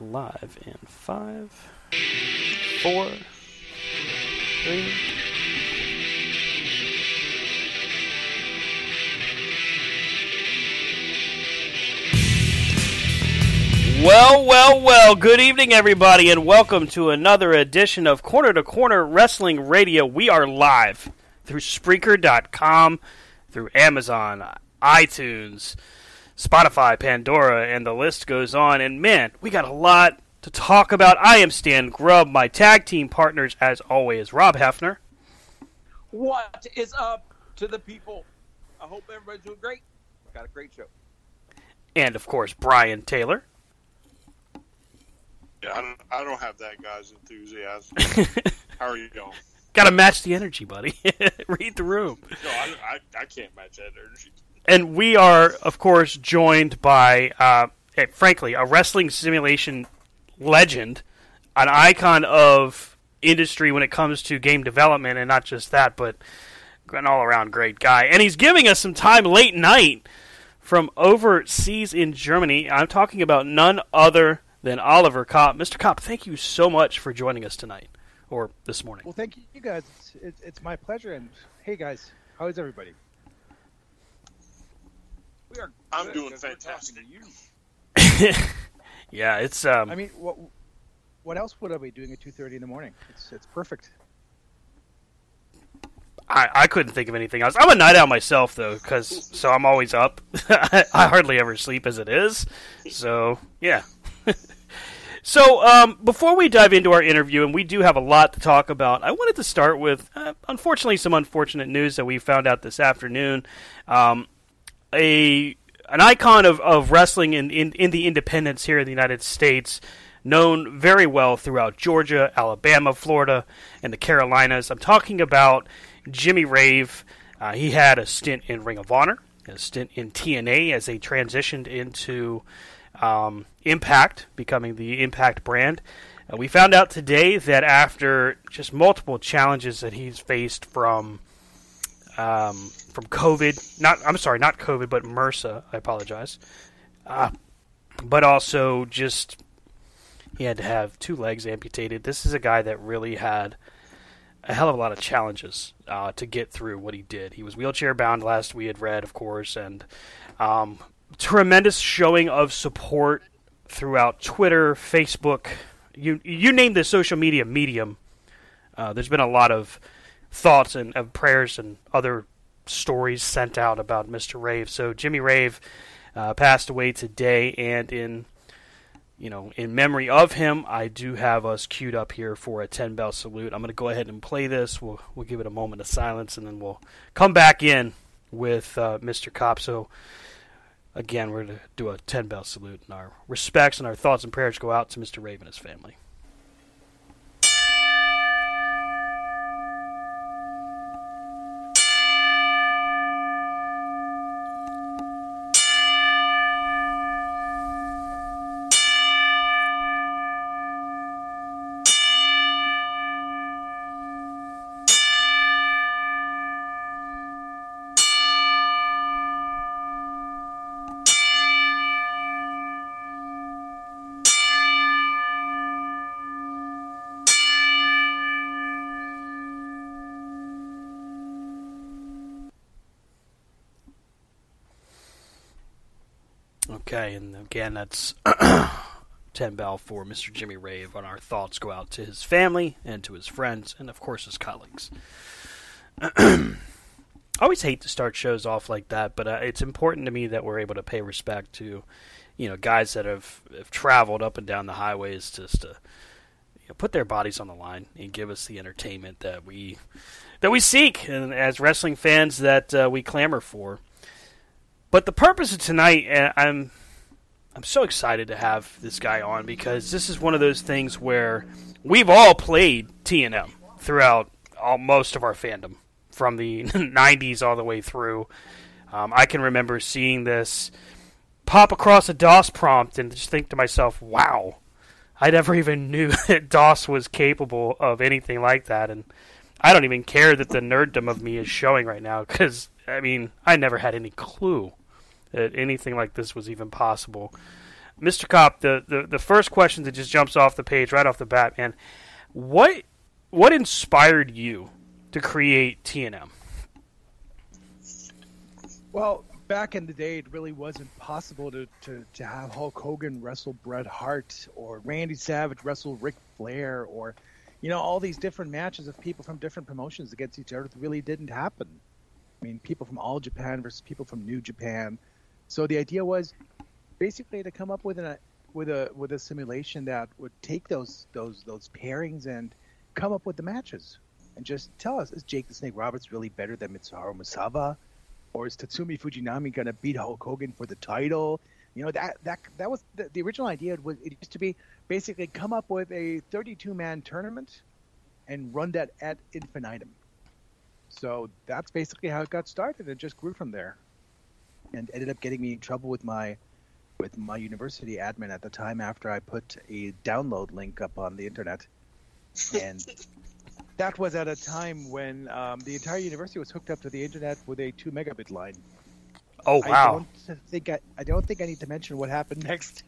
live in five, four, three. Well, well, well. Good evening, everybody, and welcome to another edition of Corner to Corner Wrestling Radio. We are live through Spreaker.com, through Amazon, iTunes, Spotify, Pandora, and the list goes on. And man, we got a lot to talk about. I am Stan Grubb. My tag team partners, as always, Rob Hefner. What is up to the people? I hope everybody's doing great. Got a great show. And of course, Brian Taylor. Yeah, I don't, I don't have that guy's enthusiasm. How are you going? Got to match the energy, buddy. Read the room. No, I, I, I can't match that energy. And we are, of course, joined by, uh, eh, frankly, a wrestling simulation legend, an icon of industry when it comes to game development, and not just that, but an all around great guy. And he's giving us some time late night from overseas in Germany. I'm talking about none other than Oliver Kopp. Mr. Kopp, thank you so much for joining us tonight or this morning. Well, thank you guys. It's, it's, it's my pleasure. And hey, guys, how is everybody? We are. I'm good doing 'cause we're talking fantastic. to you. yeah, it's um, I mean, what what else would I be doing at 2:30 in the morning? It's it's perfect. I, I couldn't think of anything else. I'm a night owl myself, though, because so I'm always up. I, I hardly ever sleep as it is. So yeah. so um, before we dive into our interview, and we do have a lot to talk about, I wanted to start with, uh, unfortunately, some unfortunate news that we found out this afternoon. Um, a an icon of, of wrestling in, in, in the independents here in the United States, known very well throughout Georgia, Alabama, Florida, and the Carolinas. I'm talking about Jimmy Rave. Uh, he had a stint in Ring of Honor, a stint in TNA as they transitioned into um, Impact, becoming the Impact brand. Uh, we found out today that after just multiple challenges that he's faced from um, from COVID, not I'm sorry, not COVID, but MRSA. I apologize. Uh, but also just he had to have two legs amputated. This is a guy that really had a hell of a lot of challenges uh, to get through what he did. He was wheelchair bound last we had read, of course, and um, tremendous showing of support throughout Twitter, Facebook, you you name the social media medium. Uh, there's been a lot of thoughts and of prayers and other stories sent out about Mr. Rave. So Jimmy Rave uh, passed away today, and in you know, in memory of him, I do have us queued up here for a 10 bell salute. I'm going to go ahead and play this. We'll we'll give it a moment of silence, and then we'll come back in with uh, Mr. Kopp. So, again, we're going to do a 10 bell salute, and our respects and our thoughts and prayers go out to Mr. Rave and his family. Okay, and again, that's 10 bell for Mr. Jimmy Rave. And our thoughts go out to his family and to his friends and, of course, his colleagues. I always hate to start shows off like that, but uh, it's important to me that we're able to pay respect to, you know, guys that have, have traveled up and down the highways just to you know, put their bodies on the line and give us the entertainment that we that we seek, and as wrestling fans that uh, we clamor for. But the purpose of tonight, and I'm I'm so excited to have this guy on because this is one of those things where we've all played TNM throughout all, most of our fandom, from the '90s all the way through. Um, I can remember seeing this pop across a DOS prompt and just think to myself, "Wow, I never even knew that DOS was capable of anything like that." And I don't even care that the nerddom of me is showing right now because I mean I never had any clue that anything like this was even possible. Mr. Kopp, the, the, the first question that just jumps off the page right off the bat, man, what what inspired you to create TNM? Well, back in the day, it really wasn't possible to, to, to have Hulk Hogan wrestle Bret Hart or Randy Savage wrestle Ric Flair or you know, all these different matches of people from different promotions against each other really didn't happen. I mean, people from all Japan versus people from New Japan. So the idea was basically to come up with a with a with a simulation that would take those those those pairings and come up with the matches and just tell us is Jake the Snake Roberts really better than Mitsuharu Misawa, or is Tatsumi Fujinami gonna beat Hulk Hogan for the title? You know that that that was the, the original idea. Was it used to be basically come up with a 32 man tournament and run that at infinitum. So that's basically how it got started. It just grew from there, and ended up getting me in trouble with my with my university admin at the time after I put a download link up on the internet, and that was at a time when um, the entire university was hooked up to the internet with a two megabit line. Oh wow! I don't think I, I don't think I need to mention what happened next.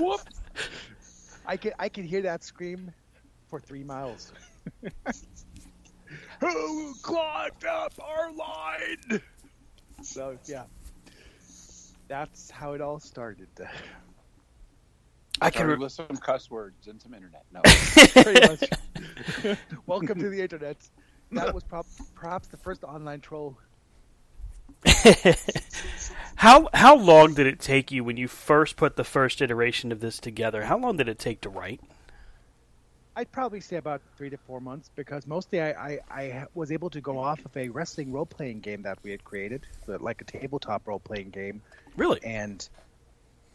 Whoops! I can I can hear that scream for three miles. Who clogged up our line? So yeah, that's how it all started. I can re- with some cuss words and some internet. No, pretty much. Welcome to the internet. That was prop- perhaps the first online troll. how how long did it take you when you first put the first iteration of this together? How long did it take to write? I'd probably say about three to four months because mostly I, I, I was able to go off of a wrestling role playing game that we had created, like a tabletop role playing game. Really? And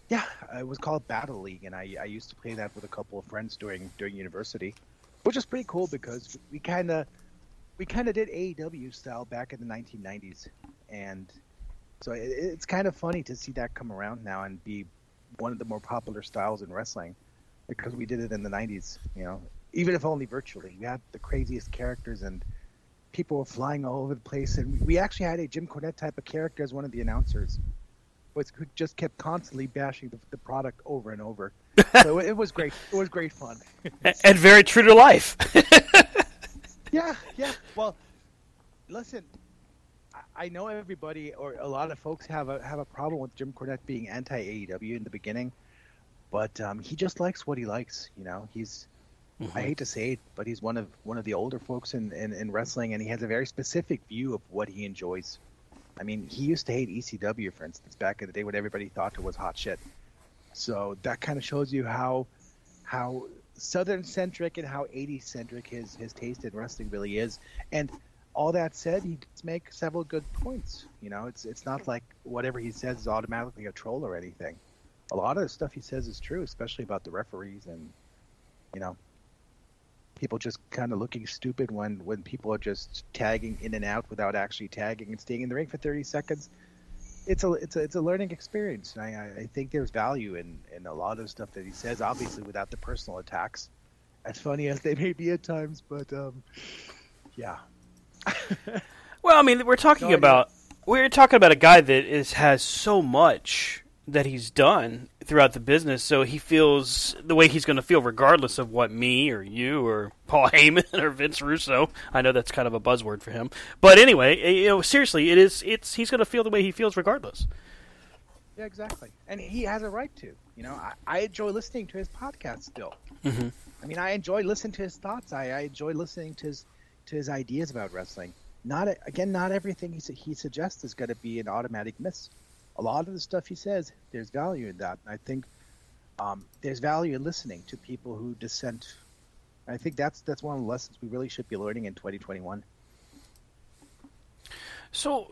yeah, it was called Battle League, and I, I used to play that with a couple of friends during during university, which is pretty cool because we kind of we kind of did AEW style back in the 1990s, and so it, it's kind of funny to see that come around now and be one of the more popular styles in wrestling because we did it in the 90s, you know, even if only virtually. We had the craziest characters and people were flying all over the place. And we actually had a Jim Cornette type of character as one of the announcers, who just kept constantly bashing the, the product over and over. so it was great. It was great fun. and very true to life. yeah, yeah. Well, listen, I know everybody or a lot of folks have a have a problem with Jim Cornette being anti AEW in the beginning but um, he just likes what he likes. You know, he's mm-hmm. I hate to say it, but he's one of one of the older folks in, in, in, wrestling, and he has a very specific view of what he enjoys. I mean, he used to hate ECW, for instance, back in the day when everybody thought it was hot shit. So that kind of shows you how how southern centric and how 80s centric his his taste in wrestling really is. And all that said, he does make several good points. You know, it's it's not like whatever he says is automatically a troll or anything a lot of the stuff he says is true, especially about the referees and you know people just kind of looking stupid when when people are just tagging in and out without actually tagging and staying in the ring for 30 seconds. It's a it's a it's a learning experience, and I, I think there's value in in a lot of stuff that he says. Obviously, without the personal attacks, as funny as they may be at times, but um, yeah. Well, I mean, we're talking no about we're talking about a guy that is has so much that he's done throughout the business, so he feels the way he's going to feel, regardless of what me or you or Paul Heyman or Vince Russo. I know that's kind of a buzzword for him, but anyway, eh, you know, seriously, it is. It's he's going to feel the way he feels, regardless. Yeah, exactly. And he has a right to. You know, I, I enjoy listening to his podcast still. Mm-hmm. I mean, I enjoy listening to his thoughts. I, I enjoy listening to his to his ideas about wrestling. Not again, not everything he he suggests is going to be an automatic miss. A lot of the stuff he says, there's value in that. I think um, there's value in listening to people who dissent. I think that's that's one of the lessons we really should be learning in 2021. So,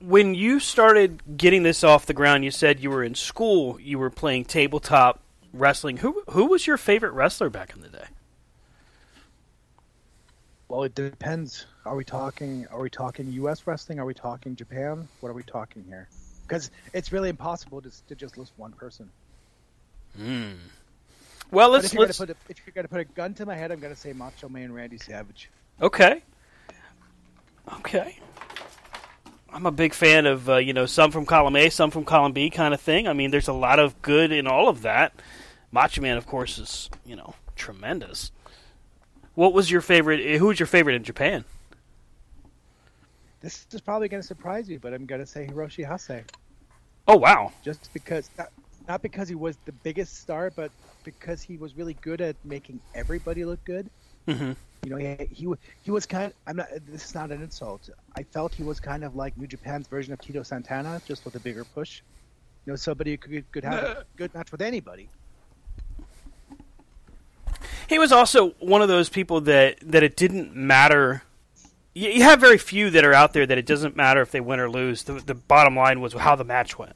when you started getting this off the ground, you said you were in school, you were playing tabletop wrestling. Who who was your favorite wrestler back in the day? Well, it depends. Are we talking? Are we talking U.S. wrestling? Are we talking Japan? What are we talking here? Because it's really impossible to, to just list one person. Hmm. Well, let's. If you're, let's... Gonna put a, if you're gonna put a gun to my head, I'm gonna say Macho Man Randy Savage. Okay. Okay. I'm a big fan of uh, you know some from column A, some from column B, kind of thing. I mean, there's a lot of good in all of that. Macho Man, of course, is you know tremendous. What was your favorite? Who was your favorite in Japan? This is probably going to surprise you, but I'm going to say Hiroshi Hase. Oh wow! Just because, not, not because he was the biggest star, but because he was really good at making everybody look good. Mm-hmm. You know, he, he he was kind. Of, I'm not. This is not an insult. I felt he was kind of like New Japan's version of Tito Santana, just with a bigger push. You know, somebody who could could have a good match with anybody. He was also one of those people that that it didn't matter. You, you have very few that are out there that it doesn't matter if they win or lose. The, the bottom line was how the match went.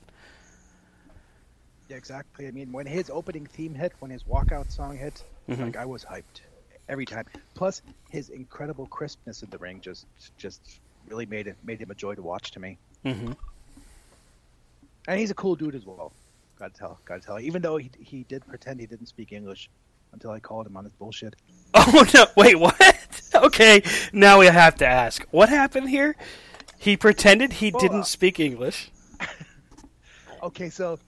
Yeah, exactly. I mean, when his opening theme hit, when his walkout song hit, Mhm. like I was hyped every time. Plus, his incredible crispness in the ring just just really made it made him a joy to watch to me. Mm-hmm. And he's a cool dude as well. Gotta tell, gotta tell. Even though he he did pretend he didn't speak English until I called him on his bullshit. Oh no! Wait, what? okay, now we have to ask what happened here. He pretended he Well, didn't uh, speak English. Okay, so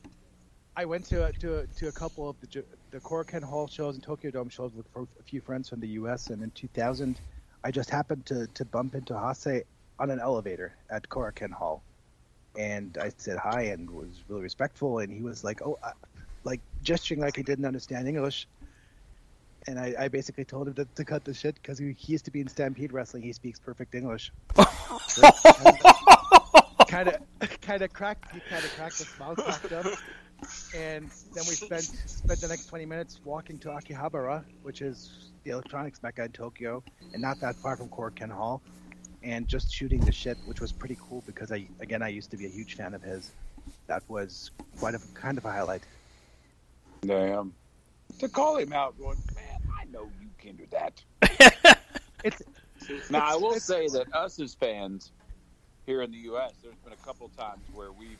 I went to a, to a, to a couple of the the Korakuen Hall shows and Tokyo Dome shows with a few friends from the U.S. And in 2000, I just happened to, to bump into Hase on an elevator at Korakuen Hall, and I said hi and was really respectful. And he was like, "Oh, uh, like gesturing like he didn't understand English." And I, I basically told him to, to cut the shit because he, he used to be in Stampede Wrestling. He speaks perfect English. kind of kind of cracked he kind of cracked his mouth back up and then we spent spent the next 20 minutes walking to Akihabara which is the electronics mecca in Tokyo and not that far from Korakuen Hall and just shooting the shit which was pretty cool because I again I used to be a huge fan of his that was quite a kind of a highlight Damn. To call him out, going, man, know you can do that. it's now I will it's- say that us as fans here in the U.S., there's been a couple times where we've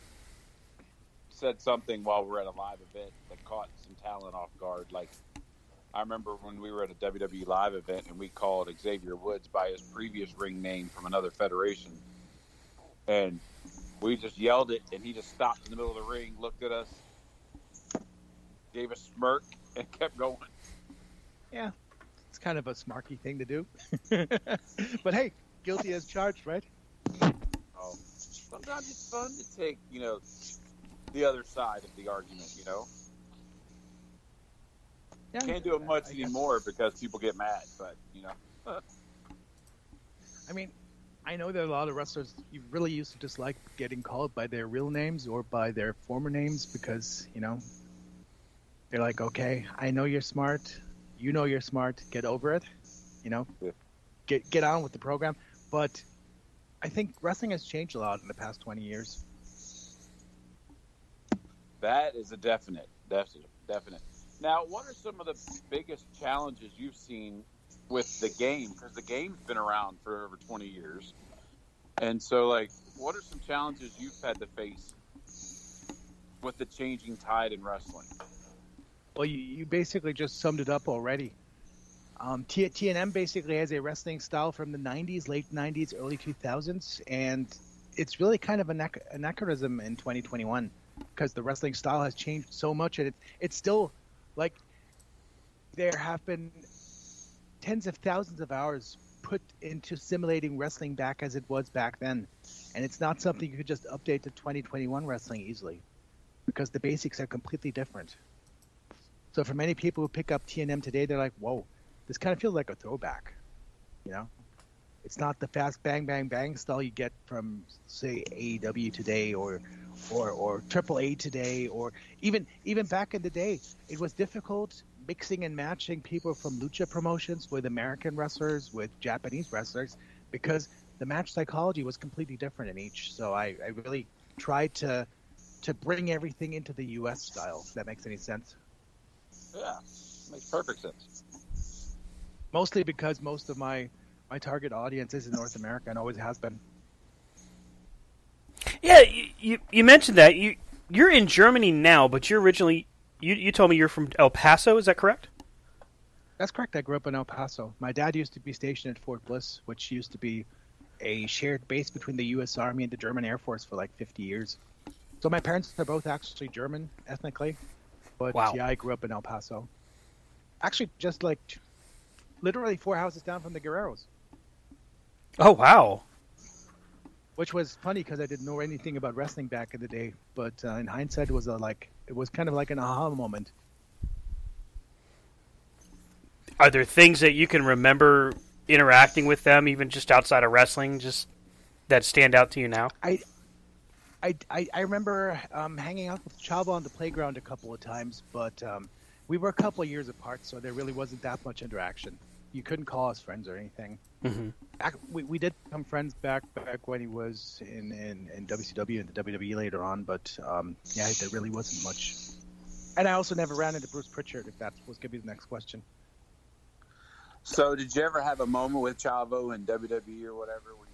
said something while we're at a live event that caught some talent off guard. Like I remember when we were at a WWE live event and we called Xavier Woods by his previous ring name from another federation, and we just yelled it, and he just stopped in the middle of the ring, looked at us, gave a smirk, and kept going. Yeah. It's kind of a smarky thing to do. But hey guilty as charged right? Oh, sometimes it's fun to take, you know, the other side of the argument. You know, yeah can't do it much I guess- anymore because people get mad. But you know, I mean, I know that a lot of wrestlers you really used to dislike getting called by their real names or by their former names because you know they're like, okay, I know you're smart, you know you're smart, get over it, you know, Yeah. get get on with the program. But I think wrestling has changed a lot in the past 20 years. that is a definite, definite, definite. Now, what are some of the biggest challenges you've seen with the game? Because the game's been around for over 20 years, and so like, what are some challenges you've had to face with the changing tide in wrestling? Well, you, you basically just summed it up already. Um, T- TNM basically has a wrestling style from the 90s, late 90s, early 2000s, and it's really kind of an anach- anachronism in 2021 because the wrestling style has changed so much, and it, it's still like there have been tens of thousands of hours put into simulating wrestling back as it was back then, and it's not something you could just update to 2021 wrestling easily. because the basics are completely different. So for many people who pick up TNM today, they're like, "Whoa, this kind of feels like a throwback." You know, it's not the fast bang bang bang style you get from say AEW today or or or Triple A today or even even back in the day. It was difficult mixing and matching people from lucha promotions with American wrestlers with Japanese wrestlers because the match psychology was completely different in each. So I, I really tried to to bring everything into the U.S. style. If that makes any sense. Yeah, makes perfect sense. Mostly because most of my my target audience is in North America and always has been. Yeah, you, you, you mentioned that you you're in Germany now, but you're originally you you told me you're from El Paso. Is that correct? That's correct. I grew up in El Paso. My dad used to be stationed at Fort Bliss, which used to be a shared base between the U.S. Army and the German Air Force for like 50 years. So my parents are both actually German ethnically, but Wow. yeah, I grew up in El Paso. Actually, just like literally four houses down from the Guerreros, Oh wow. which was funny because I didn't know anything about wrestling back in the day. But uh, in hindsight, it was a, like it was kind of like an aha moment. Are there things that you can remember interacting with them, even just outside of wrestling, just that stand out to you now? I, I, I, I remember um, hanging out with Chavo on the playground a couple of times, but um, we were a couple of years apart, so there really wasn't that much interaction. You couldn't call us friends or anything. Mm-hmm. Ac- We, we did become friends back back when he was in, in, in WCW and the WWE later on, but um, yeah, there really wasn't much. And I also never ran into Bruce Pritchard, if that was going to be the next question. So, did you ever have a moment with Chavo in WWE or whatever when you looked at?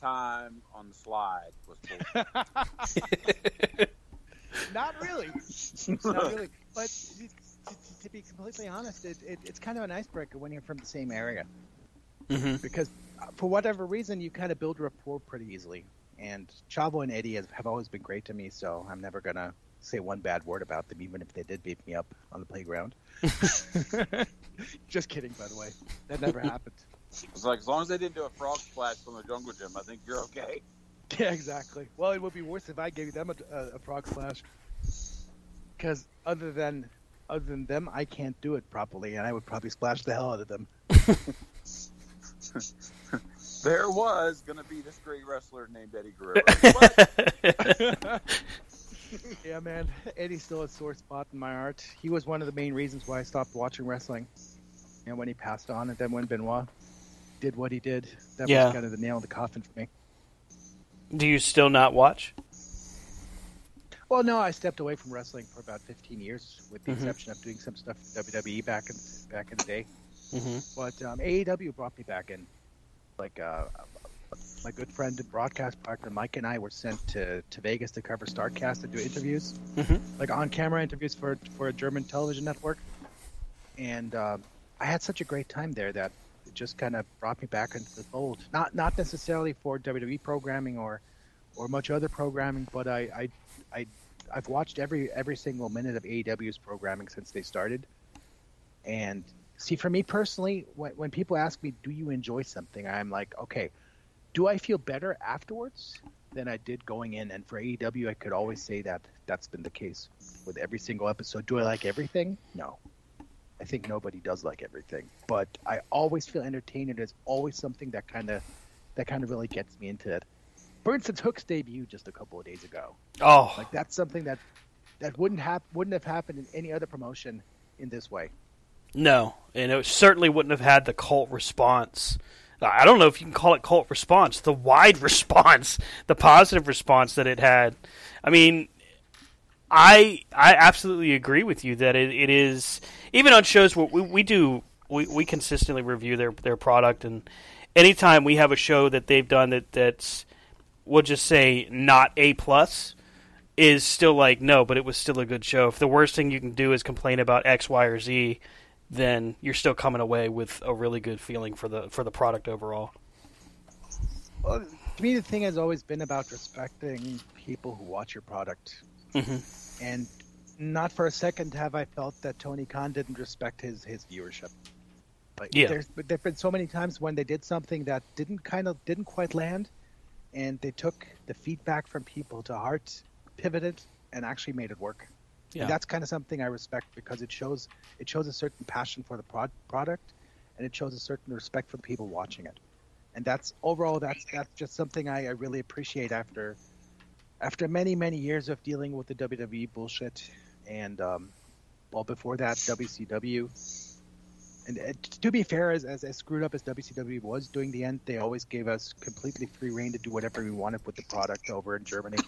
time on the slide was bullshit." Not really. Not really. But to, to, to be completely honest, it, it, it's kind of an icebreaker when you're from the same area. Mm-hmm. Because uh, for whatever reason, you kind of build rapport pretty easily. And Chavo and Eddie has, have always been great to me, so I'm never going to say one bad word about them, even if they did beat me up on the playground. Just kidding, by the way. That never happened. It's like as long as they didn't do a frog splash from the jungle gym, I think you're okay. Yeah, exactly. Well, it would be worse if I gave them a, a, a frog splash. Because other than other than them, I can't do it properly, and I would probably splash the hell out of them. There was gonna be this great wrestler named Eddie Guerrero. But yeah, man. Eddie's still a sore spot in my heart. He was one of the main reasons why I stopped watching wrestling. And when he passed on, and then when Benoit did what he did, that Yeah. was kind of the nail in the coffin for me. Do you still not watch? Well, no, I stepped away from wrestling for about 15 years, with the Mhm. exception of doing some stuff for WWE back in back in the day. Mm-hmm. But um, AEW brought me back in. Like uh, my good friend and broadcast partner Mike and I were sent to, to Vegas to cover Starrcast and do interviews, Mhm. like on camera interviews for for a German television network. And um, I had such a great time there that just kind of brought me back into the fold. Not not necessarily for WWE programming or or much other programming, but I I, I I've watched every every single minute of AEW's programming since they started. And see, for me personally, when, when people ask me, "Do you enjoy something?" I'm like, okay, do I feel better afterwards than I did going in? And for AEW, I could always say that that's been the case with every single episode. Do I like everything? No. I think nobody does like everything, but I always feel entertained. and There's always something that kind of that kind of really gets me into it. For instance, Hook's debut just a couple of days ago. Oh, Like that's something that that wouldn't have wouldn't have happened in any other promotion in this way. no, and it certainly wouldn't have had the cult response. I don't know if you can call it cult response. The wide response, the positive response that it had. I mean, I I absolutely agree with you that it, it is even on shows where we, we do we, we consistently review their their product and anytime we have a show that they've done that that's we'll just say not a plus is still like no, but it was still a good show. If the worst thing you can do is complain about X, Y, or Z, then you're still coming away with a really good feeling for the for the product overall. Well, to me, the thing has always been about respecting people who watch your product, mm-hmm. and not for a second have I felt that Tony Khan didn't respect his his viewership. Like, yeah. There's there've been so many times when they did something that didn't kind of didn't quite land, and they took the feedback from people to heart, pivoted, and actually made it work. Yeah. And that's kind of something I respect because it shows it shows a certain passion for the prod- product, and it shows a certain respect for the people watching it. And that's overall that's that's just something I, I really appreciate after after many many years of dealing with the WWE bullshit, and um, well before that WCW. And uh, to be fair, as, as, as screwed up as WCW was doing the end, they always gave us completely free reign to do whatever we wanted with the product over in Germany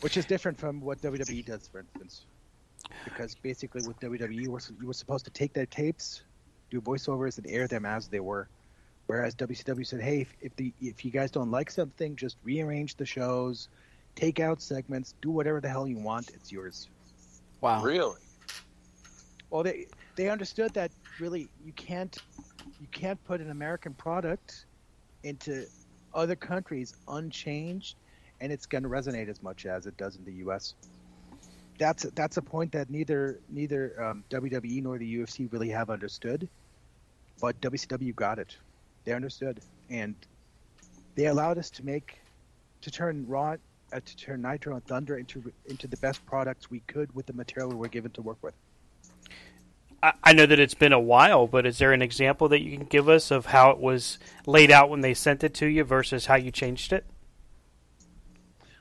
which is different from what WWE does, for instance. Because basically, with WWE, you were, supposed to take their tapes, do voiceovers, and air them as they were. Whereas WCW said, "Hey, if the if you guys don't like something, just rearrange the shows, take out segments, do whatever the hell you want. It's yours." Wow. Really? Well, they they understood that really you can't you can't put an American product into other countries unchanged and it's going to resonate as much as it does in the U.S. That's that's a point that neither neither um, WWE nor the UFC really have understood, but WCW got it. They understood, and they allowed us to make to turn Raw, uh, to turn Nitro and Thunder into into the best products we could with the material we were given to work with. I, I know that it's been a while, but is there an example that you can give us of how it was laid out when they sent it to you versus how you changed it?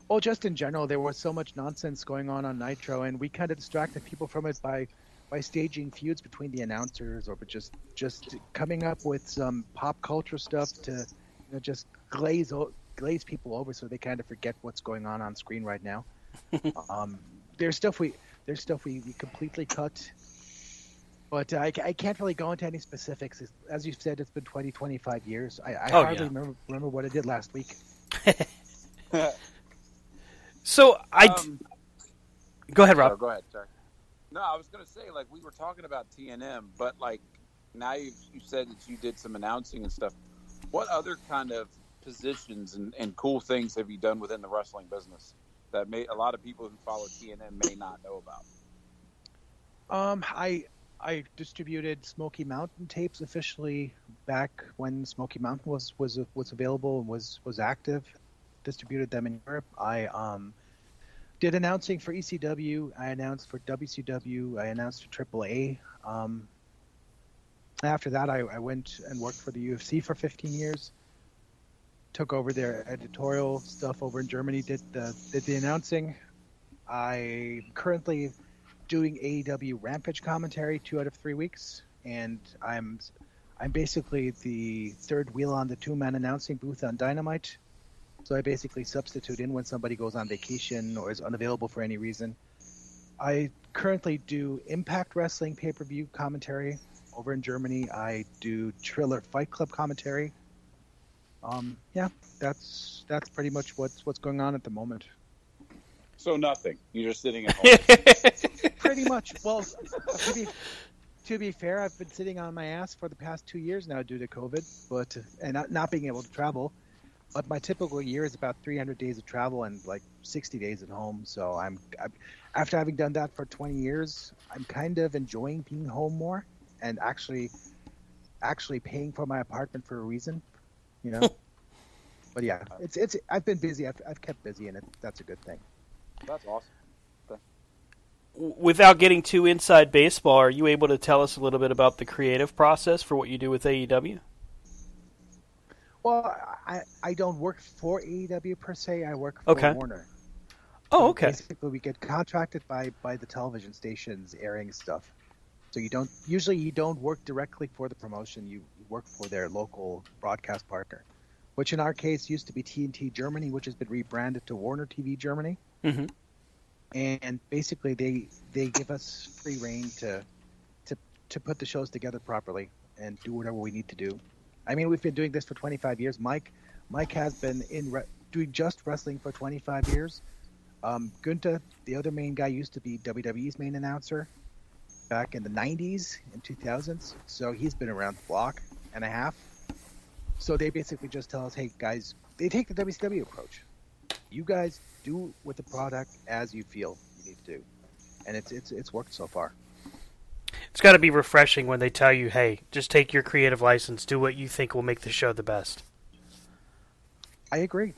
Well, just in general, there was so much nonsense going on on Nitro, and we kind of distracted people from it by by staging feuds between the announcers, or just just coming up with some pop culture stuff to you know, just glaze glaze people over so they kind of forget what's going on on screen right now. um, there's stuff we there's stuff we, we completely cut, but I, I can't really go into any specifics. As you said, it's been 20, 25 years. I, I Oh, hardly yeah. remember remember what I did last week. So I Um, go ahead, sorry, Rob. go ahead. Sorry. No, I was going to say, like, we were talking about TNM, but, like, now you you said that you did some announcing and stuff. What other kind of positions and, and cool things have you done within the wrestling business that may a lot of people who follow TNM may not know about? Um, I I distributed Smoky Mountain tapes officially back when Smoky Mountain was was was available and was was active. Distributed them in Europe. I um did announcing for ECW. I announced for WCW. I announced for AAA. Um, after that, I, I went and worked for the UFC for 15 years. Took over their editorial stuff over in Germany. Did the did the announcing. I'm currently doing AEW Rampage commentary two out of three weeks, and I'm I'm basically the third wheel on the two man announcing booth on Dynamite. So I basically substitute in when somebody goes on vacation or is unavailable for any reason. I currently do Impact Wrestling pay per view commentary over in Germany. I do Triller Fight Club commentary. Um, yeah, that's that's pretty much what's what's going on at the moment. So nothing. You're just sitting at home. pretty much. Well, to be to be fair, I've been sitting on my ass for the past two years now due to COVID, but and not, not being able to travel. But my typical year is about 300 days of travel and like 60 days at home. So I'm, I'm after having done that for 20 years, I'm kind of enjoying being home more and actually actually paying for my apartment for a reason, you know. but yeah, it's it's I've been busy. I've, I've kept busy, and it, that's a good thing. That's awesome. Without getting too inside baseball, are you able to tell us a little bit about the creative process for what you do with AEW? Well, I, I don't work for AEW per se. I work for Okay. Warner. Oh, So okay. Basically, we get contracted by by the television stations airing stuff. So you don't usually you don't work directly for the promotion. You work for their local broadcast partner, which in our case used to be TNT Germany, which has been rebranded to Warner TV Germany. Mm-hmm. And basically, they they give us free reign to to to put the shows together properly and do whatever we need to do. I mean, we've been doing this for 25 years. Mike Mike has been in re- doing just wrestling for 25 years. Um, Gunta, the other main guy, used to be WWE's main announcer back in the 90s and 2000s. So he's been around the block and a half. So they basically just tell us, hey, guys, they take the WCW approach. You guys do with the product as you feel you need to do. And it's, it's, it's worked so far. It's got to be refreshing when they tell you, hey, just take your creative license, do what you think will make the show the best. I agree.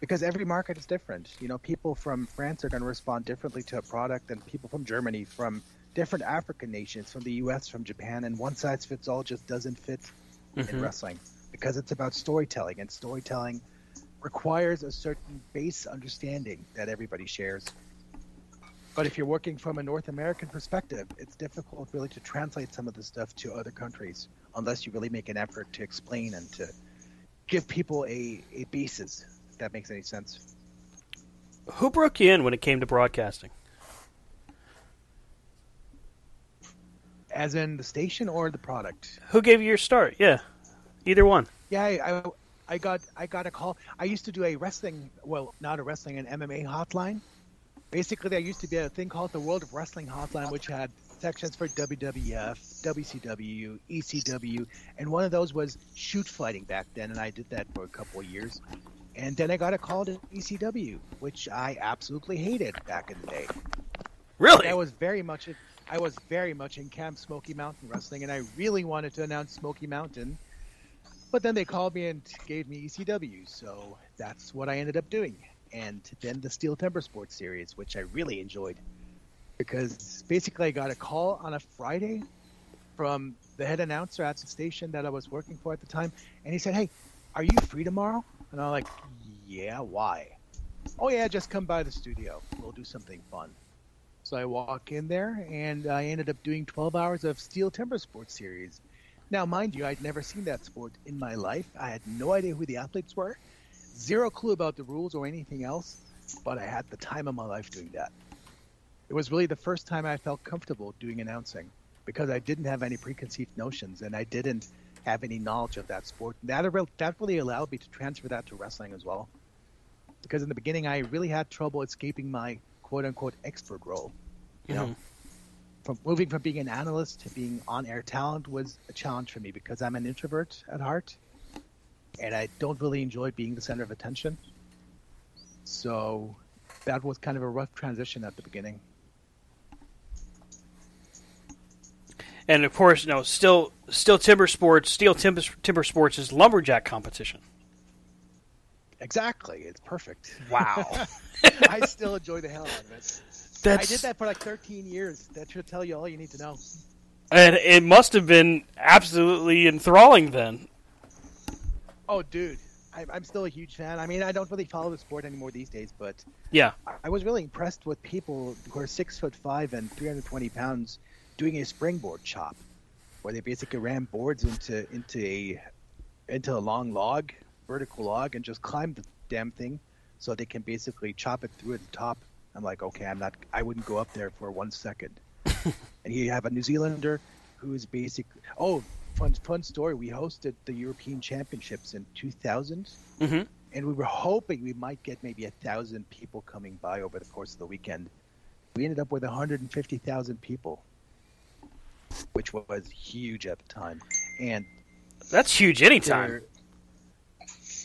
Because every market is different. You know, people from France are going to respond differently to a product than people from Germany, from different African nations, from the US, from Japan, and one size fits all just doesn't fit Mhm. in wrestling because it's about storytelling, and storytelling requires a certain base understanding that everybody shares. But if you're working from a North American perspective, it's difficult really to translate some of the stuff to other countries unless you really make an effort to explain and to give people a, a basis, if that makes any sense. Who broke you in when it came to broadcasting? As in the station or the product? Who gave you your start? Yeah, either one. Yeah, I, I, I got I got a call. I used to do a wrestling, well, not a wrestling, an MMA hotline. Basically, there used to be a thing called the World of Wrestling Hotline, which had sections for WWF, WCW, ECW, and one of those was shoot fighting back then, and I did that for a couple of years. And then I got a call to ECW, which I absolutely hated back in the day. Really? That was very much I was very much in Camp Smoky Mountain Wrestling, and I really wanted to announce Smoky Mountain. But then they called me and gave me ECW, so that's what I ended up doing. And then the Stihl Timber Sports series, which I really enjoyed, because basically I got a call on a Friday from the head announcer at the station that I was working for at the time, and he said, "Hey, are you free tomorrow?" And I'm like, "Yeah, why?" "Oh yeah, just come by the studio. We'll do something fun." So I walk in there, and I ended up doing 12 hours of Stihl Timber Sports series. Now, mind you, I'd never seen that sport in my life. I had no idea who the athletes were, zero clue about the rules or anything else, but I had the time of my life doing that. It was really the first time I felt comfortable doing announcing because I didn't have any preconceived notions and I didn't have any knowledge of that sport. That, really allowed me to transfer that to wrestling as well. Because in the beginning, I really had trouble escaping my quote unquote expert role. You know, Mhm. from moving from being an analyst to being on air talent was a challenge for me because I'm an introvert at heart and I don't really enjoy being the center of attention. So that was kind of a rough transition at the beginning. And of course, no, still, still timber sports. Stihl timber, timber sports is lumberjack competition. Exactly. It's perfect. Wow. I still enjoy the hell out of it. I did that for like 13 years. That should tell you all you need to know. And it must have been absolutely enthralling then. Oh, dude. I, I'm still a huge fan. I mean, I don't really follow the sport anymore these days, but Yeah. I- I was really impressed with people who are six foot five and 320 pounds doing a springboard chop, where they basically ram boards into into a into a long log, vertical log, and just climb the damn thing, so they can basically chop it through at the top. I'm like, okay, I'm not. I wouldn't go up there for one second. and you have a New Zealander who's basic. Oh, fun fun story. We hosted the European Championships in 2000 Mm-hmm. and we were hoping we might get maybe a thousand people coming by over the course of the weekend. We ended up with 150,000 people, which was huge at the time. And That's huge anytime.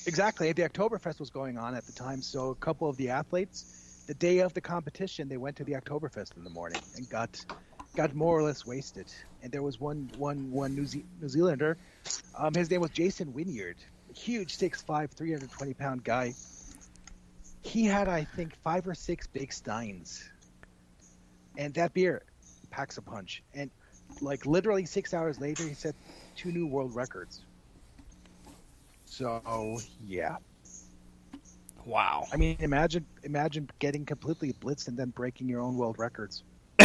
Exactly. The Oktoberfest was going on at the time, so a couple of the athletes, the day of the competition, they went to the Oktoberfest in the morning and got got more or less wasted. And there was one one one New, Ze- New Zealander, um, his name was Jason Wynyard, huge 6'5", 320 pound guy. He had, I think, five or six big steins, and that beer packs a punch. And like literally six hours later, he set two new world records. So yeah, Wow. I mean, imagine imagine getting completely blitzed and then breaking your own world records.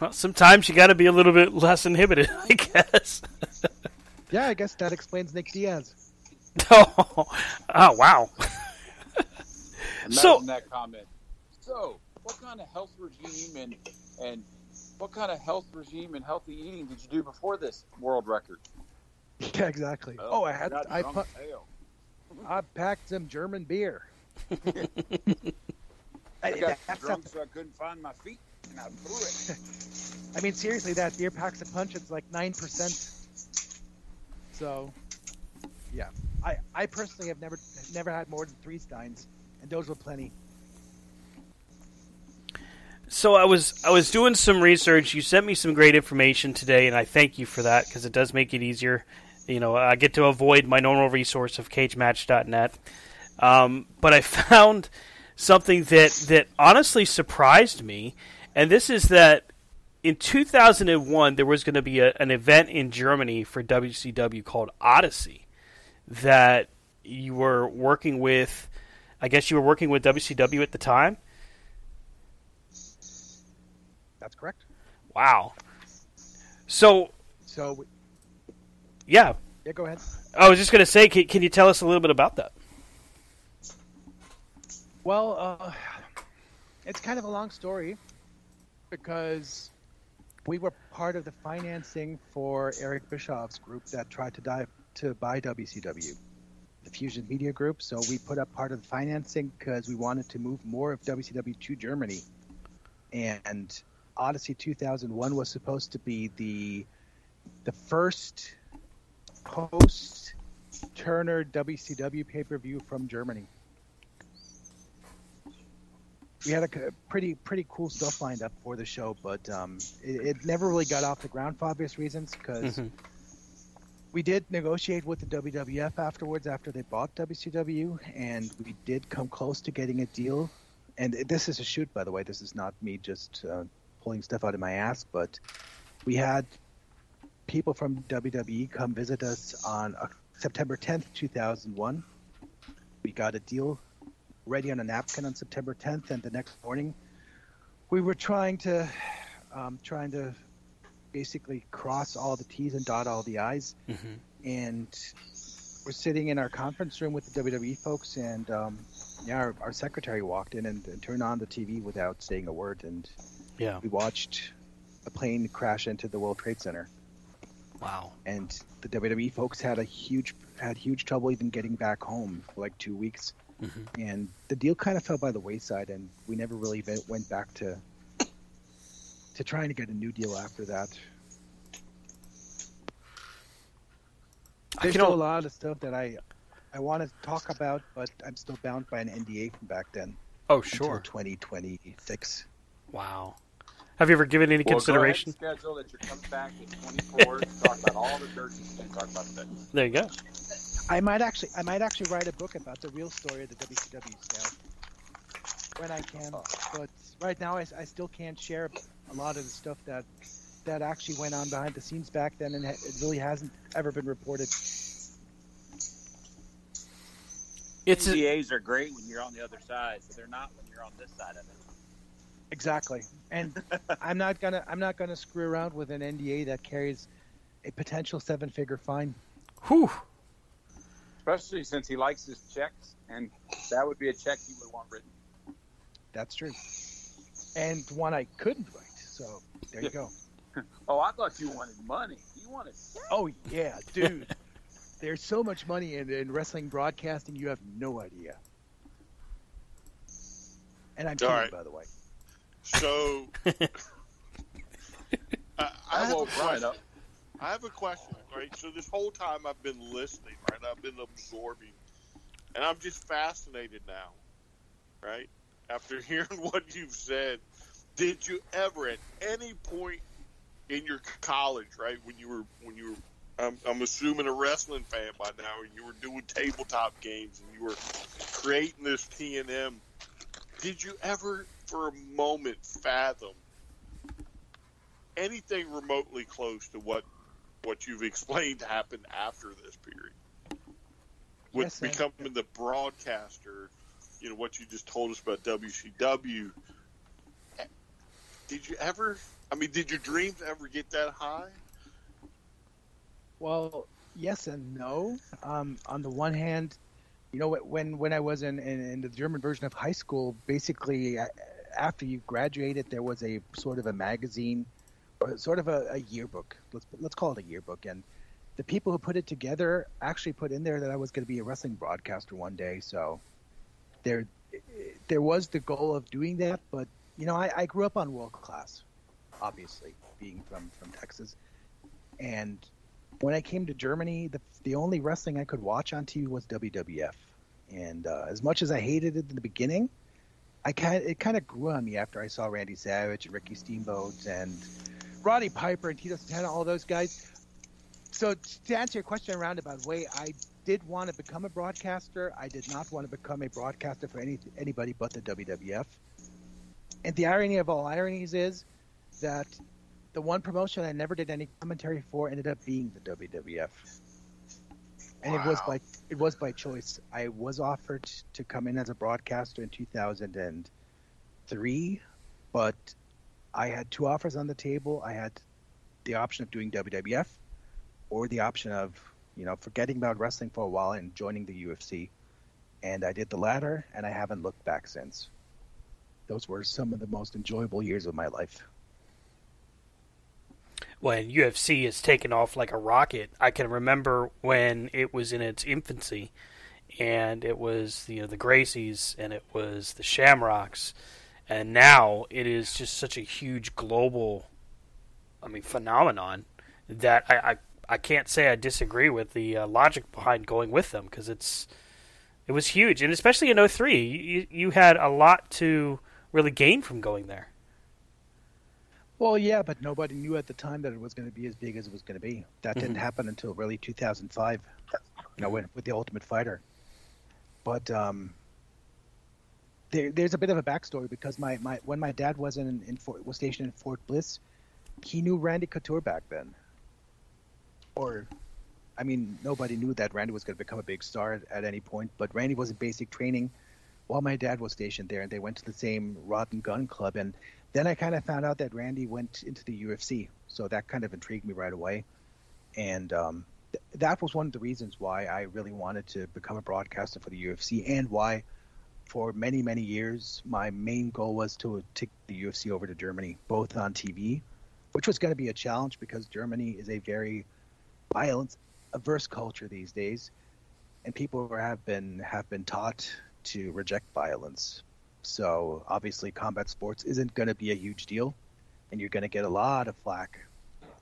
Well, sometimes you got to be a little bit less inhibited, I guess. Yeah, I guess that explains Nick Diaz. oh, oh, wow. Imagine So- that comment. So, what kind of health regime and and what kind of health regime and healthy eating did you do before this world record? Yeah, exactly. Oh, oh I had not I drunk pu- as hell. I packed some German beer. I I- got that's drunk not- so I couldn't find my feet, and I threw it. I mean, seriously, that beer packs a punch. It's like nine percent. So, yeah, I I personally have never never had more than three steins, and those were plenty. So I was I was doing some research. You sent me some great information today, and I thank you for that because it does make it easier. You know, I get to avoid my normal resource of cagematch.net. Um, but I found something that that honestly surprised me, and this is that in 2001 there was going to be a, an event in Germany for WCW called Odyssey that you were working with. I guess you were working with WCW at the time. That's correct. Wow. So So, yeah, yeah, go ahead. I was just going to say, can, can you tell us a little bit about that? Well, uh, it's kind of a long story because we were part of the financing for Eric Bischoff's group that tried to dive to buy WCW, the Fusion Media Group. So we put up part of the financing because we wanted to move more of WCW to Germany, and Odyssey 2001 was supposed to be the the first post Turner WCW pay per view from Germany we had a pretty pretty cool stuff lined up for the show, but um, it, it never really got off the ground for obvious reasons because Mhm. we did negotiate with the WWF afterwards after they bought WCW, and we did come close to getting a deal. And this is a shoot, by the way. This is not me just uh, pulling stuff out of my ass, but we had people from WWE come visit us on uh, September 10th, 2001. We got a deal ready on a napkin on September 10th, and the next morning, we were trying to um, trying to basically cross all the T's and dot all the I's, and we're sitting in our conference room with the WWE folks, and um, yeah, our, our secretary walked in and, and turned on the TV without saying a word, and Yeah. we watched a plane crash into the World Trade Center Wow. and the WWE folks had a huge had huge trouble even getting back home for like two weeks, mm-hmm. and the deal kind of fell by the wayside, and we never really went back to to trying to get a new deal after that. I There's still a lot of stuff that I I want to talk about, but I'm still bound by an NDA from back then. Oh, sure. 2026. Wow. Have you ever given any Well, consideration? Go ahead and schedule that you're coming back at 24 to talk about all the dirt you can talk about that. There you go. I might actually I might actually write a book about the real story of the WCW sale when I can. Oh. But right now, I, I still can't share a lot of the stuff that that actually went on behind the scenes back then, and it really hasn't ever been reported. It's a, NDAs are great when you're on the other side, but they're not when you're on this side of it. Exactly, and I'm not gonna I'm not gonna screw around with an NDA that carries a potential seven figure fine. whew. Especially since he likes his checks, and that would be a check he would want written. That's true, and one I couldn't write. So there you go. Oh, I thought you wanted money. You wanted Oh yeah, dude. There's so much money in, in wrestling broadcasting, you have no idea. And I'm All kidding, right. by the way. So, I, I, I have a question. up. I have a question, right? So this whole time I've been listening, right? I've been absorbing, and I'm just fascinated now, right? After hearing what you've said, did you ever, at any point in your college, right, when you were when you were, I'm, I'm assuming a wrestling fan by now, and you were doing tabletop games and you were creating this T and M, did you ever, for a moment, fathom anything remotely close to what what you've explained happened after this period. With Yes, becoming the broadcaster, you know what you just told us about WCW. Did you ever? I mean, did your dreams ever get that high? Well, yes and no. Um, on the one hand, you know, when when I was in, in, in the German version of high school, basically a- after you graduated, there was a sort of a magazine, or sort of a, a yearbook. Let's let's call it a yearbook. And the people who put it together actually put in there that I was going to be a wrestling broadcaster one day. So there there was the goal of doing that, but you know, I, I grew up on world class, obviously, being from from Texas, and when I came to Germany, the the only wrestling I could watch on TV was WWF, and uh, as much as I hated it in the beginning, I kind it kind of grew on me after I saw Randy Savage and Ricky Steamboat and Roddy Piper and Tito Santana, all those guys. So to answer your question in a roundabout way, I did want to become a broadcaster. I did not want to become a broadcaster for any anybody but the WWF. And the irony of all ironies is that the one promotion I never did any commentary for ended up being the WWF. And it was by it was by choice. I was offered to come in as a broadcaster in 2003, but I had two offers on the table. I had the option of doing WWF or the option of, you know, forgetting about wrestling for a while and joining the UFC. And I did the latter, and I haven't looked back since. Those were some of the most enjoyable years of my life. When UFC has taken off like a rocket. I can remember when it was in its infancy, and it was you know the Gracies and it was the Shamrocks, and now it is just such a huge global, I mean, phenomenon that I I, I can't say I disagree with the uh, logic behind going with them because it's it was huge, and especially in 03, you you had a lot to really gain from going there. Well, yeah, but nobody knew at the time that it was going to be as big as it was going to be. That didn't Mhm. happen until really 2005, you know, when, with the Ultimate Fighter. But um, there, there's a bit of a backstory because my, my when my dad was in, in Fort, was stationed in Fort Bliss, he knew Randy Couture back then. Or, I mean, nobody knew that Randy was going to become a big star at, at any point. But Randy was in basic training while my dad was stationed there, and they went to the same Rod and Gun Club. And then I kind of found out that Randy went into the UFC, so that kind of intrigued me right away. And um, th- that was one of the reasons why I really wanted to become a broadcaster for the UFC, and why, for many many years, my main goal was to take the UFC over to Germany, both on TV, which was going to be a challenge because Germany is a very violence averse culture these days, and people have been have been taught to reject violence. So obviously, combat sports isn't going to be a huge deal, and you're going to get a lot of flack.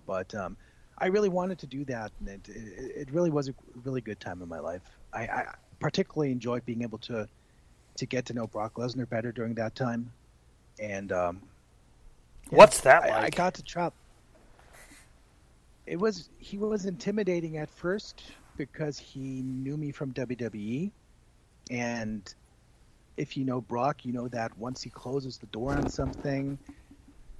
But um, I really wanted to do that, and it, it, really was a really good time in my life. I, I particularly enjoyed being able to to get to know Brock Lesnar better during that time, and um, yeah, What's that I, I got to trap. It was he was intimidating at first because he knew me from WWE, and if you know Brock, you know that once he closes the door on something,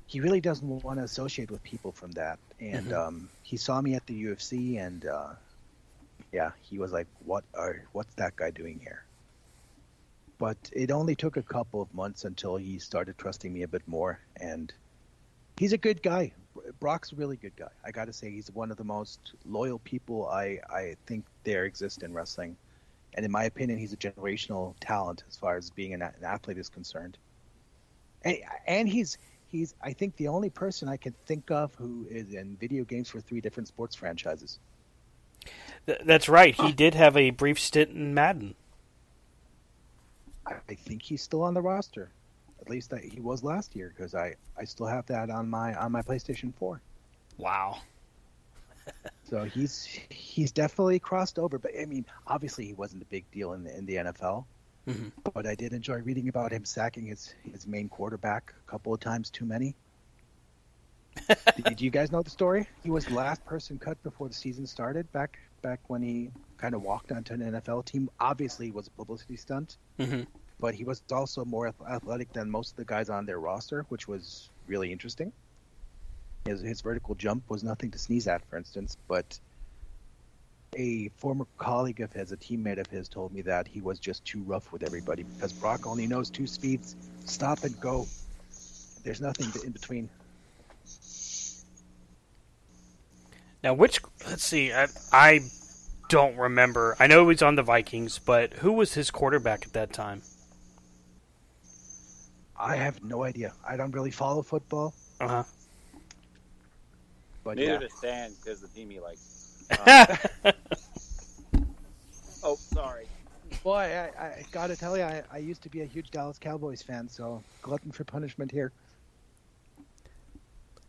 he really doesn't want to associate with people from that. And Mhm. um, he saw me at the UFC, and uh, yeah, he was like, "What are what's that guy doing here?" But it only took a couple of months until he started trusting me a bit more, and he's a good guy. Brock's a really good guy. I got to say, he's one of the most loyal people I I think there exist in wrestling and in my opinion, he's a generational talent as far as being an, an athlete is concerned. And, and he's he's I think the only person I can think of who is in video games for three different sports franchises. Th- that's right. He did have a brief stint in Madden. I, I think he's still on the roster. At least I, he was last year because I, I still have that on my on my PlayStation 4. Wow. So he's he's definitely crossed over. But I mean, obviously he wasn't a big deal in the in the NFL. Mhm. But I did enjoy reading about him sacking his his main quarterback a couple of times too many. Did you guys know the story? He was the last person cut before the season started. Back back when he kind of walked onto an NFL team. Obviously, it was a publicity stunt, hmm but he was also more athletic than most of the guys on their roster, which was really interesting. His, his vertical jump was nothing to sneeze at, for instance, but a former colleague of his, a teammate of his, told me that he was just too rough with everybody because Brock only knows two speeds stop and go. There's nothing in between. Now, which let's see, I, I don't remember. I know he was on the Vikings, but who was his quarterback at that time? I have no idea. I don't really follow football, Uh huh. But Neither yeah. does Stan because the team he likes. Uh-huh. Oh, sorry. Boy, I, I, I gotta tell you, I, I used to be a huge Dallas Cowboys fan, so glutton for punishment here.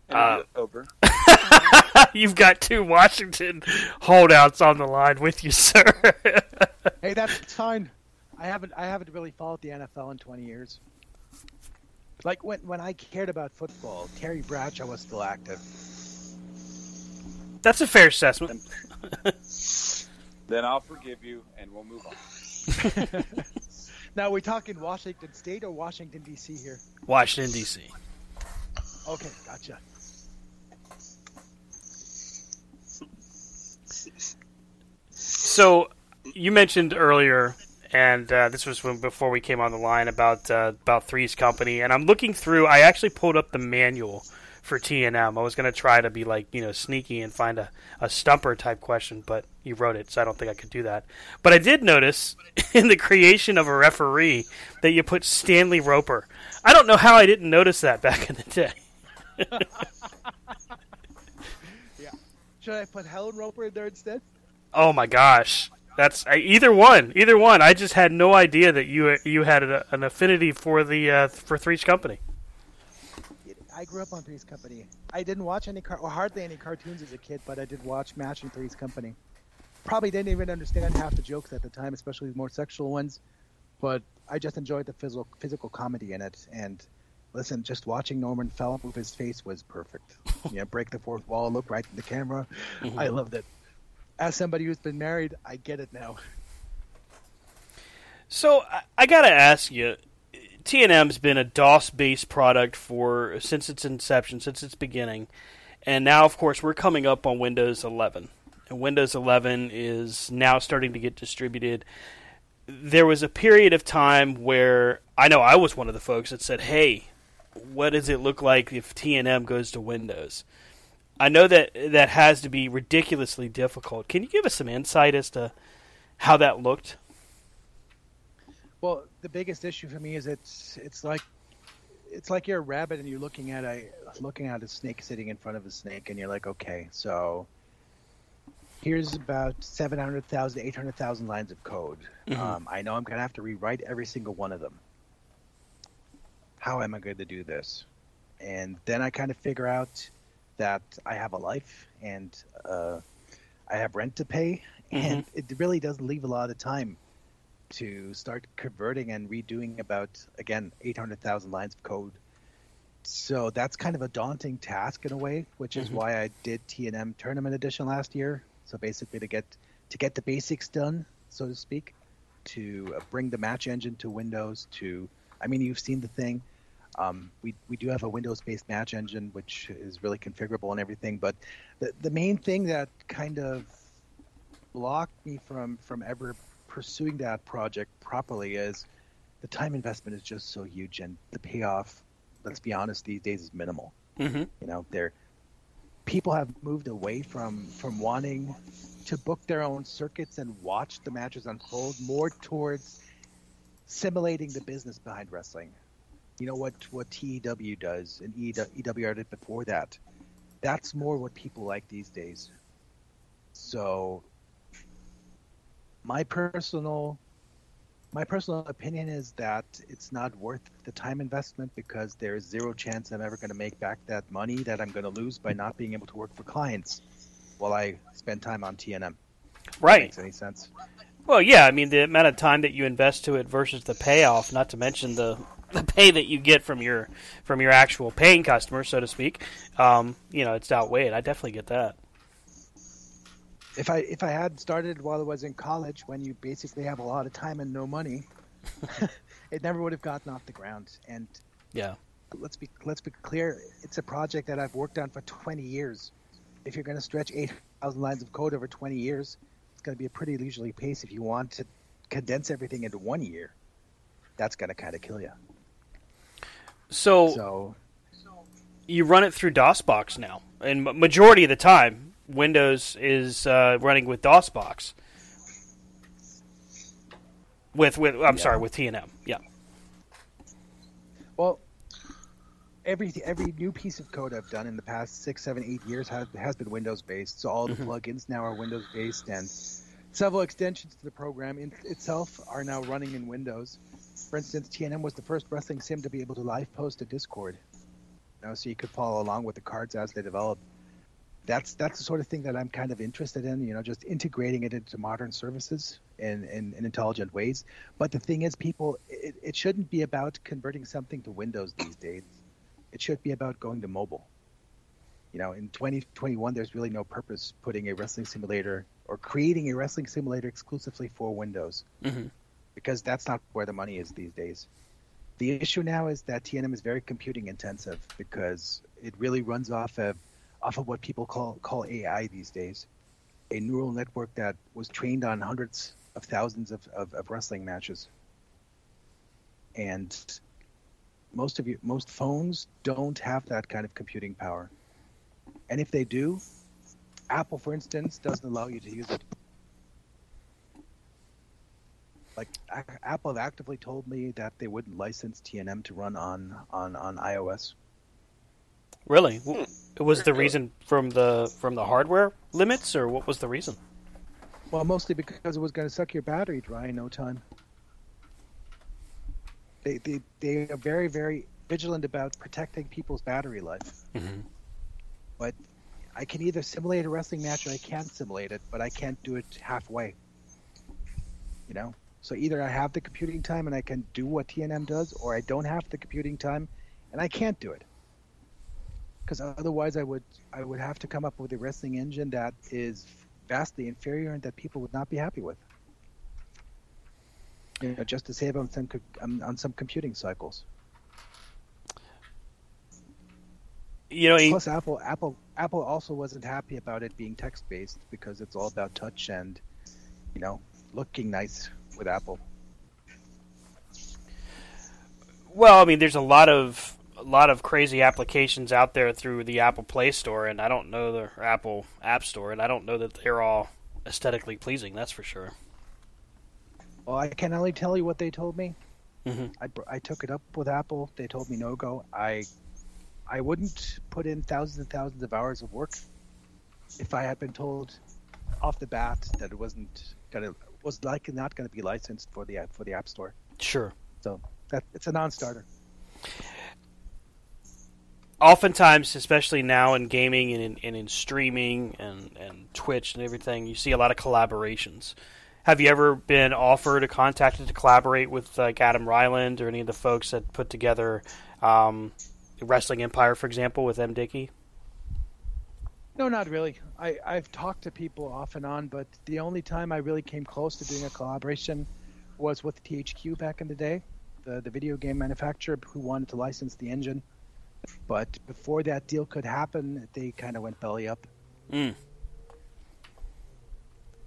Uh, over. You've got two Washington holdouts on the line with you, sir. hey, that's fine. I haven't I haven't really followed the NFL in 20 years. Like when when I cared about football, Terry Bradshaw was still active. That's a fair assessment. Then I'll forgive you, and we'll move on. now, we're talking Washington State or Washington D.C. here. Washington D.C. Okay, gotcha. So you mentioned earlier, and uh, this was when before we came on the line about uh, about Three's Company, and I'm looking through. I actually pulled up the manual for T and M. I was going to try to be like you know sneaky and find a, a stumper type question, but you wrote it, so I don't think I could do that. But I did notice in the creation of a referee that you put Stanley Roper. I don't know how I didn't notice that back in the day. yeah. Should I put Helen Roper in there instead? Oh my gosh, that's either one. Either one. I just had no idea that you you had a, an affinity for the uh, for Three's Company. I grew up on Three's Company. I didn't watch any car- or hardly any cartoons as a kid, but I did watch Match and Three's Company. Probably didn't even understand half the jokes at the time, especially the more sexual ones. But I just enjoyed the physical physical comedy in it. And listen, just watching Norman Fell move his face was perfect. you know, break the fourth wall, look right in the camera. Mm-hmm. I loved it. As somebody who's been married, I get it now. So I, I got to ask you, T&M's been a DOS-based product for since its inception, since its beginning, and now, of course, we're coming up on Windows 11. And Windows 11 is now starting to get distributed. There was a period of time where I know I was one of the folks that said, "Hey, what does it look like if T&M goes to Windows?" I know that that has to be ridiculously difficult. Can you give us some insight as to how that looked? Well, the biggest issue for me is it's it's like it's like you're a rabbit and you're looking at a looking at a snake sitting in front of a snake and you're like, okay, so here's about 700,000, 800,000 lines of code. Mhm. Um, I know I'm going to have to rewrite every single one of them. How am I going to do this? And then I kind of figure out that I have a life and uh, I have rent to pay, and it really doesn't leave a lot of time to start converting and redoing about again 800,000 lines of code. So that's kind of a daunting task in a way, which is Mhm. why I did T&M Tournament Edition last year. So basically to get to get the basics done, so to speak, to uh, bring the match engine to Windows to I mean you've seen the thing. Um, we, we do have a Windows-based match engine, which is really configurable and everything. But the, the main thing that kind of blocked me from, from ever pursuing that project properly is the time investment is just so huge, and the payoff, let's be honest, these days is minimal. Mm-hmm. You know, they're people have moved away from from wanting to book their own circuits and watch the matches unfold more towards simulating the business behind wrestling. You know what what TEW does and E EWR did before that. That's more what people like these days. So my personal my personal opinion is that it's not worth the time investment because there's zero chance I'm ever going to make back that money that I'm going to lose by not being able to work for clients while I spend time on TNM. Right. Makes any sense? Well, yeah, I mean the amount of time that you invest to it versus the payoff, not to mention the the pay that you get from your from your actual paying customer, so to speak. Um, you know, it's outweighed. I definitely get that. If I if I had started while I was in college, when you basically have a lot of time and no money, it never would have gotten off the ground. And Yeah. let's be let's be clear, it's a project that I've worked on for 20 years. If you're going to stretch 8,000 lines of code over 20 years, it's going to be a pretty leisurely pace. If you want to condense everything into one year, that's going to kind of kill you. So, So you run it through DOSBox now, and majority of the time, Windows is uh, running with DOSBox. With with I'm sorry, with TNM. Yeah. Well, every every new piece of code I've done in the past six, seven, eight years has has been Windows based. So all the Mhm. plugins now are Windows based, and Several extensions to the program in itself are now running in Windows. For instance, TNM was the first wrestling sim to be able to live post to Discord. You know, so you could follow along with the cards as they develop. That's that's the sort of thing that I'm kind of interested in. You know, just integrating it into modern services in, in, in intelligent ways. But the thing is, people, it, it shouldn't be about converting something to Windows these days. It should be about going to mobile. You know, in 2021, there's really no purpose putting a wrestling simulator or creating a wrestling simulator exclusively for Windows Mm-hmm. because that's not where the money is these days. The issue now is that TNM is very computing intensive because it really runs off of off of what people call call AI these days, a neural network that was trained on hundreds of thousands of, of, of wrestling matches. And most of you most phones don't have that kind of computing power. And if they do, Apple, for instance, doesn't allow you to use it. Like Apple have actively told me that they wouldn't license TNM to run on on on iOS. Really? W Was the reason from the from the hardware limits, or what was the reason? Well, mostly because it was going to suck your battery dry in no time. They they they are very very vigilant about protecting people's battery life. Mm-hmm. But I can either simulate a wrestling match or I can't simulate it, but I can't do it halfway. You know? So either I have the computing time and I can do what TNM does, or I don't have the computing time and I can't do it. Because otherwise I would I would have to come up with a wrestling engine that is vastly inferior and that people would not be happy with. You know, just to save on some on, on some computing cycles. You know, Plus, Apple Apple Apple also wasn't happy about it being text based because it's all about touch and you know looking nice with Apple. Well, I mean, there's a lot of a lot of crazy applications out there through the Apple Play Store, and I don't know the Apple App Store, and I don't know that they're all aesthetically pleasing. That's for sure. Well, I can only tell you what they told me. Mhm. I, I took it up with Apple. They told me no go. I I wouldn't put in thousands and thousands of hours of work if I had been told off the bat that it wasn't gonna was like not going to be licensed for the app for the App Store. Sure. So that it's a non-starter. Oftentimes, especially now in gaming and in, and in streaming and, and Twitch and everything, you see a lot of collaborations. Have you ever been offered or contacted to collaborate with like Adam Ryland or any of the folks that put together um, Wrestling Empire, for example, with MDickie? No, not really. I, I've talked to people off and on, but the only time I really came close to doing a collaboration was with THQ back in the day, the, the video game manufacturer who wanted to license the engine. But before that deal could happen, they kind of went belly up. Mm.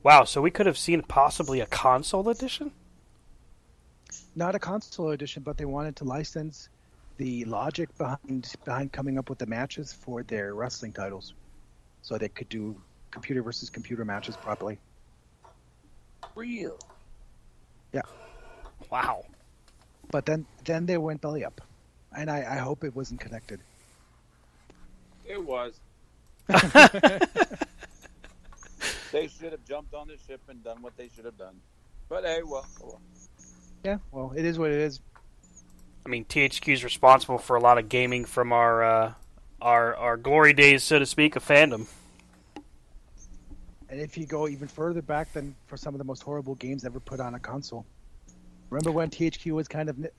Wow, so we could have seen possibly a console edition? Not a console edition, but they wanted to license the logic behind behind coming up with the matches for their wrestling titles, so they could do computer versus computer matches properly. Real. Yeah. Wow. But then then they went belly up, and I, I hope it wasn't connected. It was. they should have jumped on the ship and done what they should have done. But hey, well, oh well. Yeah, well, it is what it is. I mean, THQ is responsible for a lot of gaming from our uh, our our glory days, so to speak, of fandom. And if you go even further back than for some of the most horrible games ever put on a console, remember when THQ was kind of n-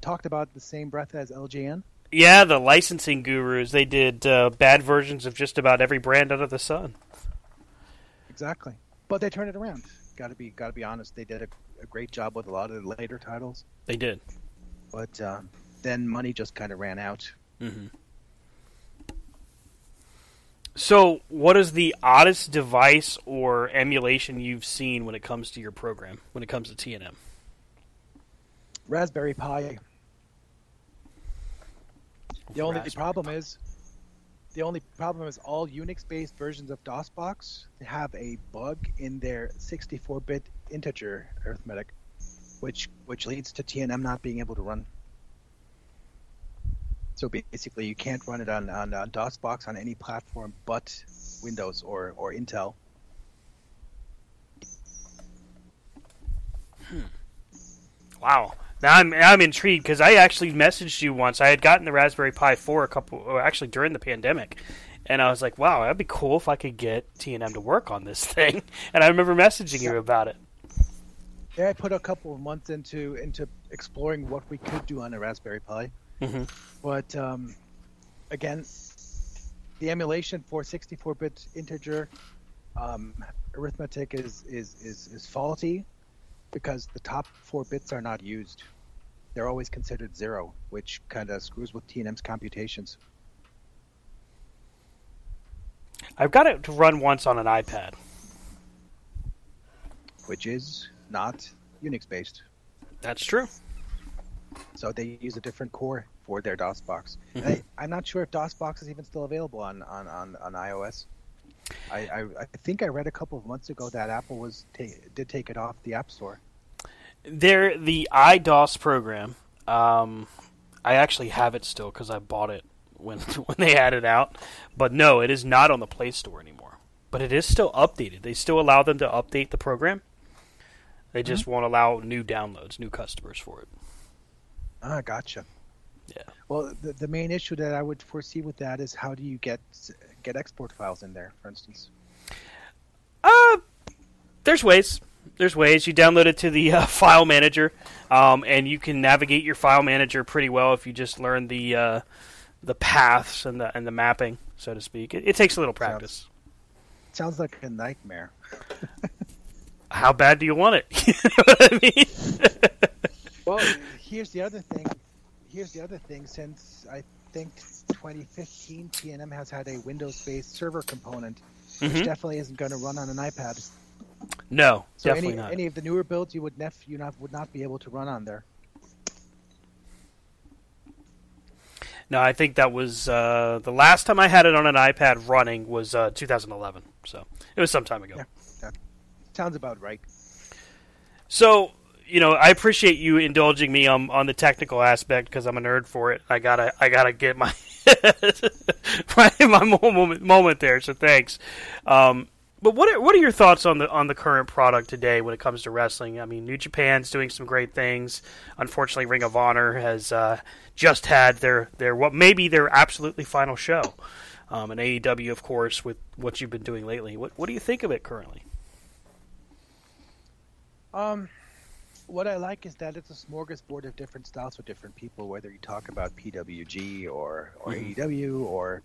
talked about the same breath as LJN? Yeah, the licensing gurus they did uh, bad versions of just about every brand under the sun. Exactly. But they turned it around. Got to be got to be honest. They did a, a great job with a lot of the later titles. They did. But uh, then money just kind of ran out. Mm-hmm. So, what is the oddest device or emulation you've seen when it comes to your program? When it comes to TNM? Raspberry Pi. The only problem Pi. is, the only problem is all Unix-based versions of DOSBox have a bug in their 64-bit integer arithmetic, which which leads to TNM not being able to run. So basically, you can't run it on, on DOSBox on any platform but Windows or, or Intel. Hmm. Wow. Now I'm I'm intrigued because I actually messaged you once. I had gotten the Raspberry Pi 4 a couple, or actually during the pandemic, and I was like, "Wow, that'd be cool if I could get T and M to work on this thing." And I remember messaging you about it. Yeah, I put a couple of months into into exploring what we could do on a Raspberry Pi. Mm-hmm. But um, again, the emulation for 64-bit integer um, arithmetic is, is is is faulty because the top four bits are not used. They're always considered zero, which kind of screws with T&M's computations. I've got it to run once on an iPad. Which is not Unix based. That's true. So they use a different core for their DOSBox. Mm-hmm. I, I'm not sure if DOSBox is even still available on, on, on, on iOS. I, I, I think I read a couple of months ago that Apple was ta- did take it off the App Store. There, the iDOS program. Um, I actually have it still because I bought it when when they had it out. But no, it is not on the Play Store anymore. But it is still updated. They still allow them to update the program. They just Mm-hmm. won't allow new downloads, new customers for it. Ah, gotcha. Yeah. Well, the, the main issue that I would foresee with that is how do you get get export files in there, for instance? Uh, there's ways. There's ways. You download it to the uh, file manager, um, and you can navigate your file manager pretty well if you just learn the uh, the paths and the and the mapping, so to speak. It, it takes a little practice. Sounds like a nightmare. How bad do you want it? you know what I mean? Well, here's the other thing. Here's the other thing. Since I think 2015, TNM has had a Windows-based server component, Mhm. which definitely isn't going to run on an iPad. No, So definitely any not. any of the newer builds you would nef- you not would not be able to run on there. No, I think that was uh, the last time I had it on an iPad running was uh, 2011. So it was some time ago. Yeah, that sounds about right. So, you know, I appreciate you indulging me on on the technical aspect because I'm a nerd for it. I gotta I gotta get my my, my moment moment there. So thanks. Um, but what are, what are your thoughts on the on the current product today when it comes to wrestling? I mean, New Japan's doing some great things. Unfortunately, Ring of Honor has uh, just had their their what maybe their absolutely final show. Um, and AEW, of course, with what you've been doing lately. What what do you think of it currently? Um, what I like is that it's a smorgasbord of different styles for different people. Whether you talk about PWG or or Mhm. AEW or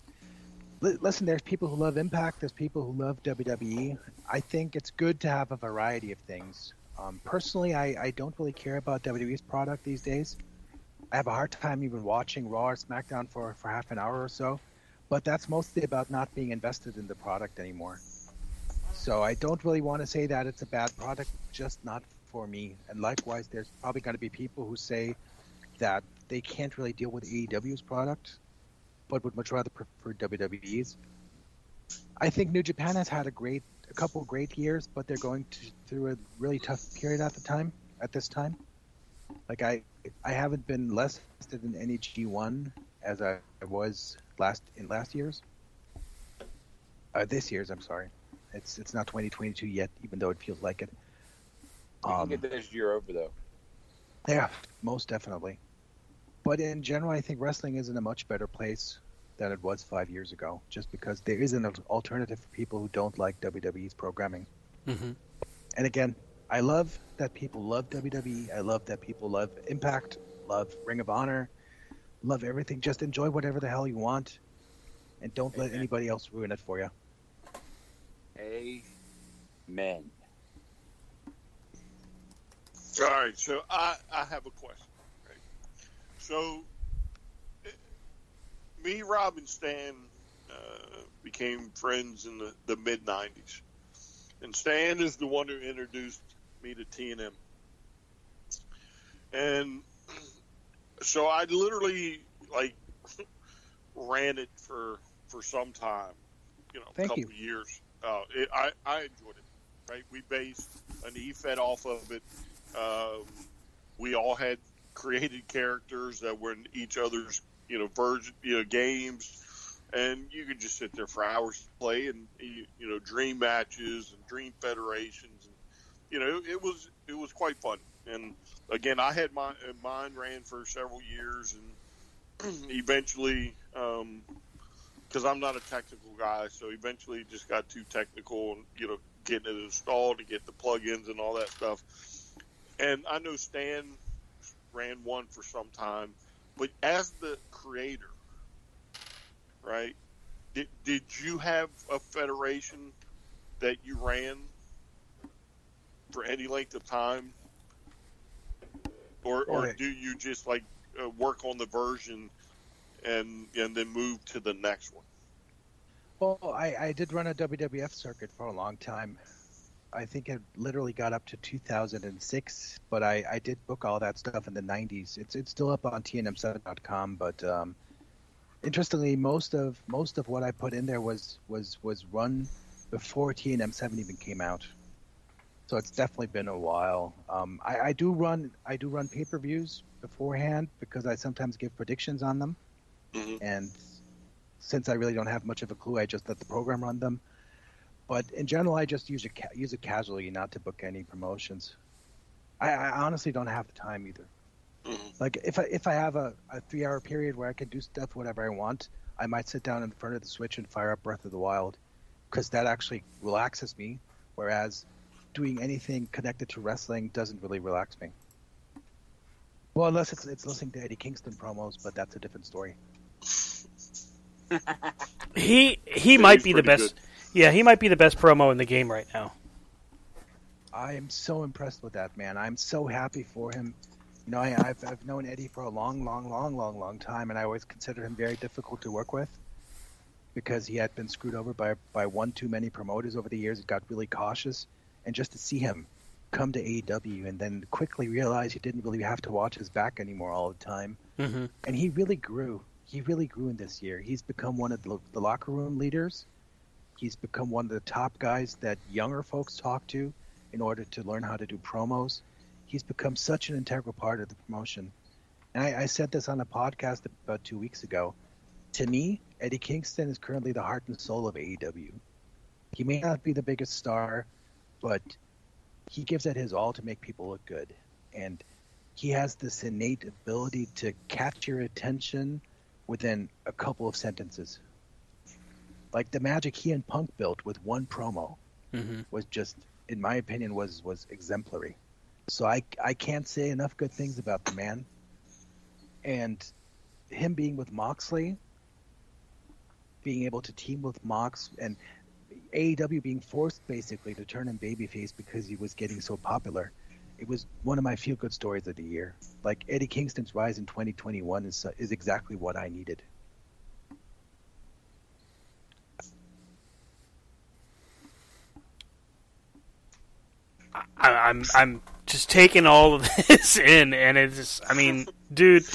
listen, there's people who love Impact. There's people who love WWE. I think it's good to have a variety of things. Um, personally, I, I don't really care about WWE's product these days. I have a hard time even watching Raw or SmackDown for, for half an hour or so, but that's mostly about not being invested in the product anymore. So I don't really want to say that it's a bad product, just not for me. And likewise, there's probably going to be people who say that they can't really deal with AEW's product, but would much rather prefer WWE's. I think New Japan has had a great, a couple great years, but they're going to, through a really tough period at the time. At this time, like I, I haven't been less interested in any G1 as I was last in last year's. Uh, this year's, I'm sorry. It's it's not 2022 yet, even though it feels like it. You can Um, get this year over though. yeah, most definitely. But in general, I think wrestling is in a much better place than it was five years ago, just because there is an alternative for people who don't like WWE's programming. Mm-hmm. And again, I love that people love WWE. I love that people love Impact, love Ring of Honor, love everything. Just enjoy whatever the hell you want, and don't let anybody else ruin it for you. Amen. All right, so I, I have a question. So, eh, me, Rob, and Stan uh, became friends in the, the mid 90s. And Stan is the one who introduced me to TNM. And so I literally, like, ran it for, for some time, you know, a couple you. years. Uh, it, I, I enjoyed it, right? We based an E-Fed off of it. Um, we all had created characters that were in each other's, you know, version, you know, games, and you could just sit there for hours to play and you, know, dream matches and dream federations, and you know, it was it was quite fun. And again, I had my mine ran for several years, and eventually, um, because I'm not a technical guy, so eventually just got too technical and you know getting it installed to get the plugins and all that stuff. And I know Stan ran one for some time, but as the creator, right? Did, did you have a federation that you ran for any length of time, or or do you just like uh, work on the version and and then move to the next one? Well, I, I did run a WWF circuit for a long time. I think it literally got up to 2006, but I, I did book all that stuff in the 90s. It's it's still up on tnm7.com, but um, interestingly, most of most of what I put in there was was was run before TNM7 even came out. So it's definitely been a while. Um, I, I do run I do run pay per views beforehand because I sometimes give predictions on them, Mhm. and since I really don't have much of a clue, I just let the program run them. But in general, I just use it ca- use it casually, not to book any promotions. I, I honestly don't have the time either. Mhm. Like if I if I have a, a three hour period where I can do stuff whatever I want, I might sit down in front of the Switch and fire up Breath of the Wild, because that actually relaxes me. Whereas doing anything connected to wrestling doesn't really relax me. Well, unless it's it's listening to Eddie Kingston promos, but that's a different story. He he might be the best. good. Yeah, he might be the best promo in the game right now. I am so impressed with that man. I'm so happy for him. You know, I, I've I've known Eddie for a long, long, long, long, long time, and I always considered him very difficult to work with because he had been screwed over by by one too many promoters over the years. He got really cautious, and just to see him come to AEW and then quickly realize he didn't really have to watch his back anymore all the time, hmm and he really grew. He really grew in this year. He's become one of the, the locker room leaders. He's become one of the top guys that younger folks talk to in order to learn how to do promos. He's become such an integral part of the promotion. And I, I said this on a podcast about two weeks ago. To me, Eddie Kingston is currently the heart and soul of AEW. He may not be the biggest star, but he gives it his all to make people look good. And he has this innate ability to catch your attention within a couple of sentences. Like the magic he and Punk built with one promo hmm was just, in my opinion, was was exemplary. So I I can't say enough good things about the man. And him being with Moxley, being able to team with Mox, and AEW being forced basically to turn him babyface because he was getting so popular. It was one of my feel good stories of the year. Like Eddie Kingston's rise in 2021 is is exactly what I needed. I, I'm I'm just taking all of this in, and it's just, I mean, dude,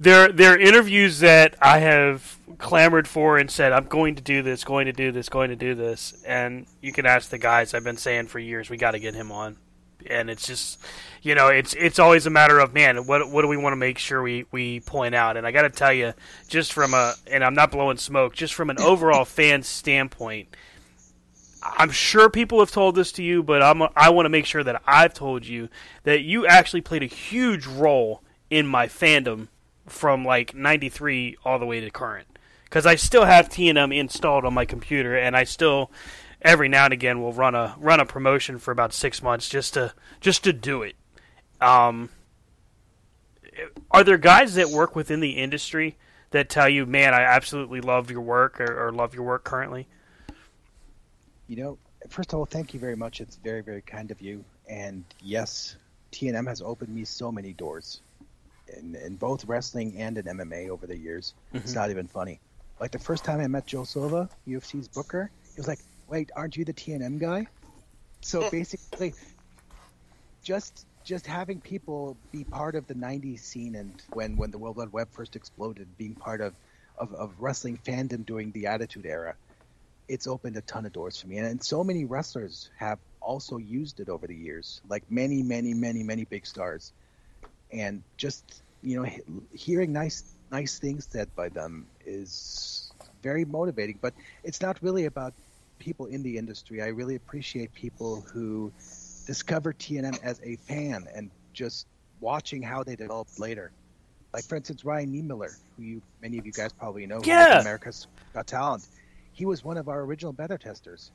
there there are interviews that I have clamored for and said I'm going to do this, going to do this, going to do this, and you can ask the guys I've been saying for years we got to get him on, and it's just, you know, it's it's always a matter of man, what what do we want to make sure we we point out, and I got to tell you, just from a, and I'm not blowing smoke, just from an overall fan standpoint. I'm sure people have told this to you, but I'm I want to make sure that I've told you that you actually played a huge role in my fandom from like 93 all the way to current cuz I still have TNM installed on my computer and I still every now and again will run a run a promotion for about 6 months just to just to do it. Um are there guys that work within the industry that tell you, "Man, I absolutely love your work or, or love your work currently"? You know, first of all, thank you very much. It's very, very kind of you. And yes, TNM has opened me so many doors in, in both wrestling and in MMA over the years. It's mm-hmm. not even funny. Like the first time I met Joe Silva, UFC's booker, he was like, "Wait, aren't you the TNM guy?" So basically, just just having people be part of the '90s scene and when when the World Wide Web first exploded, being part of of, of wrestling fandom during the Attitude Era, it's opened a ton of doors for me. And, and so many wrestlers have also used it over the years, like many, many, many, many big stars. And just you know, hearing nice nice things said by them is very motivating. But it's not really about people in the industry. I really appreciate people who discover TNM as a fan and just watching how they developed later. Like for instance, Ryan Niemiller, who you many of you guys probably know, Yeah. America's Got Talent. He was one of our original beta testers.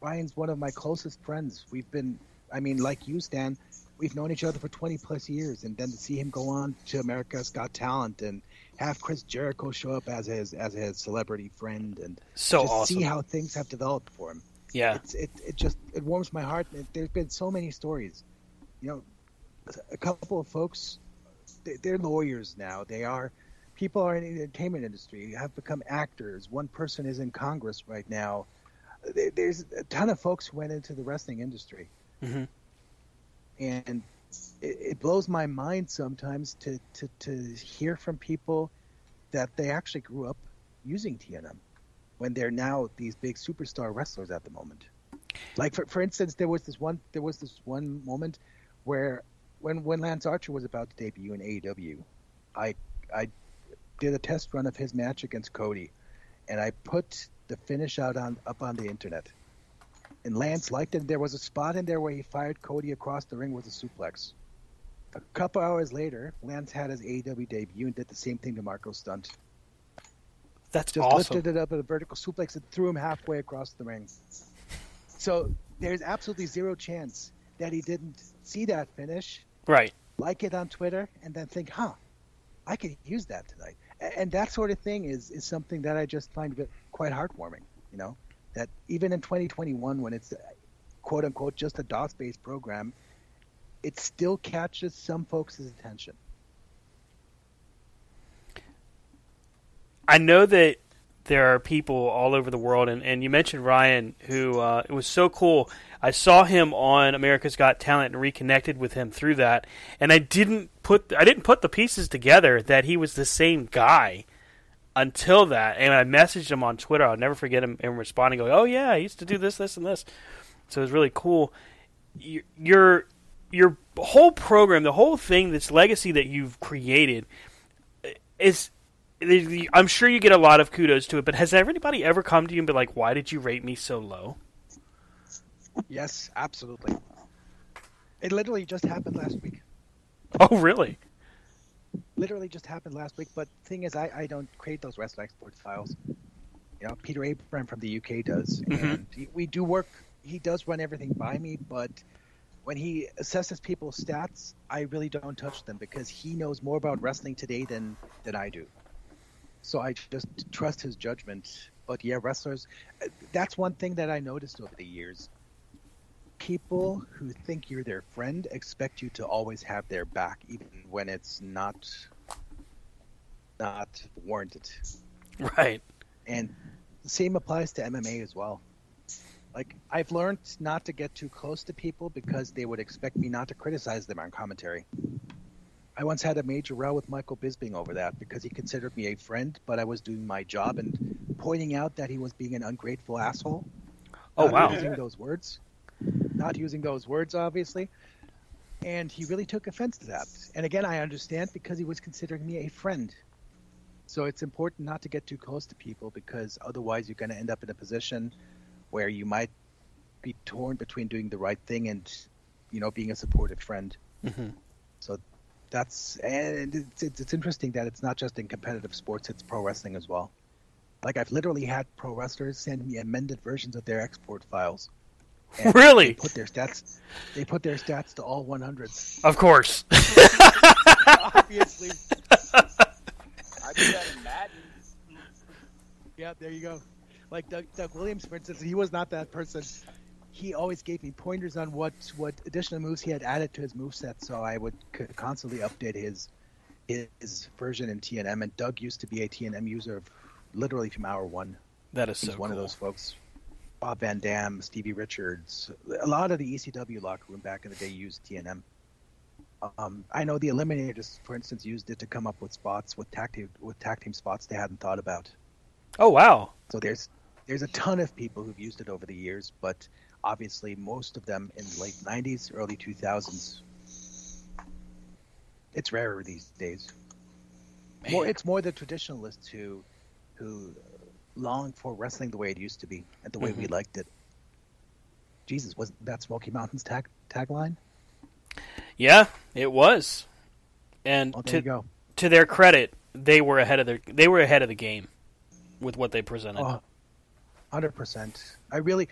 Ryan's one of my closest friends. We've been, I mean, like you, Stan, we've known each other for 20 plus years, and then to see him go on to America's Got Talent and have Chris Jericho show up as his as his celebrity friend, and So just awesome. see how things have developed for him. Yeah. It's, it it just it warms my heart. There's been so many stories. You know, a couple of folks, they- they're lawyers now. They are people are in the entertainment industry have become actors. One person is in Congress right now. There's a ton of folks who went into the wrestling industry, Mhm. and it, it blows my mind sometimes to, to to hear from people that they actually grew up using TNM when they're now these big superstar wrestlers at the moment. Like for for instance, there was this one there was this one moment where when when Lance Archer was about to debut in AEW, I I did a test run of his match against Cody, and I put the finish out on up on the internet. And Lance liked it. There was a spot in there where he fired Cody across the ring with a suplex. A couple hours later, Lance had his AEW debut and did the same thing to Marko Stunt. That's Just awesome. lifted it up at a vertical suplex and threw him halfway across the ring. So there's absolutely zero chance that he didn't see that finish, Right. like it on Twitter, and then think, huh, I could use that tonight. And that sort of thing is, is something that I just find quite heartwarming, you know, that even in 2021, when it's quote unquote just a DOS based program, it still catches some folks' attention. I know that there are people all over the world, and, and you mentioned Ryan, who uh, it was so cool. I saw him on America's Got Talent and reconnected with him through that, and I didn't put I didn't put the pieces together that he was the same guy until that, and I messaged him on Twitter. I'll never forget him, him responding, going, "Oh yeah, I used to do this, this, and this." So it was really cool. Your your whole program, the whole thing, this legacy that you've created, is I'm sure you get a lot of kudos to it, but has anybody ever come to you and been like, "Why did you rate me so low?" Yes, absolutely. It literally just happened last week. Oh, really? literally just happened last week. But thing is, I, I don't create those REST export files. You know, Peter Abram from the UK does, mm-hmm. and we do work. He does run everything by me, but when he assesses people's stats, I really don't touch them because he knows more about wrestling today than than I do. So I just trust his judgment. But yeah, wrestlers. That's one thing that I noticed over the years. People who think you're their friend expect you to always have their back, even when it's not not warranted. Right. And the same applies to MMA as well. Like I've learned not to get too close to people because they would expect me not to criticize them on commentary. I once had a major row with Michael Bisping over that because he considered me a friend, but I was doing my job and pointing out that he was being an ungrateful asshole. Oh, Not wow. Using those words, not using those words, obviously. And he really took offense to that. And again, I understand because he was considering me a friend. So it's important not to get too close to people because otherwise you're going to end up in a position where you might be torn between doing the right thing and, you know, being a supportive friend. Mhm. So that's and it's, it's it's interesting that it's not just in competitive sports; it's pro wrestling as well. Like I've literally had pro wrestlers send me amended versions of their export files. And Really? They put their stats. They put their stats to all 100s. Of course. Obviously. I do that in Madden. Yeah, there you go. Like Doug, Doug Williams, for instance, he was not that person. He always gave me pointers on what what additional moves he had added to his move set, so I would c- constantly update his his version in TNM. And Doug used to be a TNM user, literally from hour one. That is He's so one cool. of those folks. Rob Van Dam, Stevie Richards, a lot of the ECW locker room back in the day used TNM. Um, I know the Eliminators, for instance, used it to come up with spots with tag team with tag team spots they hadn't thought about. Oh wow. So there's there's a ton of people who've used it over the years, but obviously most of them in the late '90s, early 2000s. It's rarer these days. More, it's more the traditionalists who who long for wrestling the way it used to be and the way we Mhm. liked it. Jesus, wasn't that Smoky Mountain's tag tagline? Yeah, it was. And Well, to to their credit, they were ahead of their they were ahead of the game with what they presented. Oh, Hundred percent. I really,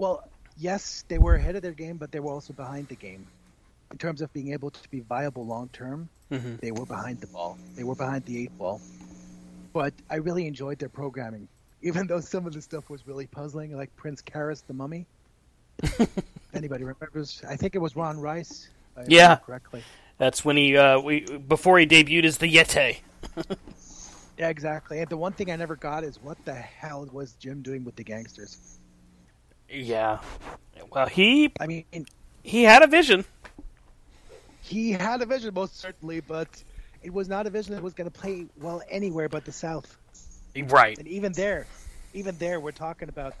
well, yes, they were ahead of their game, but they were also behind the game in terms of being able to be viable long term. Mhm. They were behind the ball. They were behind the eight ball. But I really enjoyed their programming, even though some of the stuff was really puzzling, like Prince Karis the Mummy. Anybody remembers? I think it was Ron Reis. Yeah. correctly. That's when he uh, we before he debuted as the Yeti. Yeah, exactly. And the one thing I never got is what the hell was Jim doing with the gangsters? Yeah. Well, he I mean, he had a vision. he had a vision, most certainly, but it was not a vision that was going to play well anywhere but the South. Right. And even there, even there, we're talking about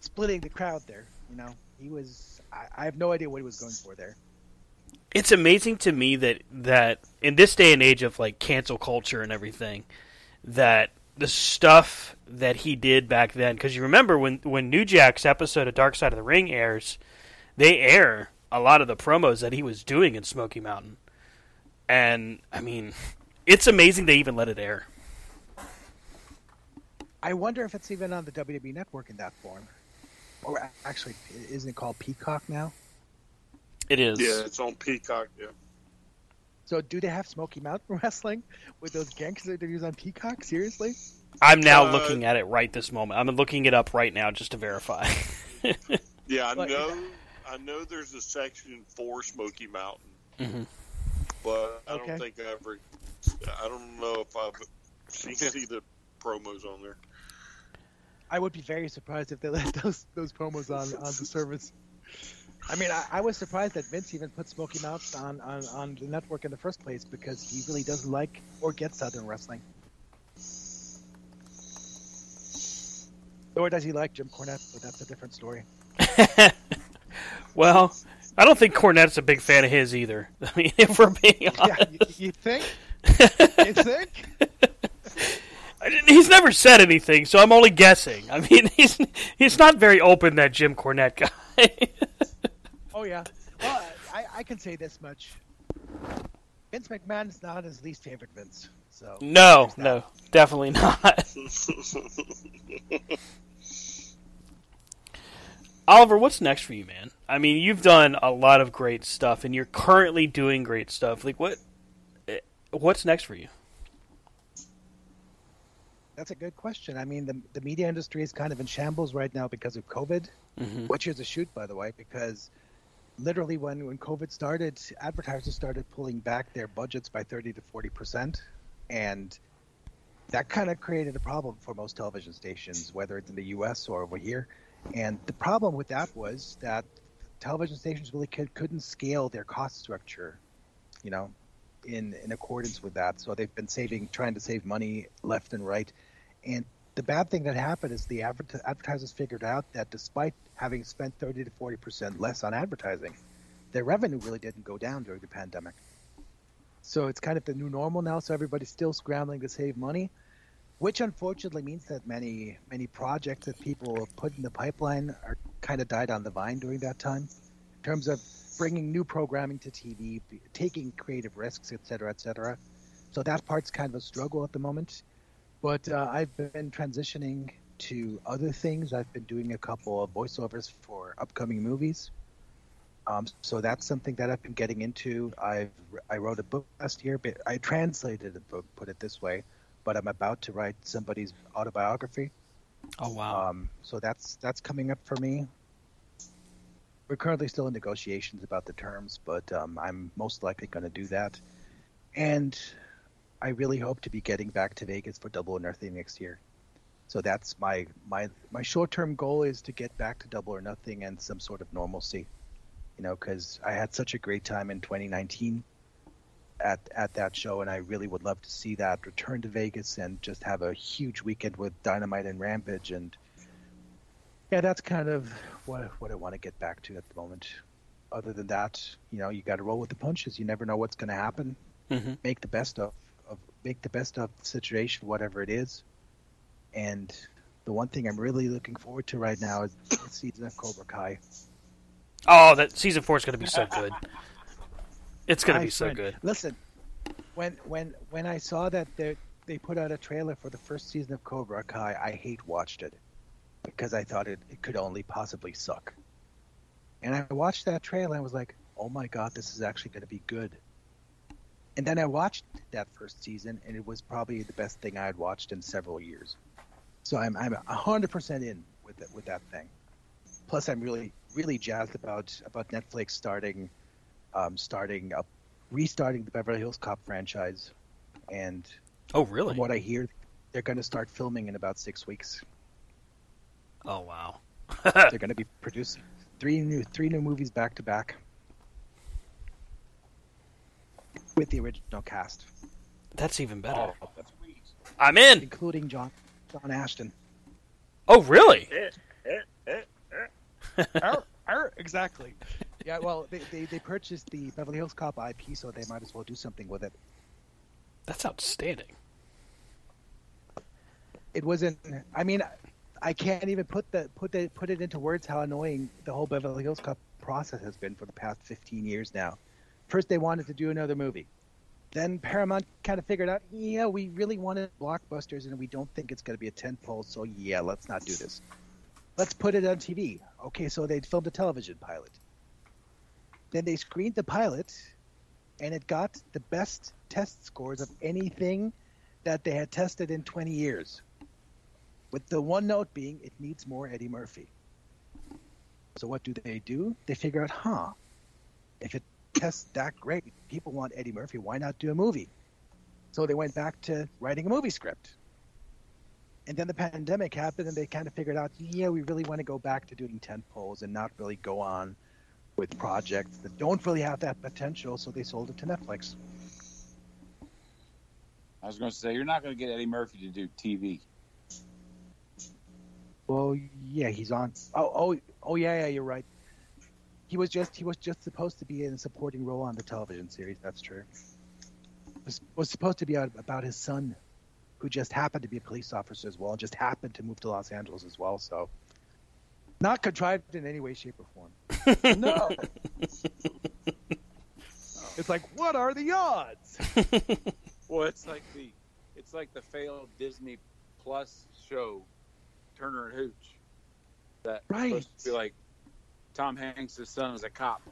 splitting the crowd. There, you know, he was. I, I have no idea what he was going for there. It's amazing to me that that in this day and age of like cancel culture and everything, that the stuff that he did back then. Because you remember when when New Jack's episode of Dark Side of the Ring airs, they air a lot of the promos that he was doing in Smoky Mountain, and I mean, it's amazing they even let it air. I wonder if it's even on the WWE Network in that form, or actually, isn't it called Peacock now? It is. Yeah, it's on Peacock. Yeah. So, do they have Smoky Mountain Wrestling with those gangster interviews on Peacock? Seriously? I'm now Uh, looking at it right this moment. I'm looking it up right now just to verify. Yeah, I But- know. I know there's a section for Smoky Mountain, Mhm. but I Okay. don't think I ever. I don't know if I've seen see the promos on there. I would be very surprised if they let those those promos on on the service. I mean, I, I was surprised that Vince even put Smoky Mountain on, on, on the network in the first place because he really doesn't like or get Southern wrestling. Or does he like Jim Cornette? But that's a different story. well, I don't think Cornette's a big fan of his either. I mean, if we're being Yeah, honest. you, you think? You think? I He's never said anything, so I'm only guessing. I mean, he's he's not very open that Jim Cornette guy. Oh yeah. Well, I, I can say this much. Vince McMahon is not his least favorite Vince. So no, no, definitely not. Oliver, what's next for you, man? I mean, you've done a lot of great stuff, and you're currently doing great stuff. Like, what? eh, What's next for you? That's a good question. I mean, the, the media industry is kind of in shambles right now because of COVID, which is a shoot, by the way, because literally when, when COVID started, advertisers started pulling back their budgets by 30 to 40%. And that kind of created a problem for most television stations, whether it's in the US or over here. And the problem with that was that television stations really could, couldn't scale their cost structure, you know, in, in accordance with that. So they've been saving, trying to save money left and right. And the bad thing that happened is the adver- advertisers figured out that despite having spent 30 to 40 percent less on advertising, their revenue really didn't go down during the pandemic. So it's kind of the new normal now. So everybody's still scrambling to save money, which unfortunately means that many many projects that people put in the pipeline are kind of died on the vine during that time, in terms of bringing new programming to TV, taking creative risks, et cetera, et cetera. So that part's kind of a struggle at the moment. But uh, I've been transitioning to other things. I've been doing a couple of voiceovers for upcoming movies. Um, so that's something that I've been getting into. I've I wrote a book last year, but I translated a book, put it this way. But I'm about to write somebody's autobiography. Oh wow! Um, so that's that's coming up for me. We're currently still in negotiations about the terms, but um, I'm most likely going to do that. And I really hope to be getting back to Vegas for Double or Nothing next year. So that's my my my short term goal is to get back to Double or Nothing and some sort of normalcy. You know, because I had such a great time in 2019 at at that show, and I really would love to see that return to Vegas and just have a huge weekend with Dynamite and Rampage. And yeah, that's kind of what what I want to get back to at the moment. Other than that, you know, you got to roll with the punches. You never know what's going to happen. hmm Make the best of, of make the best of the situation, whatever it is. And the one thing I'm really looking forward to right now is the season of Cobra Kai. Oh, that season four is going to be so good. It's gonna My be so friend, good. Listen, when when when I saw that they they put out a trailer for the first season of Cobra Kai, I hate watched it because I thought it, it could only possibly suck. And I watched that trailer and was like, "Oh my god, this is actually going to be good." And then I watched that first season, and it was probably the best thing I had watched in several years. So I'm I'm hundred percent in with it, with that thing. Plus, I'm really really jazzed about about Netflix starting um, starting up restarting the Beverly Hills Cop franchise, and Oh, really? from what I hear, they're going to start filming in about six weeks. Oh, wow. they're going to be producing three new three new movies back to back with the original cast, That's even better. Oh, that's. I'm in. including John John Ashton. Oh, really? Eh, eh, eh, arr, er, arr, er, exactly. Yeah, well, they, they, they purchased the Beverly Hills Cop IP, so they might as well do something with it. That's outstanding. It wasn't. I mean, I can't even put the put the put it into words how annoying the whole Beverly Hills Cop process has been for the past 15 years now. First, they wanted to do another movie. Then Paramount kind of figured out, yeah, we really wanted blockbusters, and we don't think it's going to be a tentpole, so yeah, let's not do this. Let's put it on TV. Okay, so they filmed a television pilot. Then they screened the pilot, and it got the best test scores of anything that they had tested in 20 years. With the one note being, it needs more Eddie Murphy. So what do they do? They figure out, huh, if it tests that great, people want Eddie Murphy, why not do a movie? So they went back to writing a movie script. And then the pandemic happened, and they kind of figured out, yeah, we really want to go back to doing tent poles and not really go on with projects that don't really have that potential. So they sold it to Netflix. I was going to say you're not going to get Eddie Murphy to do TV. Well, yeah, he's on. Oh, oh, oh, yeah, yeah, you're right. He was just he was just supposed to be in a supporting role on the television series. That's true. Was was supposed to be about his son, who just happened to be a police officer as well, and just happened to move to Los Angeles as well. So, not contrived in any way, shape, or form. no. It's like, what are the odds? Well, it's like the it's like the failed Disney Plus show Turner and Hooch. That Right. supposed to be like Tom Hanks' son is a cop.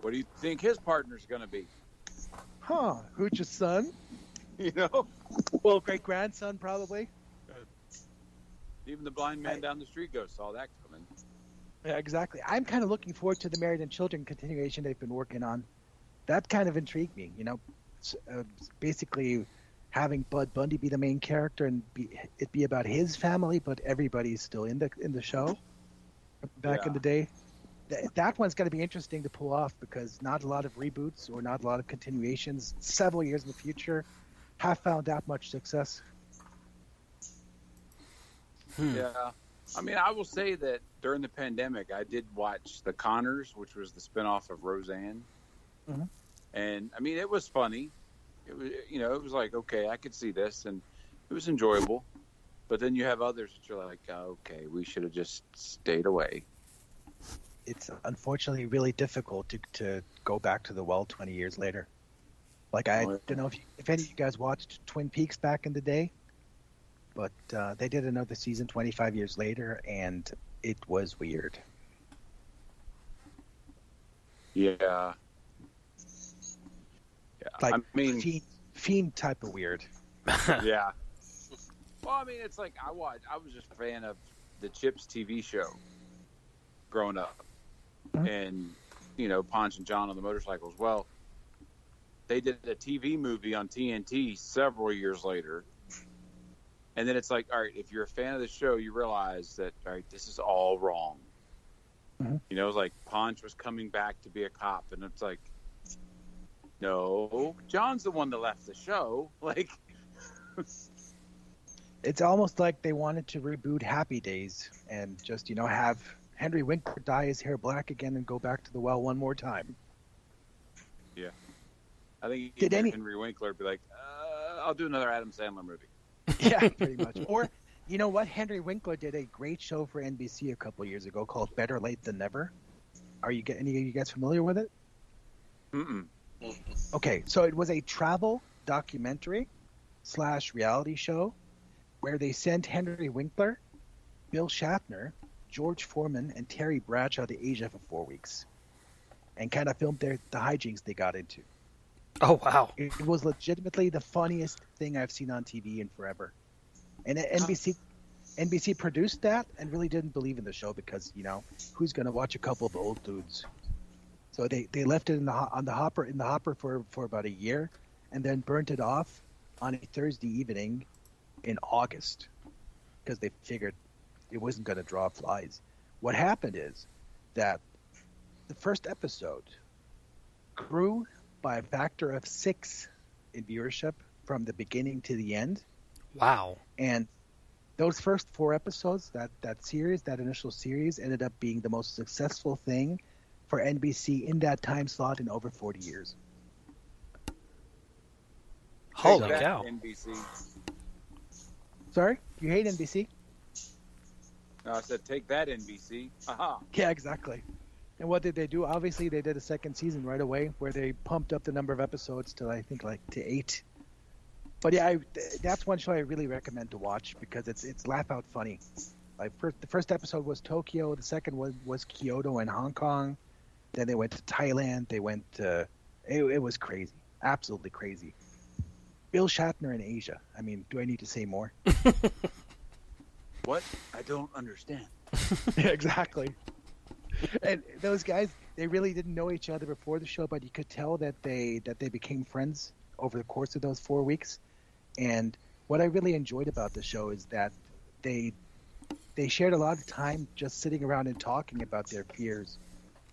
What do you think his partner's going to be? Huh? Hooch's son? You know, Well, great grandson probably. even the blind man I- down the street goes saw that coming. Yeah, exactly. I'm kind of looking forward to the Married and Children continuation they've been working on. That kind of intrigued me. You know, uh, basically having Bud Bundy be the main character and be, it be about his family, but everybody's still in the in the show. Back in the day, Th- that one's going to be interesting to pull off because not a lot of reboots or not a lot of continuations several years in the future have found that much success. Yeah. I mean, I will say that during the pandemic, I did watch The Conners, which was the spinoff of Roseanne. Mhm. And I mean, it was funny. It was, you know, it was like, okay, I could see this, and it was enjoyable. But then you have others that you're like, oh, okay, we should have just stayed away. it's unfortunately really difficult to, to go back to the well 20 years later. Like I Oh, don't know if you, if any of you guys watched Twin Peaks back in the day, but uh, they did another season 25 years later, and it was weird. Yeah. Yeah. Like I mean, fiend, fiend type of weird. yeah. Well, I mean, it's like I watched. I was just a fan of the Chips TV show growing up, Mhm. and you know, Ponch and John on the motorcycles. Well, they did a TV movie on TNT several years later, and then it's like, all right, if you're a fan of the show, you realize that all right, this is all wrong. Mhm. You know, it's like Ponch was coming back to be a cop, and it's like. No, John's the one that left the show. Like, It's almost like they wanted to reboot Happy Days and just you know have Henry Winkler dye his hair black again and go back to the well one more time. Yeah. I think Did any- Henry Winkler would be like, uh, "I'll do another Adam Sandler movie." yeah, pretty much. Or, you know what? Henry Winkler did a great show for NBC a couple of years ago called Better Late Than Never. Are you get any of you guys familiar with it? Mm-mm. Okay, so it was a travel documentary slash reality show where they sent Henry Winkler, Bill Shatner, George Foreman, and Terry Bradshaw to Asia for four weeks, and kind of filmed their the hijinks they got into. Oh wow! It was legitimately the funniest thing I've seen on TV in forever. And NBC NBC produced that and really didn't believe in the show because you know who's going to watch a couple of old dudes. So they, they left it in the on the hopper in the hopper for, for about a year, and then burnt it off on a Thursday evening in August because they figured it wasn't going to draw flies. What happened is that the first episode grew by a factor of six in viewership from the beginning to the end. Wow. And those first four episodes, that, that series, that initial series, ended up being the most successful thing for NBC in that time slot in over 40 years. Holy cow! NBC. Sorry? You hate NBC? No, I said take that, NBC. Aha. Yeah, exactly. And what did they do? Obviously, they did a second season right away where they pumped up the number of episodes to, I think, like to eight. But yeah, I, that's one show I really recommend to watch because it's it's laugh out funny. Like first, the first episode was Tokyo, the second was was Kyoto and Hong Kong. Then they went to Thailand. They went. To, it, it was crazy, absolutely crazy. Bill Shatner in Asia. I mean, do I need to say more? What? I don't understand. yeah, exactly. And those guys, they really didn't know each other before the show, but you could tell that they that they became friends over the course of those four weeks. And what I really enjoyed about the show is that they they shared a lot of time just sitting around and talking about their fears.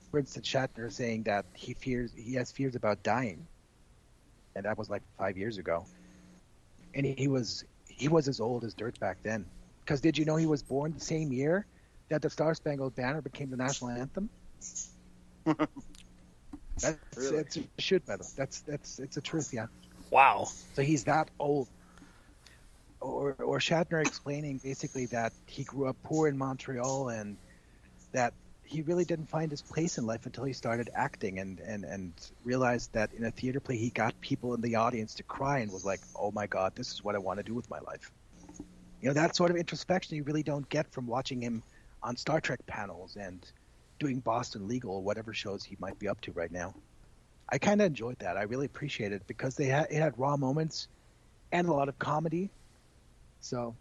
For instance, Shatner saying that he fears he has fears about dying, and that was like five years ago. And he, he was he was as old as dirt back then. Because did you know he was born the same year that the Star Spangled Banner became the national anthem? That's Really? it's a shoot medal. That's that's it's a truth, yeah. Wow. So he's that old. Or or Shatner explaining basically that he grew up poor in Montreal and that he really didn't find his place in life until he started acting and, and, and realized that in a theater play he got people in the audience to cry and was like, Oh my god, this is what I want to do with my life. You know, that sort of introspection you really don't get from watching him on Star Trek panels and doing Boston Legal or whatever shows he might be up to right now. I kind of enjoyed that. I really appreciated it because they had it had raw moments and a lot of comedy. So,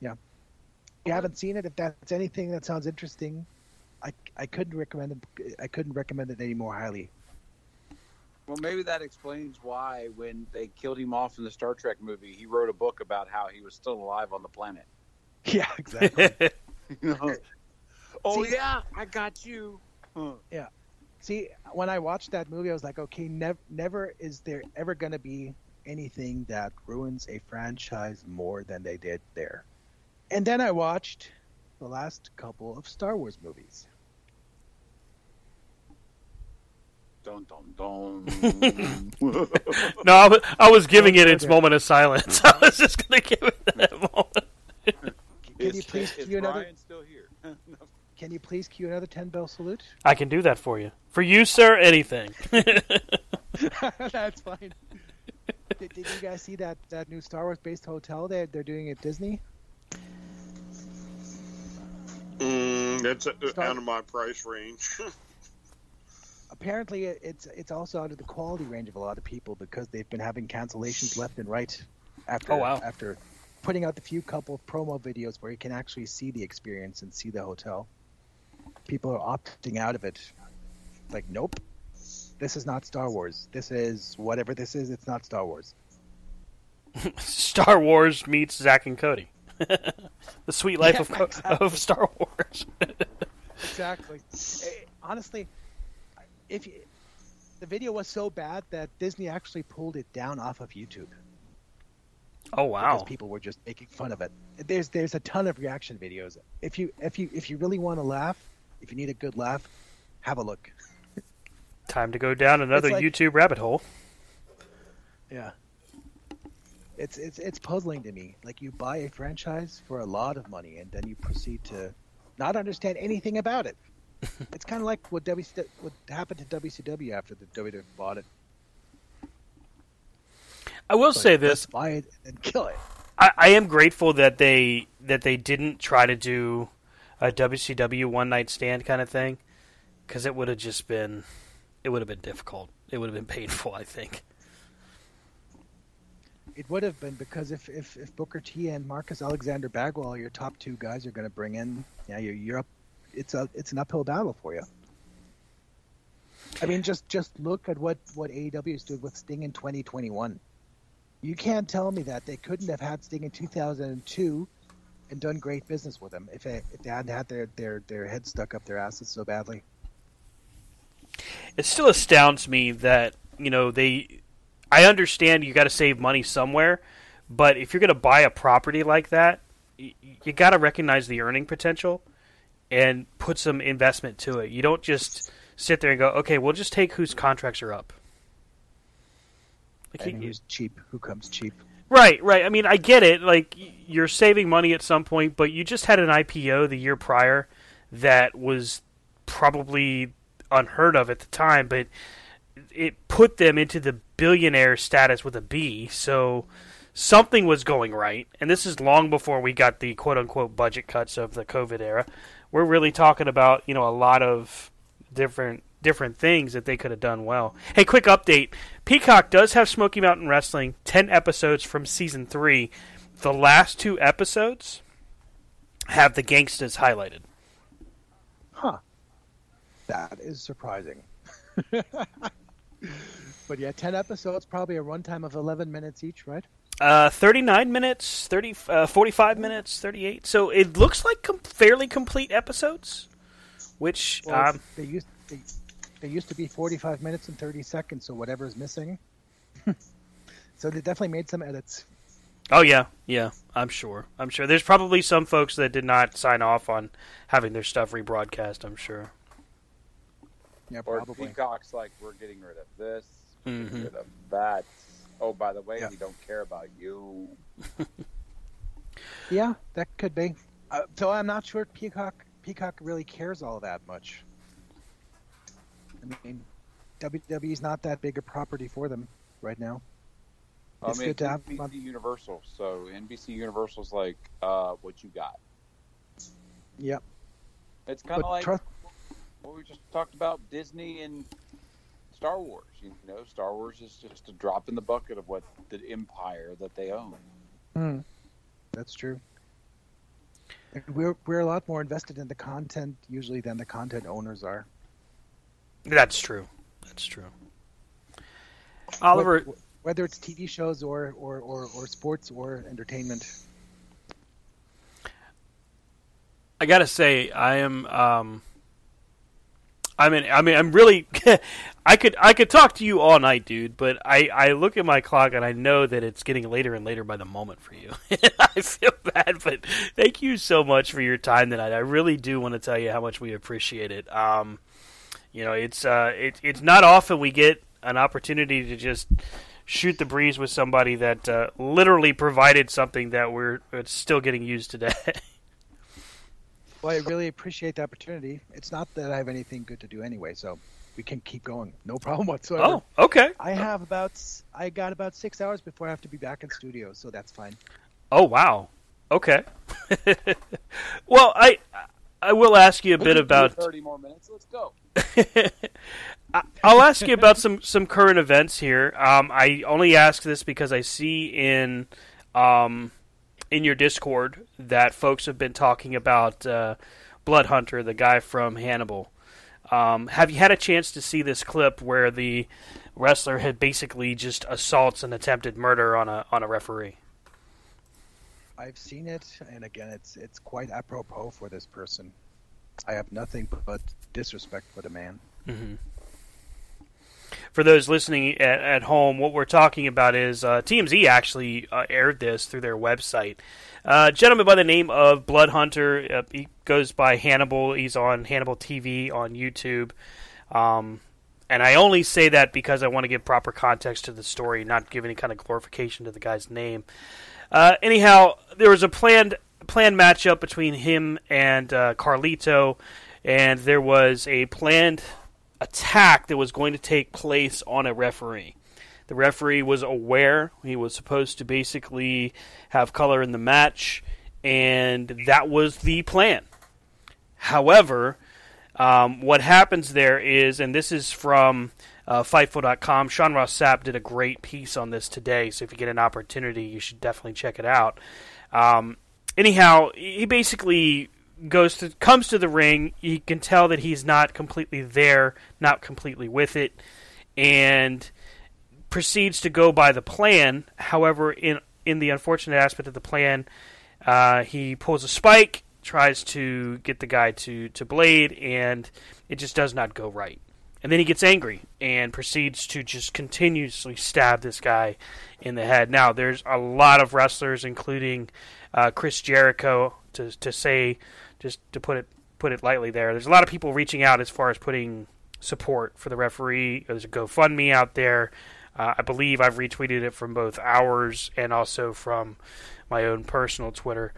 yeah. If you haven't seen it, if that's anything that sounds interesting, I, I couldn't recommend it. I couldn't recommend it any more highly. Well, maybe that explains why when they killed him off in the Star Trek movie, he wrote a book about how he was still alive on the planet. Yeah, exactly. You know? oh See- yeah, I got you. Huh. See, when I watched that movie, I was like, okay, never, never is there ever going to be anything that ruins a franchise more than they did there. And then I watched the last couple of Star Wars movies. Dun dun dun. No, I was, I was giving it Oh, its okay. moment of silence. I was just going to give it that moment. Can is, you please is cue another? Brian still here? Can you please cue another ten bell salute? I can do that for you. For you, sir, anything. That's fine. did, did you guys see that, that new Star Wars based hotel they're, they're doing at Disney? Mm, that's uh, Start- out of my price range. Apparently, it's it's also out of the quality range of a lot of people because they've been having cancellations left and right after Oh, wow. after putting out the few couple of promo videos where you can actually see the experience and see the hotel. People are opting out of it. Like, nope, this is not Star Wars. This is whatever this is. It's not Star Wars. Star Wars meets Zack and Cody. the sweet life Yeah, of, exactly. of Star Wars. Exactly. Eh, honestly, if you, the video was so bad that Disney actually pulled it down off of YouTube oh because wow! people were just making fun of it. There's there's a ton of reaction videos. If you if you if you really want to laugh, if you need a good laugh, have a look. Time to go down another like- YouTube rabbit hole. Yeah. It's it's it's puzzling to me. Like you buy a franchise for a lot of money and then you proceed to not understand anything about it. It's kind of like what WC, what happened to WCW after the WWE bought it. I will But say this: buy it and kill it. I, I am grateful that they that they didn't try to do a WCW one night stand kind of thing, because it would have just been it would have been difficult. It would have been painful. I think. It would have been because if, if, if Booker T and Marcus Alexander Bagwell, your top two guys, are going to bring in, yeah, you're up. It's a it's an uphill battle for you. I mean, just just look at what what AEW is doing with Sting in 2021. You can't tell me that they couldn't have had Sting in 2002 and done great business with him if they, if they hadn't had their, their their heads stuck up their asses so badly. It still astounds me that you know they. I understand you got to save money somewhere, but if you're going to buy a property like that, y- you got to recognize the earning potential and put some investment to it. You don't just sit there and go, "Okay, we'll just take whose contracts are up." Like, And who's cheap? Who comes cheap? Right, right. I mean, I get it. Like you're saving money at some point, but you just had an IPO the year prior that was probably unheard of at the time, but it put them into the billionaire status with a B. So something was going right, and this is long before we got the quote unquote budget cuts of the COVID era. We're really talking about you know a lot of different different things that they could have done well. Hey, quick update: Peacock does have Smoky Mountain Wrestling, ten episodes from season three. The last two episodes have the gangsters highlighted. Huh. That is surprising. but yeah, 10 episodes, probably a runtime of 11 minutes each, right? Uh, 39 minutes, 30, uh, 45 minutes, 38. So it looks like com- fairly complete episodes, which Well, um, they used they, they used to be 45 minutes and 30 seconds, so whatever is missing. so they definitely made some edits. Oh yeah, yeah. I'm sure. I'm sure. There's probably some folks that did not sign off on having their stuff rebroadcast. I'm sure. Yeah, probably. Or. Peacock's like, we're getting rid of this, Mhm. getting rid of that. Oh, by the way, Yeah. we don't care about you. Yeah, that could be. Uh, so I'm not sure Peacock Peacock really cares all that much. I mean, WWE's not that big a property for them right now. I It's mean, good to have NBC on- Universal. So NBC Universal's like, uh, what you got? Yep. It's kind of like trust, what we just talked about Disney and Star Wars. You know, Star Wars is just a drop in the bucket of what the empire that they own. Hmm. That's true. And We're we're a lot more invested in the content usually than the content owners are. That's true. That's true. Oliver, Wh- whether it's TV shows or or, or, or sports or entertainment. I gotta say, I am. Um, I mean, I mean, I'm really. I could, I could talk to you all night, dude. But I, I look at my clock and I know that it's getting later and later by the moment for you. I feel bad, but thank you so much for your time tonight. I really do want to tell you how much we appreciate it. Um, you know, it's, uh, it, it's not often we get an opportunity to just shoot the breeze with somebody that uh, literally provided something that we're it's still getting used today. Well, I really appreciate the opportunity. It's not that I have anything good to do anyway, so we can keep going. No problem whatsoever. oh, okay. I have about I got about six hours before I have to be back in studio, so that's fine. Oh wow. Okay. well, I I will ask you a bit about. thirty more minutes. Let's go. I- I'll ask you about some some current events here. Um, I only ask this because I see in um, in your Discord that folks have been talking about uh, Blood Hunter, the guy from Hannibal. Um, have you had a chance to see this clip where the wrestler had basically just assaults and attempted murder on a on a referee? I've seen it, and again, it's it's quite apropos for this person. I have nothing but disrespect for the man. For those listening at, at home, what we're talking about is uh, TMZ actually uh, aired this through their website. Uh, gentleman by the name of Blood Hunter, uh, he goes by Hannibal. He's on Hannibal TV on YouTube. Um, and I only say that because I want to give proper context to the story, not give any kind of glorification to the guy's name. Uh, anyhow, there was a planned planned matchup between him and uh, Carlito, and there was a planned attack that was going to take place on a referee. The referee was aware. He was supposed to basically have color in the match, and that was the plan. However, um, what happens there is, and this is from uh, Fightful.com. Sean Ross Sapp did a great piece on this today, so if you get an opportunity, you should definitely check it out. Um, anyhow, he basically goes to comes to the ring. You can tell that he's not completely there, not completely with it, and proceeds to go by the plan. However, in in the unfortunate aspect of the plan, uh, he pulls a spike, tries to get the guy to to blade, and it just does not go right. And then he gets angry and proceeds to just continuously stab this guy in the head. Now, there's a lot of wrestlers, including uh, Chris Jericho, to to say just to put it put it lightly. There, there's a lot of people reaching out as far as putting support for the referee. There's a GoFundMe out there. Uh, I believe I've retweeted it from both ours and also from my own personal Twitter.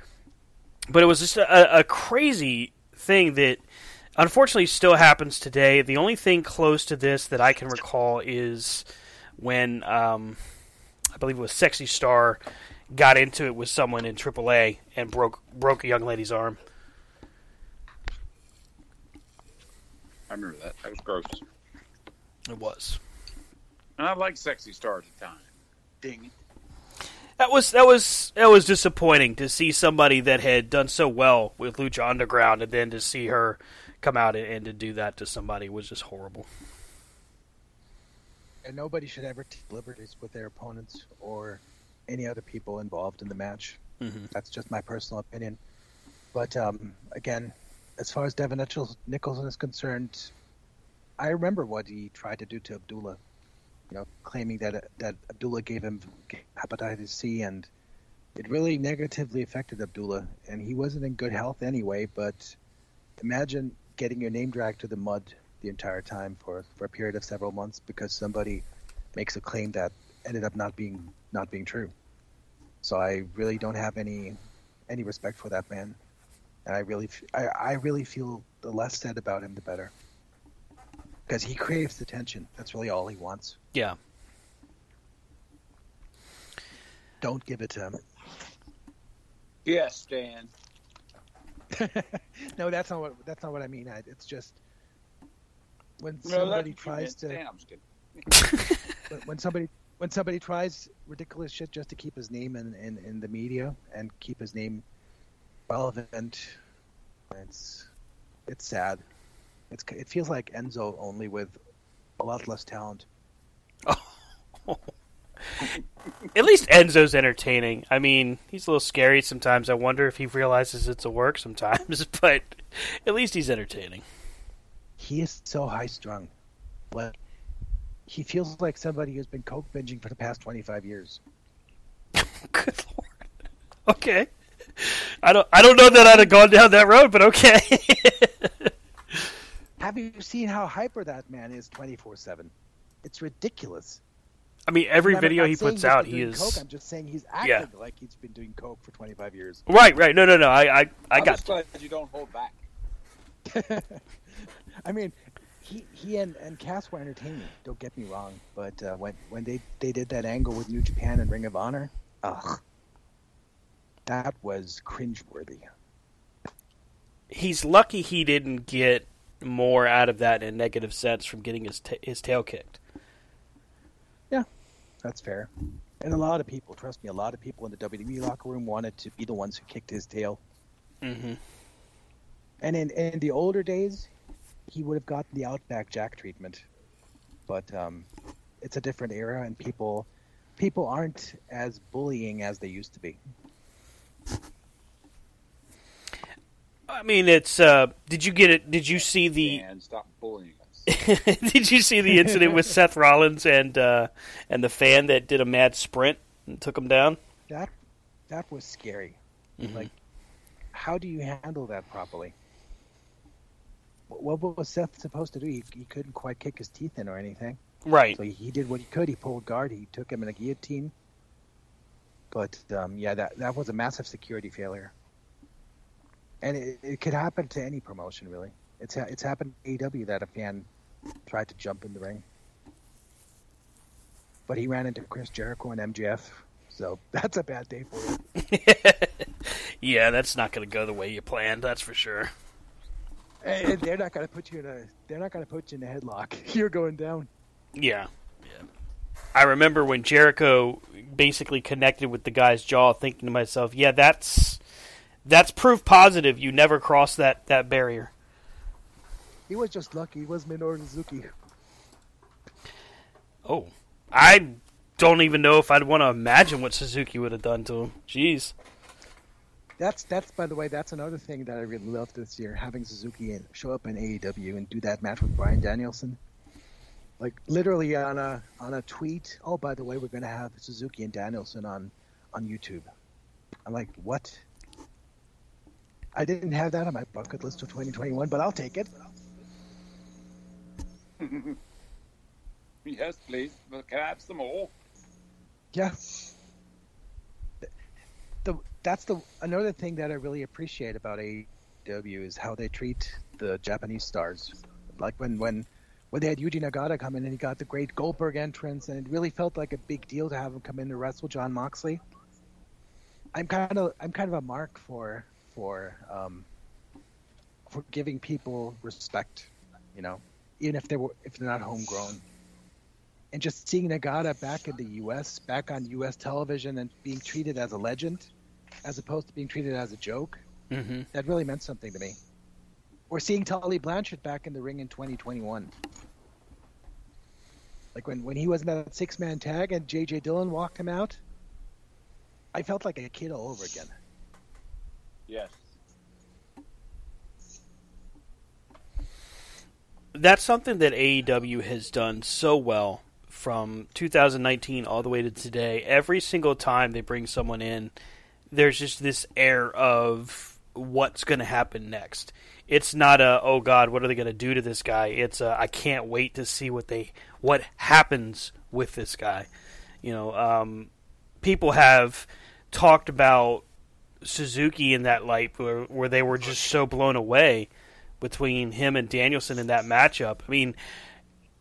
But it was just a, a crazy thing that unfortunately still happens today. The only thing close to this that I can recall is when um, I believe it was Sexy Star got into it with someone in AAA and broke broke a young lady's arm. I remember that. That was gross. It was. And I like Sexy Star at the time. Ding. That was that was that was disappointing to see somebody that had done so well with Lucha Underground and then to see her come out and to do that to somebody was just horrible. And nobody should ever take liberties with their opponents or any other people involved in the match. Mm-hmm. That's just my personal opinion. But um, again, as far as Devin Nicholson is concerned, I remember what he tried to do to Abdullah. You know, claiming that that Abdullah gave him hepatitis C, and it really negatively affected Abdullah. And he wasn't in good health anyway. But imagine getting your name dragged to the mud the entire time for for a period of several months because somebody makes a claim that ended up not being not being true. So I really don't have any any respect for that man, and I really I, I really feel the less said about him, the better. Because he craves attention. That's really all he wants. Yeah. Don't give it to him. Yes, Dan. no, that's not what that's not what I mean. I, it's just when somebody that's what you tries meant. to Stan, I'm just kidding. when, when somebody when somebody tries ridiculous shit just to keep his name in, in, in the media and keep his name relevant, it's it's sad. It's it feels like Enzo only with a lot less talent. At least Enzo's entertaining. I mean, he's a little scary sometimes. I wonder if he realizes it's a work sometimes, but at least he's entertaining. He is so high strung. Like he feels like somebody who's been coke binging for the past twenty five years. Good lord. Okay. I don't. I don't know that I'd have gone down that road, but okay. Have you seen how hyper that man is twenty four seven? It's ridiculous. I mean, every I'm video not he puts he's out, been he doing is Coke. I'm just saying he's acting Yeah. like he's been doing coke for 25 years. right. Right. No. No. No. I. I. I I'm got. just glad you don't hold back. I mean, he he and, and Cass were entertaining. Don't get me wrong, but uh, when when they they did that angle with New Japan and Ring of Honor, ugh, that was cringeworthy. He's lucky he didn't get more out of that in a negative sense from getting his ta his tail kicked. Yeah, that's fair. And a lot of people, trust me, a lot of people in the WWE locker room wanted to be the ones who kicked his tail. Mm-hmm. And in, in the older days, he would have gotten the Outback Jack treatment. But um, it's a different era, and people people aren't as bullying as they used to be. I mean, it's. uh Did you get it? Did you see the? And stop bullying us. did you see the incident with Seth Rollins and uh and the fan that did a mad sprint and took him down? That that was scary. Mhm. Like, how do you handle that properly? What, what was Seth supposed to do? He, he couldn't quite kick his teeth in or anything. Right. So he, he did what he could. He pulled guard. He took him in a guillotine. But um, yeah, that that was a massive security failure. And it, it could happen to any promotion, really. It's ha- it's happened to AEW that a fan tried to jump in the ring. but he ran into Chris Jericho and MJF, so that's a bad day for you. yeah, that's not going to go the way you planned. That's for sure. And they're not going to put you in a. They're not going to put you in a headlock. You're going down. Yeah, yeah. I remember when Jericho basically connected with the guy's jaw, thinking to myself, "Yeah, that's that's proof positive you never crossed that that barrier." He was just lucky. He was Minoru Suzuki. Oh, I don't even know if I'd want to imagine what Suzuki would have done to him. Jeez. That's that's by the way, that's another thing that I really loved this year, having Suzuki show up in AEW and do that match with Bryan Danielson. Like literally on a on a tweet. Oh, by the way, we're going to have Suzuki and Danielson on on YouTube. I'm like, what? I didn't have that on my bucket list for 2021, but I'll take it. yes, please. But can I have some more? Yeah. The, the that's the another thing that I really appreciate about AEW is how they treat the Japanese stars. Like when when when they had Yuji Nagata come in and he got the great Goldberg entrance, and it really felt like a big deal to have him come in to wrestle Jon Moxley. I'm kind of I'm kind of a mark for for um, for giving people respect, you know, even if they were if they're not homegrown. And just seeing Nagata back in the U.S., back on U.S. television, and being treated as a legend, as opposed to being treated as a joke, mm-hmm. that really meant something to me. Or seeing Tully Blanchard back in the ring in 2021. Like when, when he was in that six man tag and J.J. Dillon walked him out, I felt like a kid all over again. Yes. That's something that AEW has done so well from 2019 all the way to today. Every single time they bring someone in, there's just this air of what's going to happen next. It's not a oh god, what are they going to do to this guy? It's I can't wait to see what they what happens with this guy. You know, um, people have talked about Suzuki in that light where, where they were just so blown away between him and Danielson in that matchup. I mean,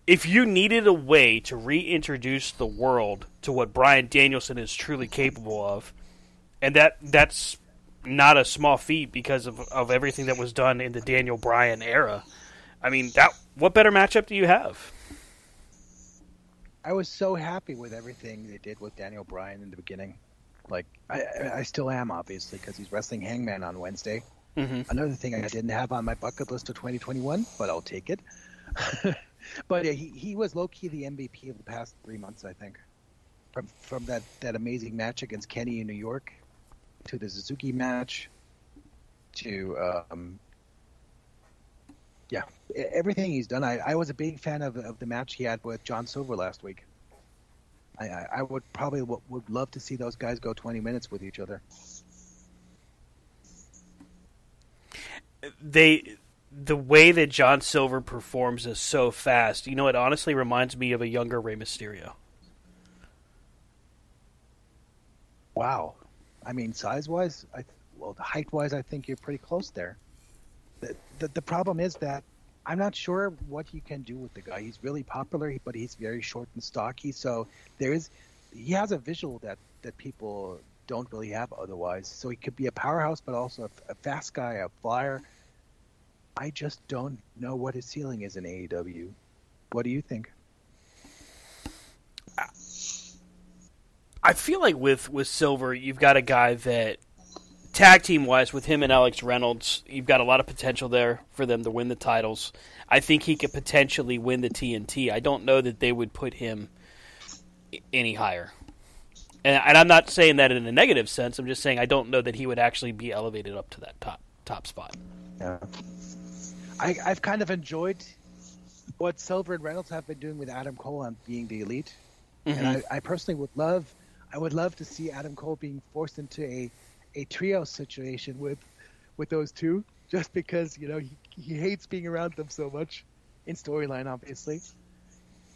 if you needed a way to reintroduce the world to what Bryan Danielson is truly capable of, and that that's not a small feat because of, of everything that was done in the Daniel Bryan era. I mean, that what better matchup do you have? I was so happy with everything they did with Daniel Bryan in the beginning. Like I, I still am obviously because he's wrestling Hangman on Wednesday. Mm-hmm. Another thing I didn't have on my bucket list of 2021, but I'll take it. but he he was low key the MVP of the past three months, I think. From from that that amazing match against Kenny in New York, to the Suzuki match, to um, yeah, everything he's done. I, I was a big fan of of the match he had with John Silver last week. I, I would probably would love to see those guys go 20 minutes with each other. They, the way that John Silver performs is so fast. You know, it honestly reminds me of a younger Rey Mysterio. Wow, I mean, size wise, I well, height wise, I think you're pretty close there. The, the the problem is that I'm not sure what you can do with the guy. He's really popular, but he's very short and stocky. So there is, he has a visual that that people don't really have otherwise. So he could be a powerhouse, but also a, a fast guy, a flyer. I just don't know what his ceiling is in AEW. What do you think? I feel like with with Silver, you've got a guy that tag team wise with him and Alex Reynolds, you've got a lot of potential there for them to win the titles. I think he could potentially win the TNT. I don't know that they would put him any higher. And, and I'm not saying that in a negative sense. I'm just saying I don't know that he would actually be elevated up to that top top spot. Yeah. I, I've kind of enjoyed what Silver and Reynolds have been doing with Adam Cole on being the elite, Mhm. and I, I personally would love, I would love to see Adam Cole being forced into a, a trio situation with, with those two, just because you know he, he hates being around them so much, in storyline obviously.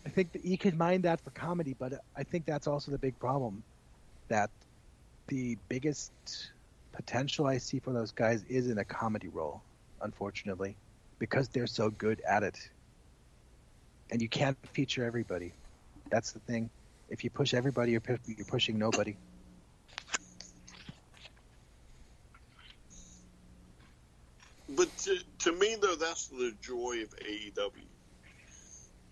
I think that you could mind that for comedy, but I think that's also the big problem, that the biggest potential I see for those guys is in a comedy role, unfortunately, because they're so good at it. And you can't feature everybody. That's the thing. If you push everybody, you're, you're pushing nobody. But to, to me, though, that's the joy of AEW.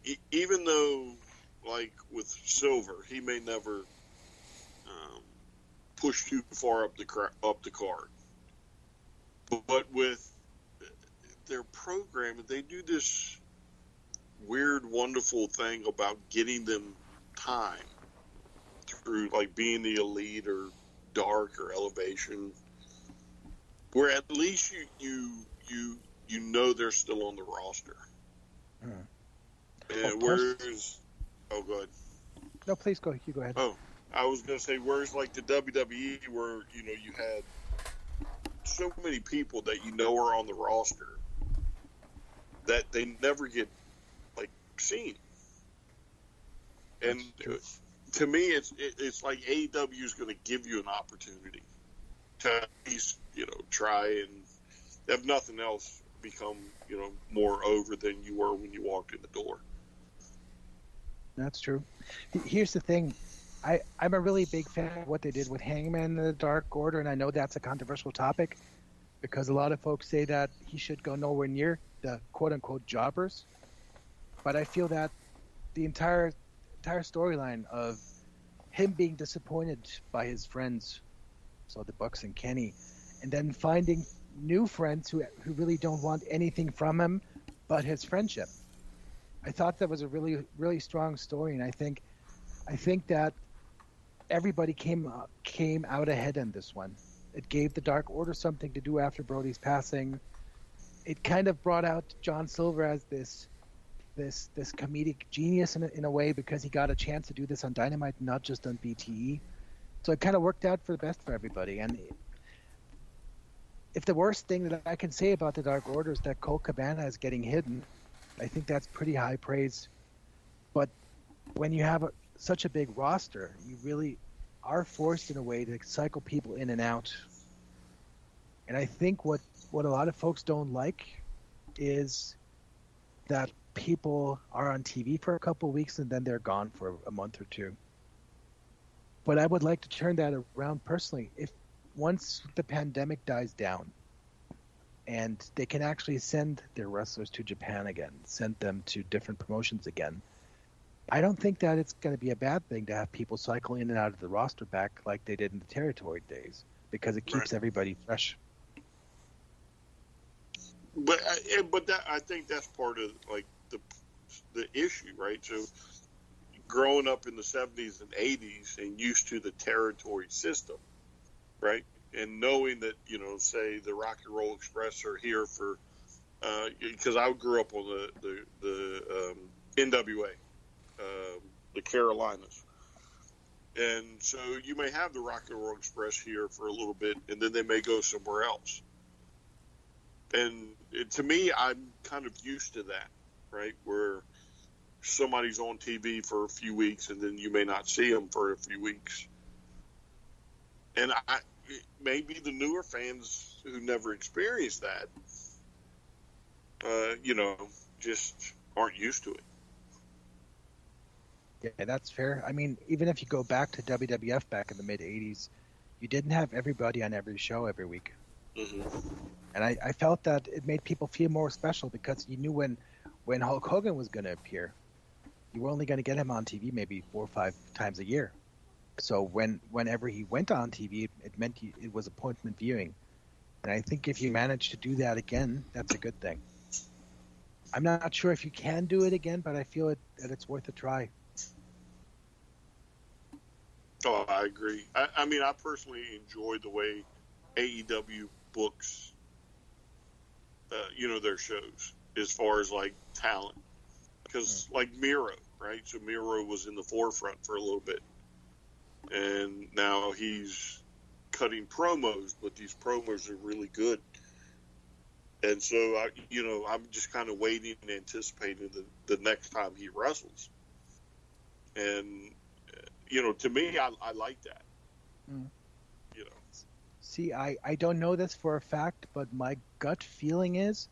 E- even though, like with Silver, he may never um, push too far up the cra- up the card. But with their program, they do this weird, wonderful thing about getting them time through like being the elite or dark or elevation where at least you you you you know they're still on the roster. Hmm. And whereas, oh, good. No, please go. You go ahead. Oh, I was gonna say, where's like the WWE, where you know you had so many people that you know are on the roster that they never get like seen. And to me, it's it, it's like AEW is going to give you an opportunity to at least you know try and if nothing else become you know more over than you were when you walked in the door. That's true. Here's the thing. I, I'm a really big fan of what they did with Hangman in the Dark Order, and I know that's a controversial topic because a lot of folks say that he should go nowhere near the quote unquote jobbers. But I feel that the entire entire storyline of him being disappointed by his friends, so the Bucks and Kenny, and then finding new friends who who really don't want anything from him but his friendship. I thought that was a really really strong story, and I think I think that everybody came uh, came out ahead in this one. It gave the Dark Order something to do after Brody's passing. It kind of brought out John Silver as this this this comedic genius in a, in a way because he got a chance to do this on Dynamite, not just on BTE. So it kind of worked out for the best for everybody. And if the worst thing that I can say about the Dark Order is that Colt Cabana is getting hidden, I think that's pretty high praise. But when you have a, such a big roster, you really are forced in a way to cycle people in and out. And I think what, what a lot of folks don't like is that people are on TV for a couple weeks and then they're gone for a month or two. But I would like to turn that around personally. If once the pandemic dies down and they can actually send their wrestlers to Japan again, send them to different promotions again, I don't think that it's going to be a bad thing to have people cycle in and out of the roster back like they did in the territory days because it keeps Right. everybody fresh. But uh, I, but that I think that's part of like the the issue, right? So growing up in the seventies and eighties and used to the territory system, right? And knowing that you know, say the Rock and Roll Express are here for because I grew up on the the, the um, NWA, um, the Carolinas. And so you may have the Rock and Roll Express here for a little bit, and then they may go somewhere else and it, to me, I'm kind of used to that, right? Where somebody's on TV for a few weeks, and then you may not see them for a few weeks. And I, maybe the newer fans who never experienced that, uh, you know, just aren't used to it. Yeah, that's fair. I mean, even if you go back to WWF back in the mid 80s, you didn't have everybody on every show every week. Mm-hmm. And I, I felt that it made people feel more special because you knew when, when Hulk Hogan was going to appear, you were only going to get him on TV maybe four or five times a year. So when whenever he went on TV, it meant you, it was appointment viewing. And I think if you manage to do that again, that's a good thing. I'm not sure if you can do it again, but I feel it, that it's worth a try. Oh, I agree. I, I mean, I personally enjoy the way AEW books, uh, you know, their shows as far as like talent. Because, like Miro, right? So Miro was in the forefront for a little bit. And now he's cutting promos, but these promos are really good. And so, I, you know, I'm just kind of waiting and anticipating the, the next time he wrestles. And, you know, to me, I, I like that. Mm. You know, See, I, I don't know this for a fact, but my gut feeling is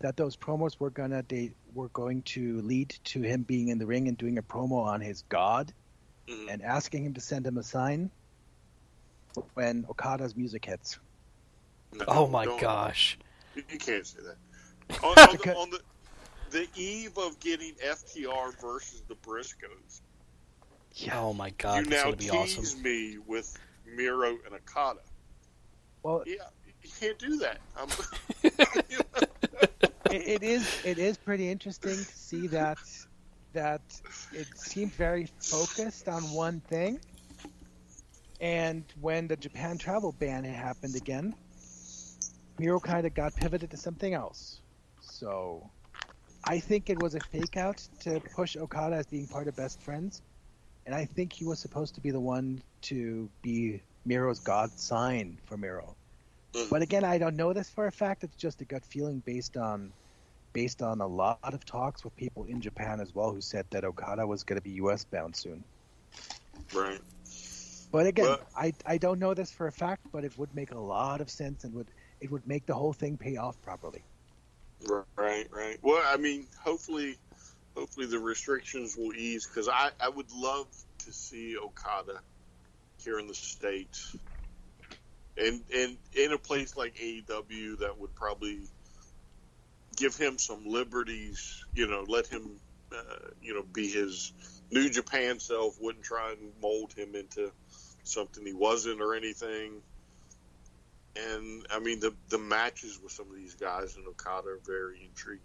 that those promos were gonna they were going to lead to him being in the ring and doing a promo on his god, Mhm. and asking him to send him a sign when Okada's music hits. No, Oh my don't- gosh. You you can't say that. On, on, the, on the the eve of getting FTR versus the Briscoes, Yeah. Oh my god, you now gonna be tease awesome. me with Miro and Okada. Well, Yeah, you can't do that. I'm, it, it is it is pretty interesting to see that that it seemed very focused on one thing. And when the Japan travel ban happened again, Miro kind of got pivoted to something else. So I think it was a fake out to push Okada as being part of Best Friends. And I think he was supposed to be the one to be Miro's god sign for Miro. Mm. But again, I don't know this for a fact. It's just a gut feeling based on based on a lot of talks with people in Japan as well who said that Okada was going to be U.S. bound soon. right. But again, Well- I I don't know this for a fact, but it would make a lot of sense and would it would make the whole thing pay off properly. Right, right. Well, I mean, hopefully, hopefully the restrictions will ease because I, I would love to see Okada here in the states, and and in a place like AEW that would probably give him some liberties. You know, let him, uh, you know, be his New Japan self. Wouldn't try and mold him into something he wasn't or anything. And I mean the the matches with some of these guys in Okada are very intriguing.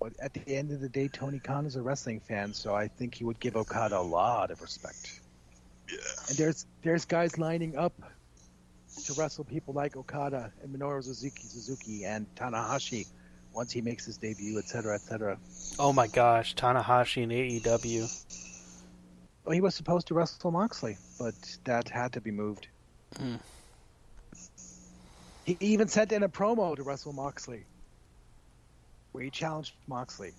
But at the end of the day, Tony Khan is a wrestling fan, so I think he would give Okada a lot of respect. Yeah. And there's there's guys lining up to wrestle people like Okada and Minoru Suzuki, Suzuki and Tanahashi once he makes his debut, etc., etc. Oh my gosh, Tanahashi and AEW. Well, he was supposed to wrestle Moxley, but that had to be moved. Hmm. He even sent in a promo to wrestle Moxley, where he challenged Moxley.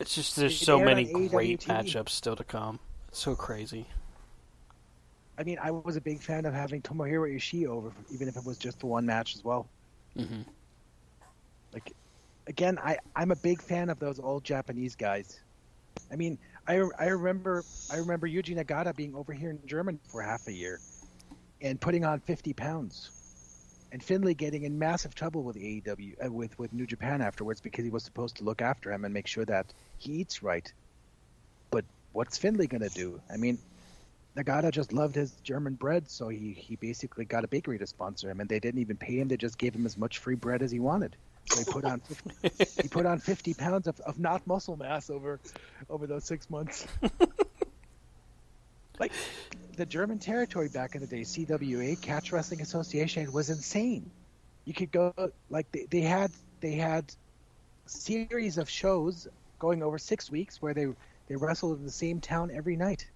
It's just there's so many great TV. matchups still to come. It's so crazy. I mean, I was a big fan of having Tomohiro Ishii over, even if it was just the one match as well. hmm Like, again, I I'm a big fan of those old Japanese guys. I mean, I I remember I remember Yuji Nagata being over here in Germany for half a year, and putting on 50 pounds, and Finlay getting in massive trouble with AEW uh, with with New Japan afterwards because he was supposed to look after him and make sure that he eats right. But what's Finlay gonna do? I mean, Nagata just loved his German bread, so he he basically got a bakery to sponsor him, and they didn't even pay him; they just gave him as much free bread as he wanted. So he put on 50, he put on 50 pounds of, of not muscle mass over over those six months. like the German territory back in the day, CWA Catch Wrestling Association was insane. You could go like they, they had they had series of shows going over six weeks where they they wrestled in the same town every night.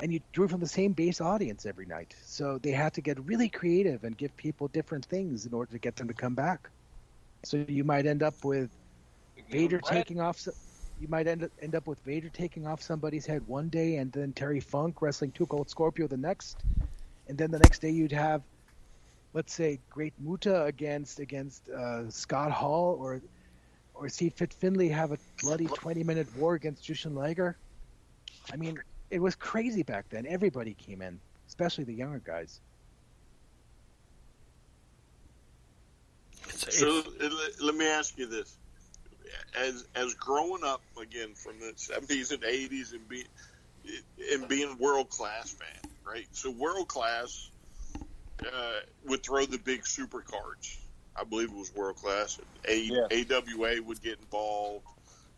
And you drew from the same base audience every night. So they had to get really creative and give people different things in order to get them to come back. So you might end up with Vader taking off. You might end up, end up with Vader taking off somebody's head one day, and then Terry Funk wrestling 2 Cold Scorpio the next, and then the next day you'd have, let's say, Great Muta against against uh, Scott Hall, or or see Fit Finlay have a bloody twenty minute war against Jushin Liger. I mean, it was crazy back then. Everybody came in, especially the younger guys. It's, So it's- let- let me ask you this: as as growing up again from the seventies and eighties and being and being world class fan, right? So world class uh, would throw the big super cards. I believe it was world class. A, Yeah. AWA would get involved,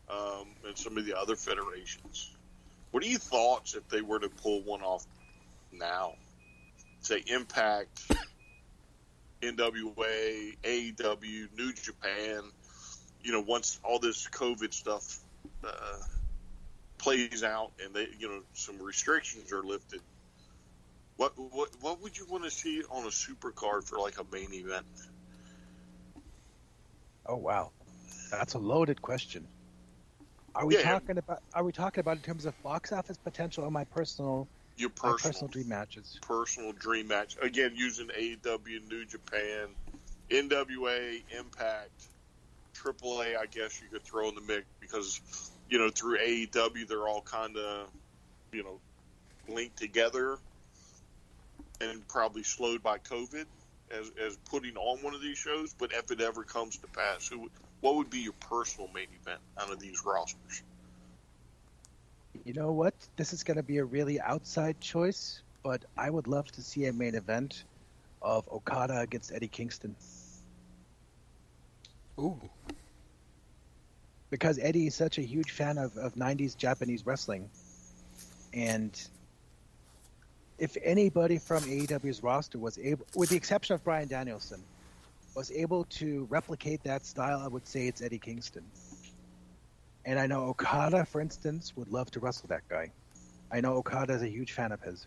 um, and some of the other federations. What are your thoughts if they were to pull one off now? Say Impact, NWA, AEW, New Japan. You know, once all this COVID stuff uh, plays out and they, you know, some restrictions are lifted. What what what would you want to see on a super card for like a main event? Oh wow, that's a loaded question. Are we Yeah, yeah. talking about? Are we talking about in terms of box office potential or my personal, Your personal personal dream matches? personal dream match. Again, using AEW, New Japan, NWA, Impact, AAA. I guess you could throw in the mix because you know, through AEW, they're all kind of, you know, linked together and probably slowed by COVID as, as putting on one of these shows. But if it ever comes to pass, who, what would be your personal main event out of these rosters? You know what? This is going to be a really outside choice, but I would love to see a main event of Okada against Eddie Kingston. Ooh. Because Eddie is such a huge fan of, of 90s Japanese wrestling. And if anybody from AEW's roster was able, with the exception of Bryan Danielson, was able to replicate that style, I would say it's Eddie Kingston. And I know Okada, for instance, would love to wrestle that guy. I know Okada is a huge fan of his.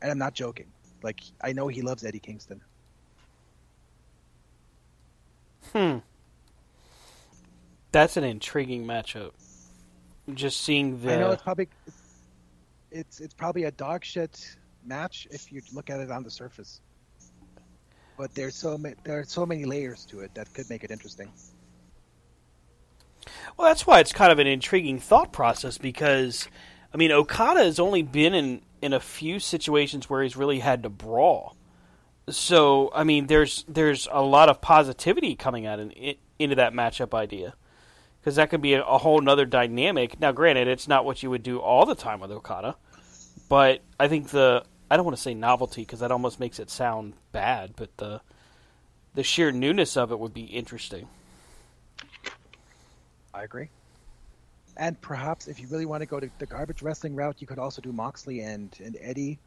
And I'm not joking. Like, I know he loves Eddie Kingston. Hmm. That's an intriguing matchup. Just seeing the. I know it's probably it's it's probably a dog shit match if you look at it on the surface. But there's so ma- there are so many layers to it that could make it interesting. Well, that's why it's kind of an intriguing thought process because, I mean, Okada has only been in in a few situations where he's really had to brawl. So, I mean, there's there's a lot of positivity coming out in, in, into that matchup idea because that could be a, a whole nother dynamic. Now, granted, it's not what you would do all the time with Okada, but I think the I don't want to say novelty because that almost makes it sound bad, but the the sheer newness of it would be interesting. I agree. And perhaps if you really want to go to the garbage wrestling route, you could also do Moxley and, and Eddie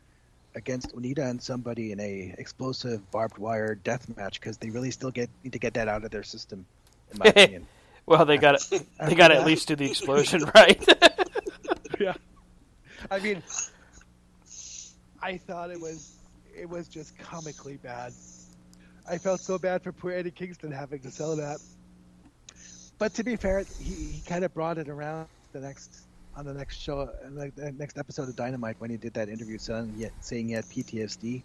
against Onita and somebody in a explosive barbed wire death match because they really still get need to get that out of their system, in my opinion. well, they got they got to at least do the explosion, right? yeah. I mean, I thought it was it was just comically bad. I felt so bad for poor Eddie Kingston having to sell that. But to be fair, he, he kind of brought it around the next on the next show, like the next episode of Dynamite when he did that interview saying he had, saying he had PTSD,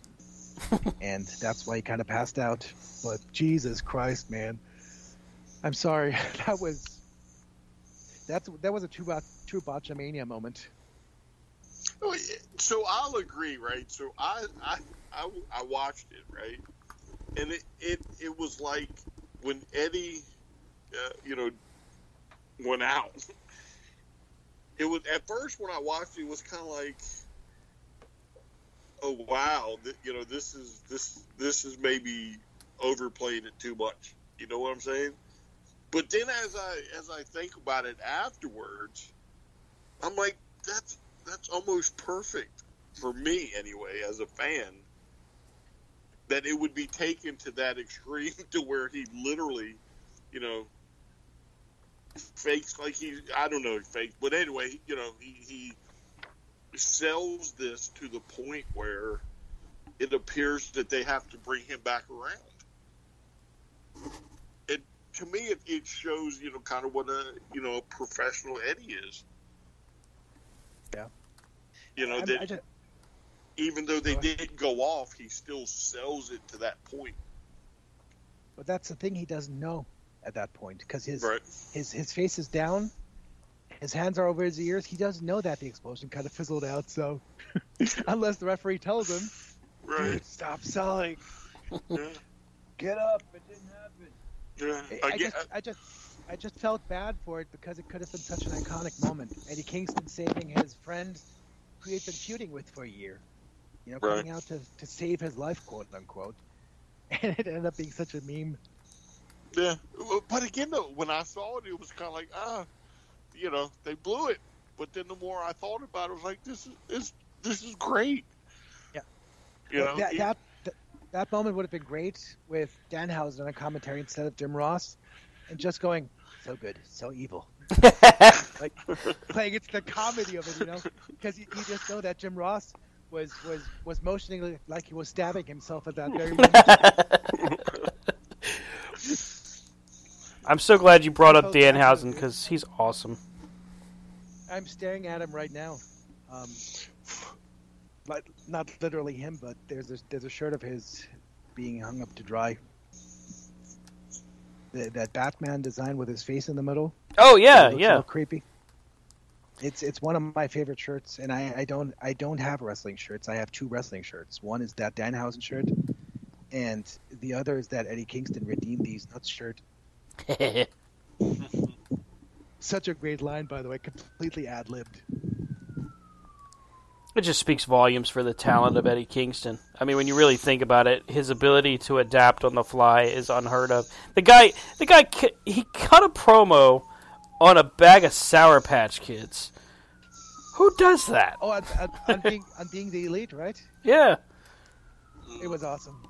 and that's why he kind of passed out. But Jesus Christ, man, I'm sorry. That was that's that was a true true botchamania moment. Oh, so I'll agree, right? So I I I, I watched it, right, and it it it was like when Eddie, uh, you know, went out. It was at first when I watched it, it was kind of like, oh wow, th- you know, this is this this is maybe overplaying it too much. You know what I'm saying? But then as I as I think about it afterwards, I'm like, that's that's almost perfect for me anyway as a fan. That it would be taken to that extreme to where he literally, you know, fakes like he I don't know he fakes, but anyway, you know he, he sells this to the point where it appears that they have to bring him back around. It to me it, it shows you know kind of what a you know a professional Eddie is. Yeah. You know I'm- that I just- even though they Go didn't go off, he still sells it to that point. But that's the thing he doesn't know at that point because his Right. his his face is down, his hands are over his ears. He doesn't know that the explosion kind of fizzled out. So unless the referee tells him, Right. "Dude, stop selling, Yeah. get up, it didn't happen. Yeah. I, I I get- just I just I just felt bad for it because it could have been such an iconic moment. Eddie Kingston saving his friend who he'd been feuding with for a year. You know, Right. coming out to, to save his life, quote unquote. And it ended up being such a meme. Yeah, but again, though, when I saw it, it was kind of like, ah, you know, they blew it. But then the more I thought about it, I was like, this is this this is great. Yeah. You know, that, it- that, that that moment would have been great with Danhausen on a commentary instead of Jim Ross, and just going so good, so evil, like playing it's the comedy of it, you know, because you, you just know that Jim Ross was was was motioning like- like he was stabbing himself at that very moment. I'm so glad you brought up felt bad for Danhausen because he's awesome. I'm staring at him right now. Um, but not literally him, but there's a, there's a shirt of his being hung up to dry. The, that Batman design with his face in the middle. Oh yeah, yeah. creepy. It's it's one of my favorite shirts, and I, I don't I don't have wrestling shirts. I have two wrestling shirts. One is that Danhausen shirt, and the other is that Eddie Kingston redeemed these nuts shirt. Such a great line, by the way, completely ad libbed. It just speaks volumes for the talent of Eddie Kingston. I mean, when you really think about it, his ability to adapt on the fly is unheard of. The guy, the guy, he cut a promo on a bag of Sour Patch Kids. Who does that? Oh, on, on, on being on being the elite, right? Yeah, It was awesome.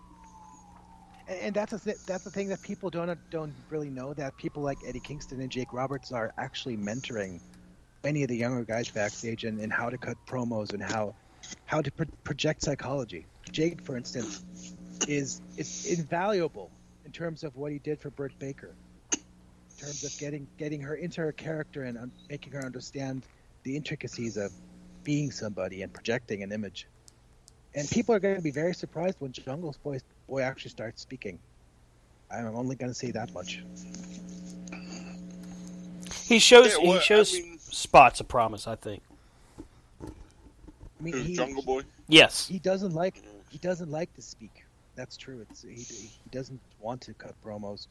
And, and that's a that's the thing that people don't don't really know that people like Eddie Kingston and Jake Roberts are actually mentoring many of the younger guys backstage and, and how to cut promos and how how to pro- project psychology. Jake, for instance, is is invaluable in terms of what he did for Britt Baker, in terms of getting getting her into her character and um, making her understand the intricacies of being somebody and projecting an image. And people are going to be very surprised when Jungle's boy, boy actually starts speaking. I'm only going to say that much. he shows Yeah, well, he I shows mean- spots of promise. I think. I mean, he, Jungle Boy? Yes. he doesn't like mm-hmm. he doesn't like to speak. That's true. It's he, he doesn't want to cut promos,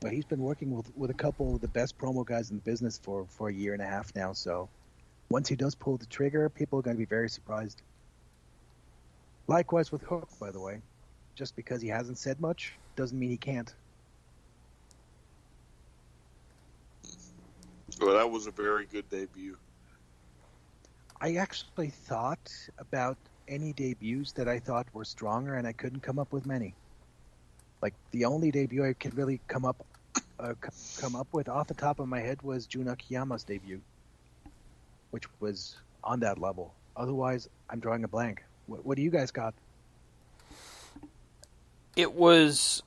but he's been working with with a couple of the best promo guys in the business for for a year and a half now. So once he does pull the trigger, people are going to be very surprised. Likewise with Hook, by the way. Just because he hasn't said much doesn't mean he can't. Well, that was a very good debut. I actually thought about any debuts that I thought were stronger, and I couldn't come up with many. Like the only debut I could really come up uh, come up with off the top of my head was Jun Akiyama's debut, which was on that level. Otherwise, I'm drawing a blank. What, what do you guys got? it was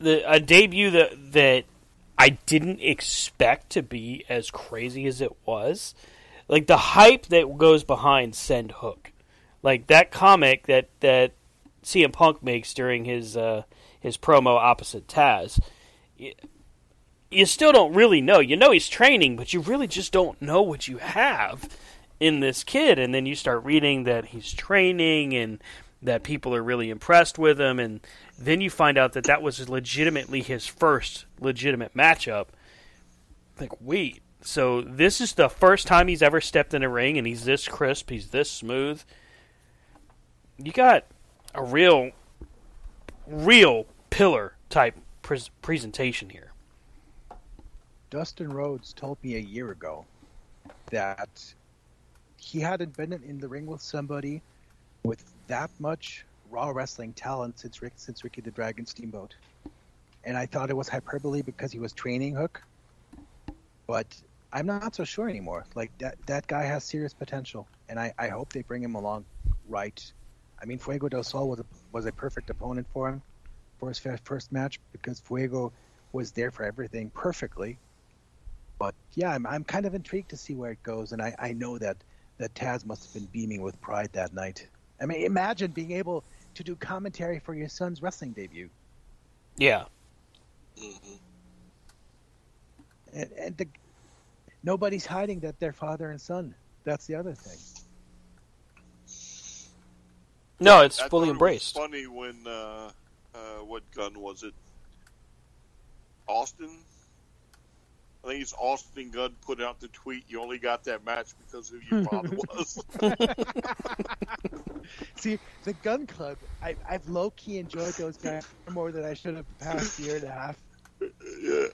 the a debut that that I didn't expect to be as crazy as it was. Like the hype that goes behind Send Hook, like that comic that that CM Punk makes during his uh, his promo opposite Taz. You, you still don't really know. You know he's training, but you really just don't know what you have in this kid. And then you start reading that he's training and that people are really impressed with him, and then you find out that that was legitimately his first legitimate matchup. Like, wait, so this is the first time he's ever stepped in a ring, and he's this crisp, he's this smooth. You got a real, real pillar type pres presentation here. Dustin Rhodes told me a year ago that he hadn't been in the ring with somebody with that much raw wrestling talent since Rick, since Ricky the Dragon Steamboat, and I thought it was hyperbole because he was training Hook, but I'm not so sure anymore. Like that that guy has serious potential, and I, I hope they bring him along right. I mean, Fuego del Sol was a, was a perfect opponent for him for his fir- first match because Fuego was there for everything perfectly. But yeah, I'm, I'm kind of intrigued to see where it goes, and I, I know that, that Taz must have been beaming with pride that night. I mean, imagine being able to do commentary for your son's wrestling debut. Yeah. And, and the, nobody's hiding that they're father and son. That's the other thing. No, it's I fully thought it was embraced. funny when uh, uh, what gun was it? Austin. I think it's Austin Gunn put out the tweet. You only got that match because who your father was. See, the Gunn Club, I, I've low key enjoyed those guys more than I should have the past year and a half. yeah.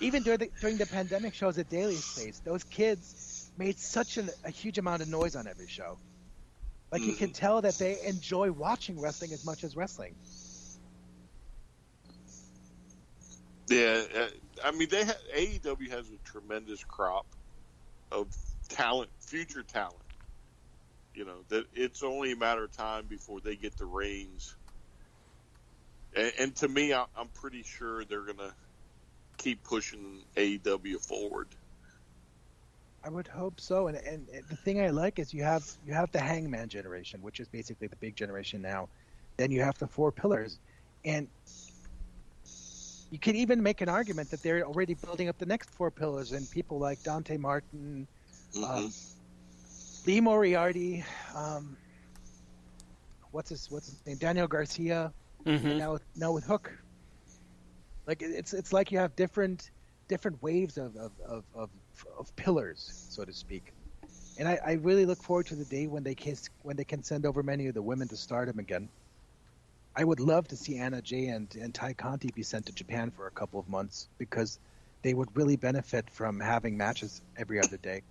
Even during the, during the pandemic shows at Daily's Place, those kids made such an, a huge amount of noise on every show. Like you can mm-hmm. tell that they enjoy watching wrestling as much as wrestling. Yeah, uh, I mean, they ha- AEW has a tremendous crop of talent, future talent. You know that it's only a matter of time before they get the reins. And, and to me, I, I'm pretty sure they're gonna keep pushing AEW forward. I would hope so. And, and and the thing I like is you have you have the Hangman generation, which is basically the big generation now. Then you have the four pillars, and you could even make an argument that they're already building up the next four pillars, and people like Dante Martin, Mm-hmm. um, Lee Moriarty, um, what's his what's his name, Daniel Garcia, Mhm. and now now with Hook. Like it's it's like you have different different waves of of, of, of, of pillars, so to speak. And I, I really look forward to the day when they can when they can send over many of the women to stardom again. I would love to see Anna Jay and, and Tay Conti be sent to Japan for a couple of months because they would really benefit from having matches every other day.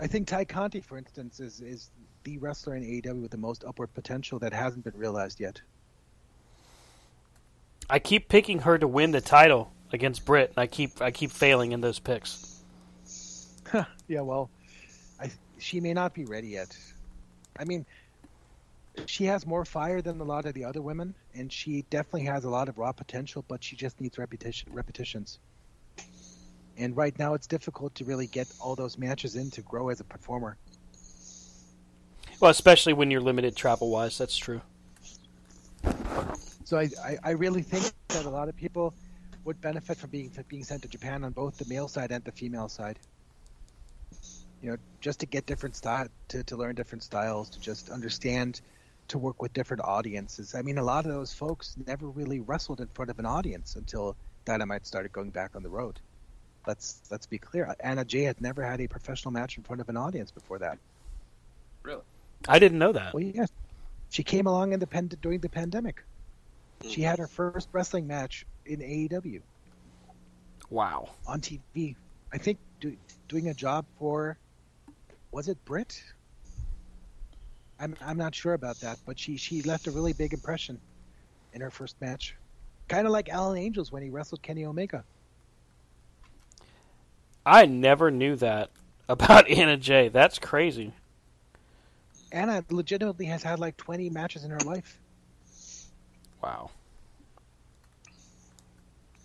I think Tay Conti, for instance, is, is the wrestler in AEW with the most upward potential that hasn't been realized yet. I keep picking her to win the title against Britt, and I keep I keep failing in those picks. yeah, well, I, she may not be ready yet. I mean, she has more fire than a lot of the other women, and she definitely has a lot of raw potential, but she just needs repetition repetitions. And right now, it's difficult to really get all those matches in to grow as a performer. Well, especially when you're limited travel wise, that's true. So I, I, I really think that a lot of people would benefit from being being sent to Japan on both the male side and the female side. You know, just to get different style, to, to learn different styles, to just understand, to work with different audiences. I mean, a lot of those folks never really wrestled in front of an audience until Dynamite started going back on the road. Let's let's be clear. Anna Jay had never had a professional match in front of an audience before that. Really? I didn't know that. Well, yes, she came along in the pen- during the pandemic. Hmm. She had her first wrestling match in AEW Wow. on TV. I think do, doing a job for was it Britt? I'm I'm not sure about that, but she she left a really big impression in her first match. Kind of like Alan Angels when he wrestled Kenny Omega. I never knew that about Anna Jay. That's crazy. Anna legitimately has had like 20 matches in her life. Wow.